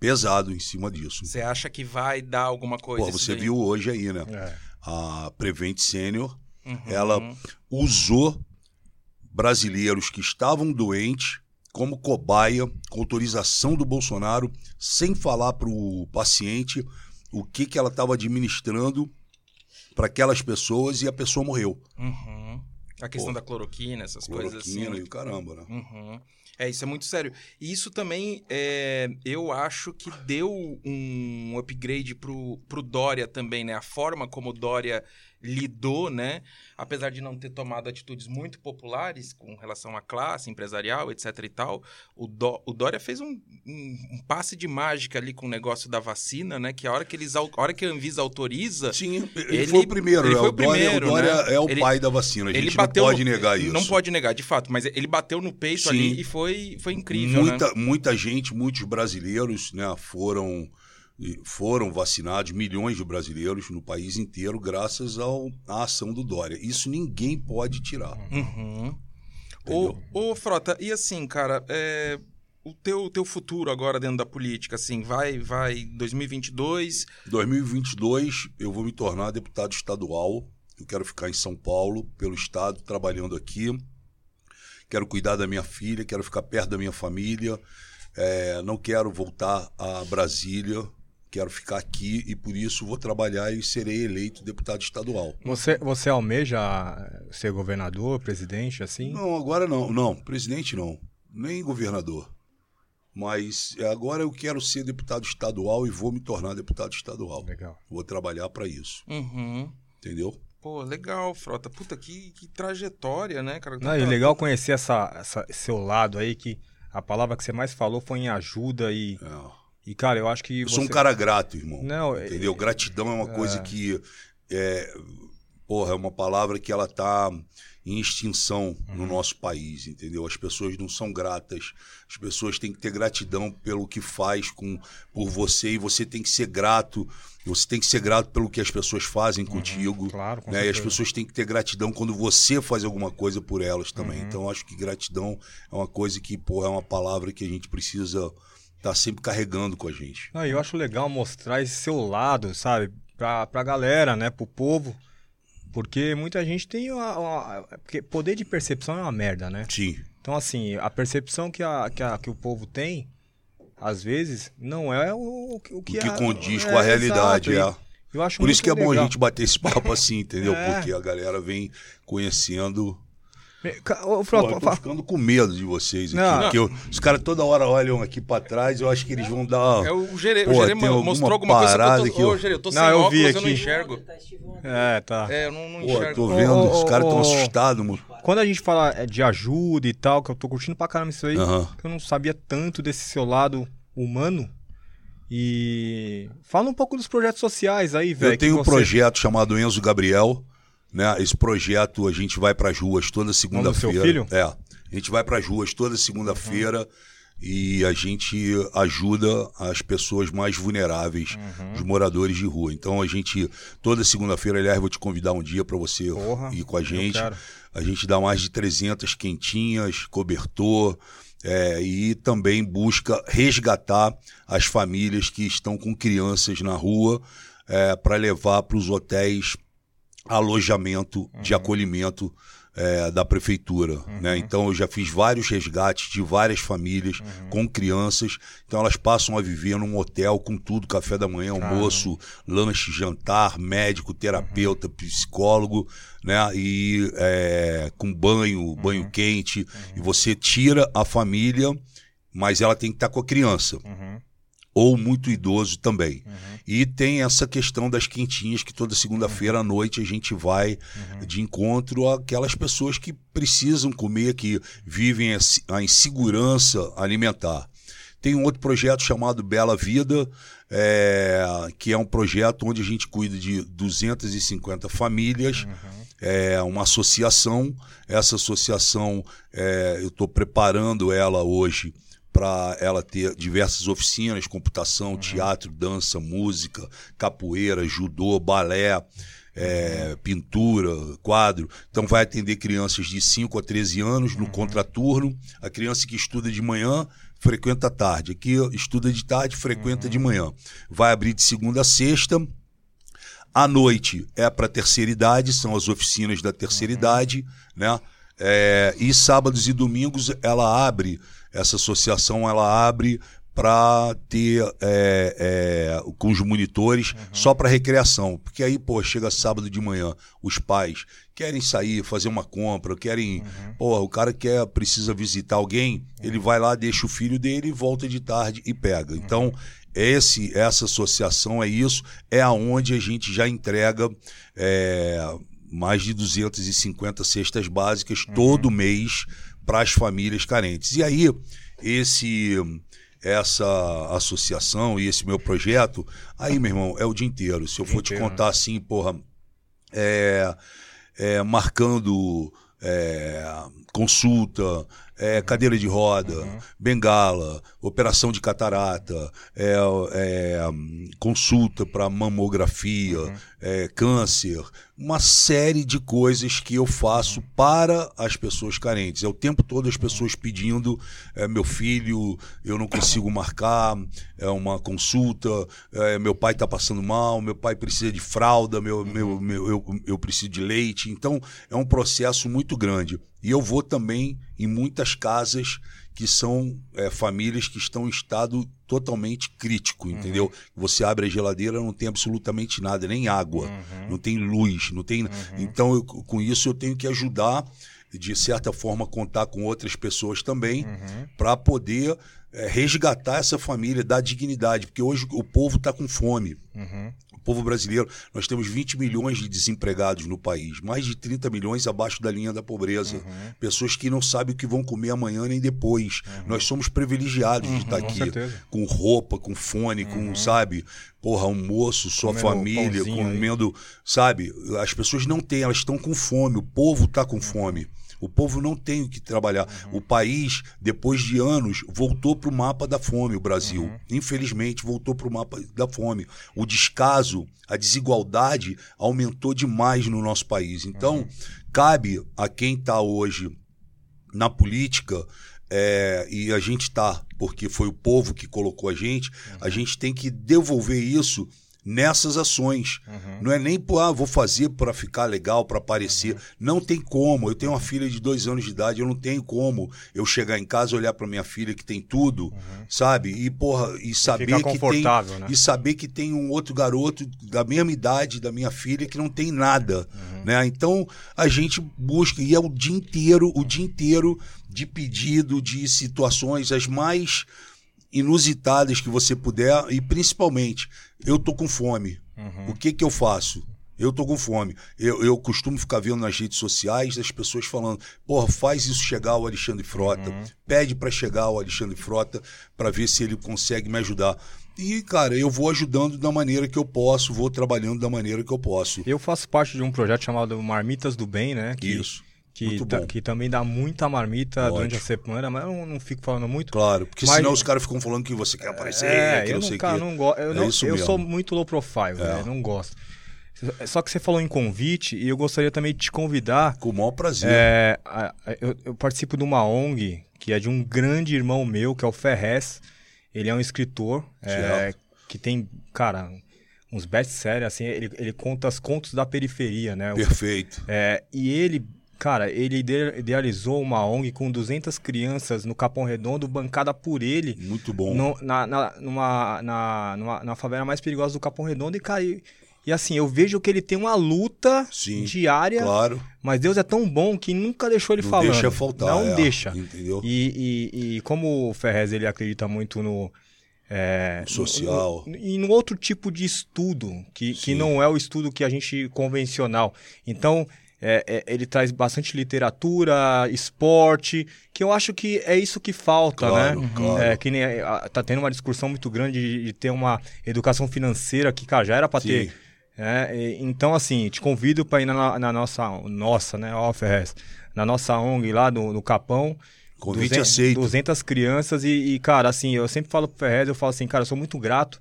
pesado em cima disso. Você acha que vai dar alguma coisa? Pô, você daí? viu hoje aí, né? É. A Prevent Senior, Uhum. ela usou brasileiros que estavam doentes como cobaia, com autorização do Bolsonaro, sem falar para o paciente o que, que ela estava administrando para aquelas pessoas e a pessoa morreu. Uhum. A questão Pô. da cloroquina, essas coisas Cloroquina assim. e o caramba, né? Uhum. É, isso é muito sério. E isso também, é, eu acho que deu um upgrade pro, pro Dória também, né? A forma como o Dória lidou, né? Apesar de não ter tomado atitudes muito populares com relação à classe empresarial, etc e tal, o, Dó- o Dória fez um, um- um passe de mágica ali com o negócio da vacina, né? Que a hora que, eles, a hora que a Anvisa autoriza, Sim, ele, Ele- foi o primeiro. ele é, foi o o Dória, primeiro, o Dória né? é o Ele- pai da vacina. A ele gente bateu não pode no- negar isso. Não pode negar, de fato, mas ele bateu no peito Sim. ali e foi, foi incrível, né? muita, muita gente, muitos brasileiros, né, foram foram vacinados, milhões de brasileiros no país inteiro, graças ao, à ação do Dória. Isso ninguém pode tirar. Uhum. Ô, ô, Frota, e assim, cara, é, o teu, teu futuro agora dentro da política, assim, vai, vai 2022, 2022 eu vou me tornar deputado estadual. Eu quero ficar em São Paulo, pelo estado, trabalhando aqui. Quero cuidar da minha filha, quero ficar perto da minha família. É, não quero voltar a Brasília. Quero ficar aqui e por isso vou trabalhar e serei eleito deputado estadual. Você, você almeja ser governador, presidente, assim? Não, agora não. Não, presidente não. Nem governador. Mas é, agora eu quero ser deputado estadual e vou me tornar deputado estadual. Legal. Vou trabalhar para isso. uhum. Entendeu? Pô, legal, Frota. Puta, que, que trajetória, né, cara? Não, e legal conhecer essa, essa- seu lado aí, que a palavra que você mais falou foi em ajuda e, É. e cara, eu acho que Eu você... sou um cara grato, irmão. Não, é- Entendeu? Gratidão é uma coisa que. É, porra, é uma palavra que ela tá em extinção Uhum. no nosso país, entendeu? As pessoas não são gratas. As pessoas têm que ter gratidão pelo que faz com por você e você tem que ser grato. Você tem que ser grato pelo que as pessoas fazem contigo. Uhum. claro, com né? E as pessoas têm que ter gratidão quando você faz alguma coisa por elas também. Uhum. Então, acho que gratidão é uma coisa que, pô, é uma palavra que a gente precisa tá sempre carregando com a gente. E eu acho legal mostrar esse seu lado, sabe? Pra, pra galera, né? Pro povo. Porque muita gente tem uma, uma- porque poder de percepção é uma merda, né? Sim. Então, assim, a percepção que, a, que, a- que o povo tem, às vezes, não é o, o que, O que a- condiz é, com a realidade, exato. é. Eu acho Por isso que é bom a legal. gente bater esse papo assim, entendeu? (laughs) É. Porque a galera vem conhecendo. Ô, Pô, eu tô ficando com medo de vocês aqui. Não. Porque eu- os caras toda hora olham aqui pra trás, eu acho que eles vão dar. É o Gerê, Pô, o Gerê tem mostrou alguma alguma coisa parada que eu tô... Ô, eu- Gerê, eu tô Não, sem eu óculos, vi eu não aqui. enxergo. É, tá. É, eu não, não Pô, enxergo. tô Ô, vendo, ô, os caras tão ô, ô. assustados, mano. Quando a gente fala é, de ajuda e tal, que eu tô curtindo pra caramba isso aí, que eu não sabia tanto desse seu lado humano. E fala um pouco dos projetos sociais aí, velho. Eu tenho que um você- projeto chamado Enzo Gabriel, né? Esse projeto a gente vai para as ruas toda segunda-feira. filho? É. A gente vai para as ruas toda segunda-feira e a gente ajuda as pessoas mais vulneráveis, Uhum. os moradores de rua. Então a gente toda segunda-feira, aliás, vou te convidar um dia para você Porra, ir com a gente. A gente dá mais de 300 quentinhas, cobertor, é, e também busca resgatar as famílias que estão com crianças na rua para levar para os hotéis alojamento de acolhimento é, da prefeitura. Né? Então eu já fiz vários resgates de várias famílias com crianças. Então elas passam a viver num hotel com tudo: café da manhã, almoço, lanche, jantar, médico, terapeuta, psicólogo, né? E é, com banho, banho quente. E você tira a família, mas ela tem que estar com a criança Uhum, ou muito idoso também. uhum, E tem essa questão das quentinhas que toda segunda-feira à noite a gente vai uhum. de encontro àquelas pessoas que precisam comer, que vivem a insegurança alimentar. Tem um outro projeto chamado Bela Vida, é, que é um projeto onde a gente cuida de 250 famílias, uhum. é uma associação. Essa associação, é, eu estou preparando ela hoje para ela ter diversas oficinas, computação, teatro, dança, música, capoeira, judô, balé, é, pintura, quadro. Então vai atender crianças de 5 a 13 anos no contraturno. A criança que estuda de manhã frequenta à tarde. Aqui estuda de tarde, frequenta de manhã. Vai abrir de segunda a sexta. À noite é para terceira idade, são as oficinas da terceira idade, né? É, e sábados e domingos ela abre, essa associação ela abre para ter é, é, com os monitores só para recreação. Porque aí, pô, chega sábado de manhã, os pais querem sair, fazer uma compra, querem. Pô, o cara quer, precisa visitar alguém, ele vai lá, deixa o filho dele, volta de tarde e pega. Então, esse, essa associação é isso, é aonde a gente já entrega é, mais de 250 cestas básicas todo mês para as famílias carentes. E aí, esse essa associação e esse meu projeto, aí, meu irmão, é o dia inteiro. Se eu for te inteiro, contar assim, porra, é, é, marcando é, consulta, é, cadeira de roda, bengala, operação de catarata, é, é, consulta para mamografia, é, câncer, uma série de coisas que eu faço para as pessoas carentes. É o tempo todo as pessoas pedindo, é, meu filho, eu não consigo marcar, é uma consulta, é, meu pai está passando mal, meu pai precisa de fralda, meu, meu, meu, eu, eu preciso de leite. Então, é um processo muito grande. E eu vou também em muitas casas que são é, famílias que estão em estado totalmente crítico, entendeu? Você abre a geladeira, não tem absolutamente nada, nem água, não tem luz, não tem. Então, eu- com isso, eu tenho que ajudar, de certa forma, contar com outras pessoas também, para poder é, resgatar essa família, dar dignidade, porque hoje o povo está com fome. Uhum. O povo brasileiro, nós temos 20 milhões de desempregados no país, mais de 30 milhões abaixo da linha da pobreza. Pessoas que não sabem o que vão comer amanhã nem depois. Nós somos privilegiados de estar com aqui. certeza. Com roupa, com fone, com, sabe, porra, almoço, sua Comendo família, pãozinho aí. comendo, sabe? As pessoas não têm, elas estão com fome, o povo está com fome. O povo não tem o que trabalhar. O país, depois de anos, voltou para o mapa da fome, o Brasil. Infelizmente, voltou para o mapa da fome. O descaso, a desigualdade aumentou demais no nosso país. Então, cabe a quem está hoje na política é, e a gente tá, porque foi o povo que colocou a gente, a gente tem que devolver isso nessas ações. Não é nem, pô, ah, vou fazer para ficar legal, para aparecer. Não tem como. Eu tenho uma filha de dois anos de idade, eu não tenho como eu chegar em casa, olhar para minha filha que tem tudo, sabe? E, porra, e saber que tem. né? E saber que tem um outro garoto da mesma idade da minha filha que não tem nada, né? Então a gente busca e é o dia inteiro, o dia inteiro de pedido de situações as mais inusitadas que você puder e principalmente eu tô com fome. O que que eu faço? Eu tô com fome. Eu, eu costumo ficar vendo nas redes sociais as pessoas falando: porra, faz isso chegar ao Alexandre Frota. Pede para chegar ao Alexandre Frota para ver se ele consegue me ajudar. E, cara, eu vou ajudando da maneira que eu posso, vou trabalhando da maneira que eu posso. Eu faço parte de um projeto chamado Marmitas do Bem, né? Que, Isso. Que, que também dá muita marmita Ótimo. durante a semana, mas eu não, não fico falando muito. Claro, porque Mas- senão os caras ficam falando que você quer aparecer, É, que eu não sei o cara, quê. não gosto. Eu, É não- eu sou muito low profile, É. né? Não gosto. Só que você falou em convite e eu gostaria também de te convidar. Com o maior prazer. É, eu, eu participo de uma ONG que é de um grande irmão meu, que é o Ferrez. Ele é um escritor é, que tem, cara, uns best-sellers, assim, ele, ele conta os contos da periferia, né? O- Perfeito. é, e ele, cara, ele ide- idealizou uma ONG com 200 crianças no Capão Redondo, bancada por ele, Muito bom. no- na, na, numa, na, numa, na favela mais perigosa do Capão Redondo. E, cara, e, e assim, eu vejo que ele tem uma luta Sim, diária, Claro. mas Deus é tão bom que nunca deixou ele Não falando. deixa faltar. Não é, deixa. Entendeu? E, e, e como o Ferrez ele acredita muito no. é, Social. no- E no outro tipo de estudo, que, que não é o estudo que a gente convencional. Então, é, é, ele traz bastante literatura, esporte, que eu acho que é isso que falta, Claro, né? claro. É, que nem, a- tá tendo uma discussão muito grande de, de ter uma educação financeira que, cara, já era para ter. É, e- então, assim, te convido para ir na, na nossa, nossa, né, Ferrez, na nossa ONG lá no, no Capão. Convite 200 aceito. 200 crianças e, e, cara, assim, eu sempre falo pro Ferrez, eu falo assim, cara, eu sou muito grato,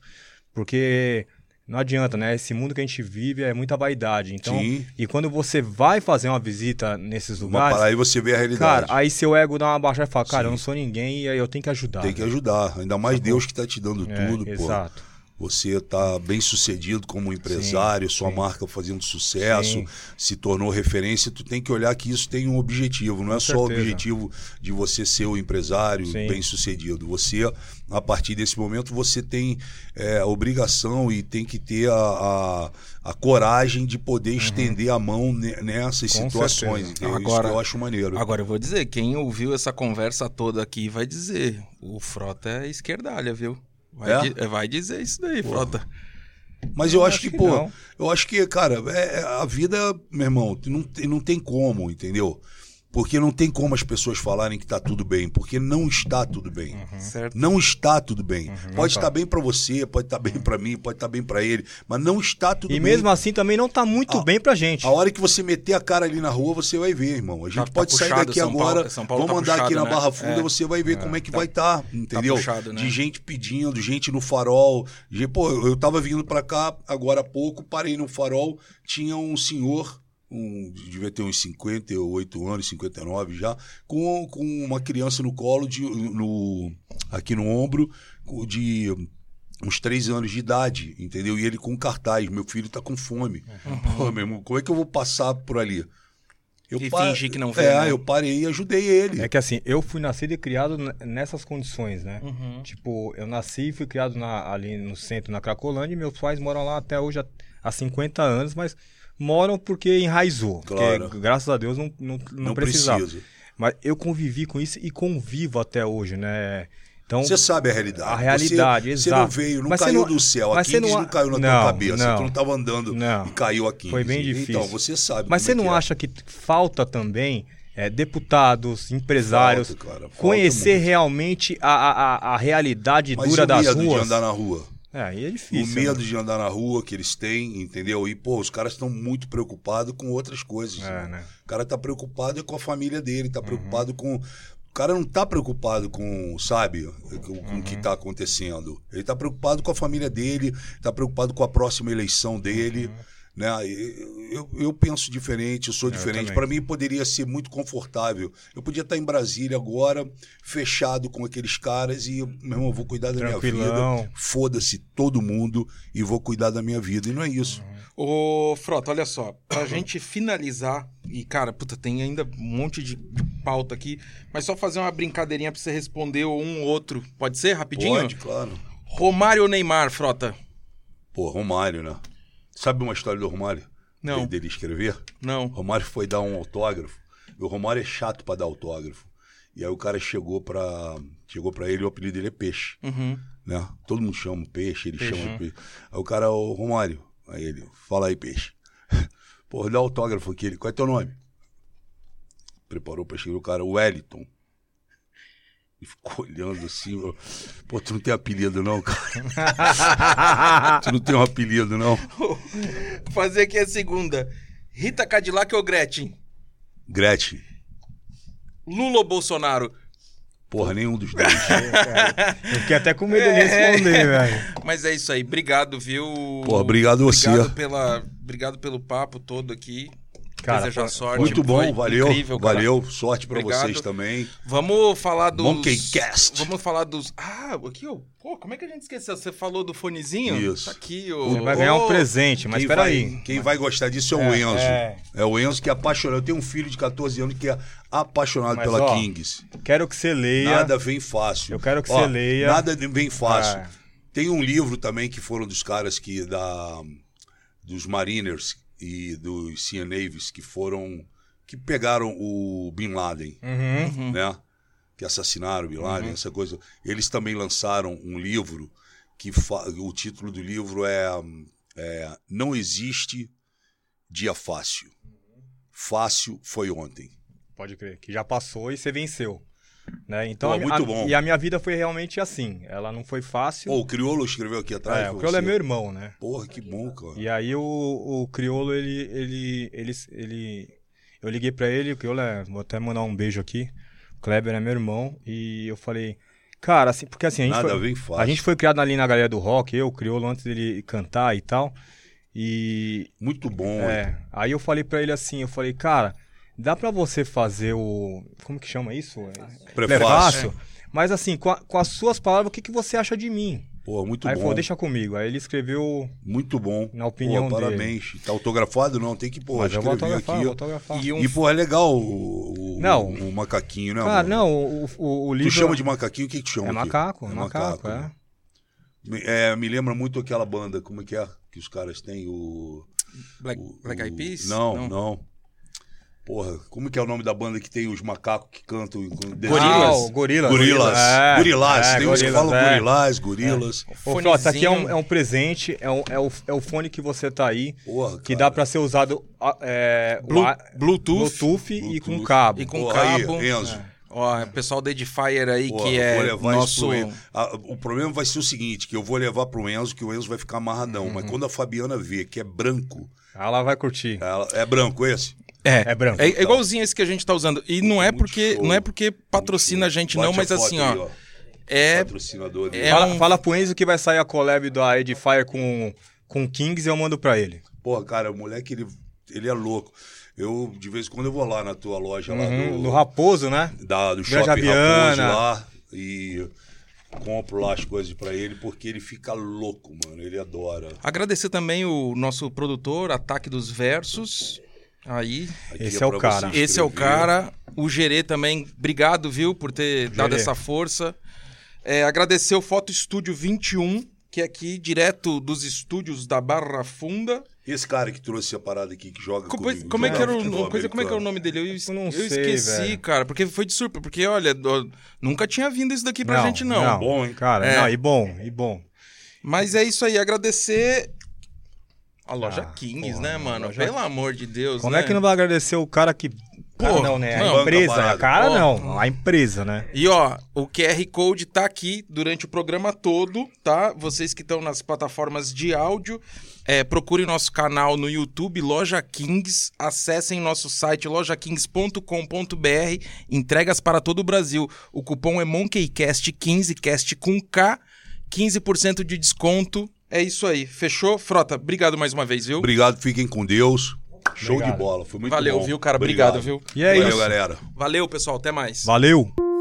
porque não adianta, né? Esse mundo que a gente vive é muita vaidade. Então, Sim. e quando você vai fazer uma visita nesses Uma lugares, parada aí você vê a cara, realidade. aí seu ego dá uma baixada e fala, cara, Sim. eu não sou ninguém e aí eu tenho que ajudar. Tem que ajudar. Ainda mais Deus que tá te dando É, tudo, pô. Exato. Você tá bem sucedido como empresário, sua marca fazendo sucesso, Sim. se tornou referência, tu tem que olhar que isso tem um objetivo, não é só o certeza. objetivo de você ser o empresário Sim. bem sucedido. Você, a partir desse momento, você tem é, a obrigação e tem que ter a, a, a coragem de poder estender a mão ne- nessas Com situações. Isso Agora- que eu acho maneiro. Agora eu vou dizer, quem ouviu essa conversa toda aqui vai dizer, o Frota é esquerdalha, viu? Vai, É? di- vai dizer isso daí, Frota. Mas eu acho acho que, que pô, não. eu acho que, cara, é, é- a vida, meu irmão, não, não tem como, entendeu? Porque não tem como as pessoas falarem que tá tudo bem, porque não está tudo bem. Certo? Não está tudo bem. pode tá. estar bem pra você, pode estar bem pra mim, pode estar bem pra ele, mas não está tudo E bem. mesmo assim também não tá muito A- bem pra gente. A hora que você meter a cara ali na rua, você vai ver, irmão. A gente Tá- tá pode sair puxado, daqui São agora, Paulo- São Paulo vamos tá andar aqui na né? Barra Funda, É. você vai ver como é que vai estar, entendeu? puxado, né? De gente pedindo, gente no farol. De, pô, eu tava vindo pra cá agora há pouco, parei no farol, tinha um senhor, um, devia ter uns 58 anos, 59 já, com, com uma criança no colo, de, no, aqui no ombro, de uns três anos de idade, entendeu? E ele com cartaz, meu filho tá com fome. Pô, meu irmão, como é que eu vou passar por ali? Eu E pa- fingir que não vê, É, né? eu parei e ajudei ele. É que assim, eu fui nascido e criado nessas condições, né? Uhum. Tipo, eu nasci e fui criado na- ali no centro, na Cracolândia, e meus pais moram lá até hoje há, há 50 anos, mas moram porque enraizou. Claro. Porque, graças a Deus, não, não, não, Não precisava. precisa. Mas eu convivi com isso e convivo até hoje, né? Então, Você sabe a realidade. A realidade, você, Você exato. não veio, não Mas você caiu não- do céu. A você Kings não- não, caiu na não, tua cabeça. não. tu não tava andando Não. e caiu aqui. Foi bem difícil. Então, você sabe. Mas como você é não é. acha que falta também é, deputados, empresários, Falta, cara, falta conhecer muito. realmente a, a, a- realidade Mas dura das medo de ruas? andar na rua? É, aí é O difícil. medo né? de andar na rua que eles têm, entendeu? E, pô, os caras estão muito preocupados com outras coisas. É, né? O cara tá preocupado com a família dele, Uhum. tá preocupado com. O cara não tá preocupado com, sabe, com, com Uhum. o que tá acontecendo. Ele tá preocupado com a família dele, tá preocupado com a próxima eleição dele. Uhum. Né? Eu, eu penso diferente, eu sou diferente. também. Para mim poderia ser muito confortável. Eu podia estar em Brasília agora, fechado com aqueles caras e, meu irmão, eu vou cuidar da minha Tranquilão. vida. Foda-se todo mundo e vou cuidar da minha vida. E não é isso. Ô, Frota, olha só, pra (coughs) gente finalizar, e cara, puta, tem ainda um monte de, de pauta aqui, mas só fazer uma brincadeirinha pra você responder um ou outro. Pode ser, rapidinho? Pode, claro. Romário ou Neymar, Frota? Pô, Romário, né? Sabe uma história do Romário? Não. Dele- escrever? Não. O Romário foi dar um autógrafo. E o Romário é chato pra dar autógrafo. E aí o cara chegou pra, chegou pra ele, o apelido dele é Peixe. Uhum. Né? Todo mundo chama Peixe, ele Peixe. chama Peixe. Aí o cara, o Romário, aí ele, fala aí, Peixe. (laughs) Pô, dá autógrafo aqui. Ele, qual é teu nome? Preparou pra chegar o cara, Wellington. E ficou olhando assim, ó. pô, tu não tem apelido não, cara? (laughs) tu não tem um apelido não? Fazer aqui a segunda. Rita Cadillac ou Gretchen? Gretchen. Lula ou Bolsonaro? Porra, nenhum dos dois. (laughs) Eu fiquei até com medo de responder, velho. Mas é isso aí, obrigado, viu? Porra, obrigado você. Obrigado, pela, obrigado pelo papo todo aqui. Cara, Desejar sorte. Muito bom, foi valeu. incrível, cara. valeu, sorte pra Obrigado. vocês também. Vamos falar dos. Monkeycast. Vamos falar dos. Ah, aqui, ó. Pô, como é que a gente esqueceu? Você falou do fonezinho? Isso. Tá aqui, ó. Você vai ganhar um presente, mas peraí. quem vai gostar disso é o É, Enzo. é. É. o Enzo que é apaixonado. Eu tenho um filho de 14 anos que é apaixonado Mas, pela ó, Kings. Quero que você leia. Nada vem fácil. Eu quero que Ó, você leia. Nada vem fácil. É. Tem um livro também que foram dos caras que da dos Mariners e dos Sea Navies que foram que pegaram o Bin Laden, Uhum. né? Que assassinaram o Bin Laden, essa coisa. Eles também lançaram um livro que fa- o título do livro é, é Não existe dia fácil. Fácil foi ontem. Pode crer, que já passou e você venceu. Né? Então, Pô, muito a- bom. E a minha vida foi realmente assim. Ela não foi fácil. Pô, o Criolo escreveu aqui atrás. é, o Criolo é meu irmão, né? Porra, que bom, cara. E aí o, o Criolo, ele, ele, ele, ele... Eu liguei pra ele, o Criolo é... Vou até mandar um beijo aqui. O Kleber é meu irmão. E eu falei... Cara, assim, porque assim, a gente, Nada foi, a gente foi criado ali na galera do rock, eu, o Criolo, antes dele cantar e tal. E, Muito bom. É, aí eu falei pra ele assim, eu falei, cara, dá pra você fazer o. Como que chama isso? É, Prefácio. Mas assim, com, a- com as suas palavras, o que, que você acha de mim? Pô, muito aí bom. falou, deixa comigo. Aí ele escreveu. Muito bom. Na opinião pô, dele. parabéns. Tá autografado? Não, tem que, pô, mas eu vou escrever autografar, aqui. vou autografar. E um E, pô, é legal o, o, Não. o macaquinho, né? Cara, amor? não, o, o, o livro. Tu chama de macaquinho? O que que tu chama É aqui? macaco, macaco, é. né? Me, é, me lembra muito aquela banda, como é que é? Que os caras têm o... Black, o- Black Eyed o- Peas? Não, não, Porra, como que é o nome da banda que tem os macacos que cantam? com- Gorilas. Ah, o Gorilas. Gorilas. É, Gorilas. é, tem uns que Gorilas, falam é. gorilás, gorilas. Ô, Frota, isso aqui é um, é um presente, é, um, é, o, é o fone que você tá aí, Porra, que dá pra ser usado ah, é, o Blu- a- Bluetooth. Bluetooth e Bluetooth. com cabo. E com Porra, aí, cabo. Enzo. Ó, o pessoal da Edifier aí, que eu é vou levar nosso... Ah, o problema vai ser o seguinte, que eu vou levar pro Enzo, que o Enzo vai ficar amarradão. Uhum. Mas quando a Fabiana vê que é branco, Ela vai curtir. ela- é branco esse? É, É branco. É, é igualzinho esse que a gente tá usando. E não é Muito porque show. não é porque patrocina a gente não, mas assim, ó, é Patrocinador dele. é fala, um- fala pro Enzo que vai sair a collab da Edifier com, com Kings e eu mando pra ele. Porra, cara, o moleque, ele, ele é louco. Eu, de vez em quando, eu vou lá na tua loja, lá Uhum, do, no Raposo, né? da, do Shopping. Raposo lá e compro lá as coisas pra ele, porque ele fica louco, mano. Ele adora. agradecer também o nosso produtor, Ataque dos Versos. Aí, Esse é o pra cara. esse é o cara. O Gerê também, obrigado, viu, por ter dado Gerê. essa força. É, agradecer o Foto Estúdio 21, que é aqui direto dos estúdios da Barra Funda. Esse cara que trouxe a parada aqui, que joga Como, comigo, como é que era o, coisa, como é que é o nome dele? Eu, Eu não eu sei, esqueci, velho. cara, porque foi de surpresa. Porque, olha, nunca tinha vindo isso daqui pra gente, não. Bom, hein? Cara, É. não, e bom, e bom. Mas é isso aí, agradecer a loja Ah, Kings, porra, né, mano? loja- Pelo amor de Deus, Como né? é que não vai agradecer o cara que. Cara, Pô, não, né? não, A empresa. A cara não, a empresa, né? E ó, o QR Code tá aqui durante o programa todo, tá? Vocês que estão nas plataformas de áudio, é, procurem nosso canal no YouTube, Loja Kings, acessem nosso site lojakings.com.br, entregas para todo o Brasil. O cupom é MonkeyCast15, cast com K, 15% de desconto É isso aí. Fechou? Frota, obrigado mais uma vez, viu? Obrigado, fiquem com Deus. Show Obrigado. de bola, foi muito Valeu, bom. viu, cara? Obrigado, viu? E é Valeu, isso. galera. Valeu, pessoal. Até mais. Valeu!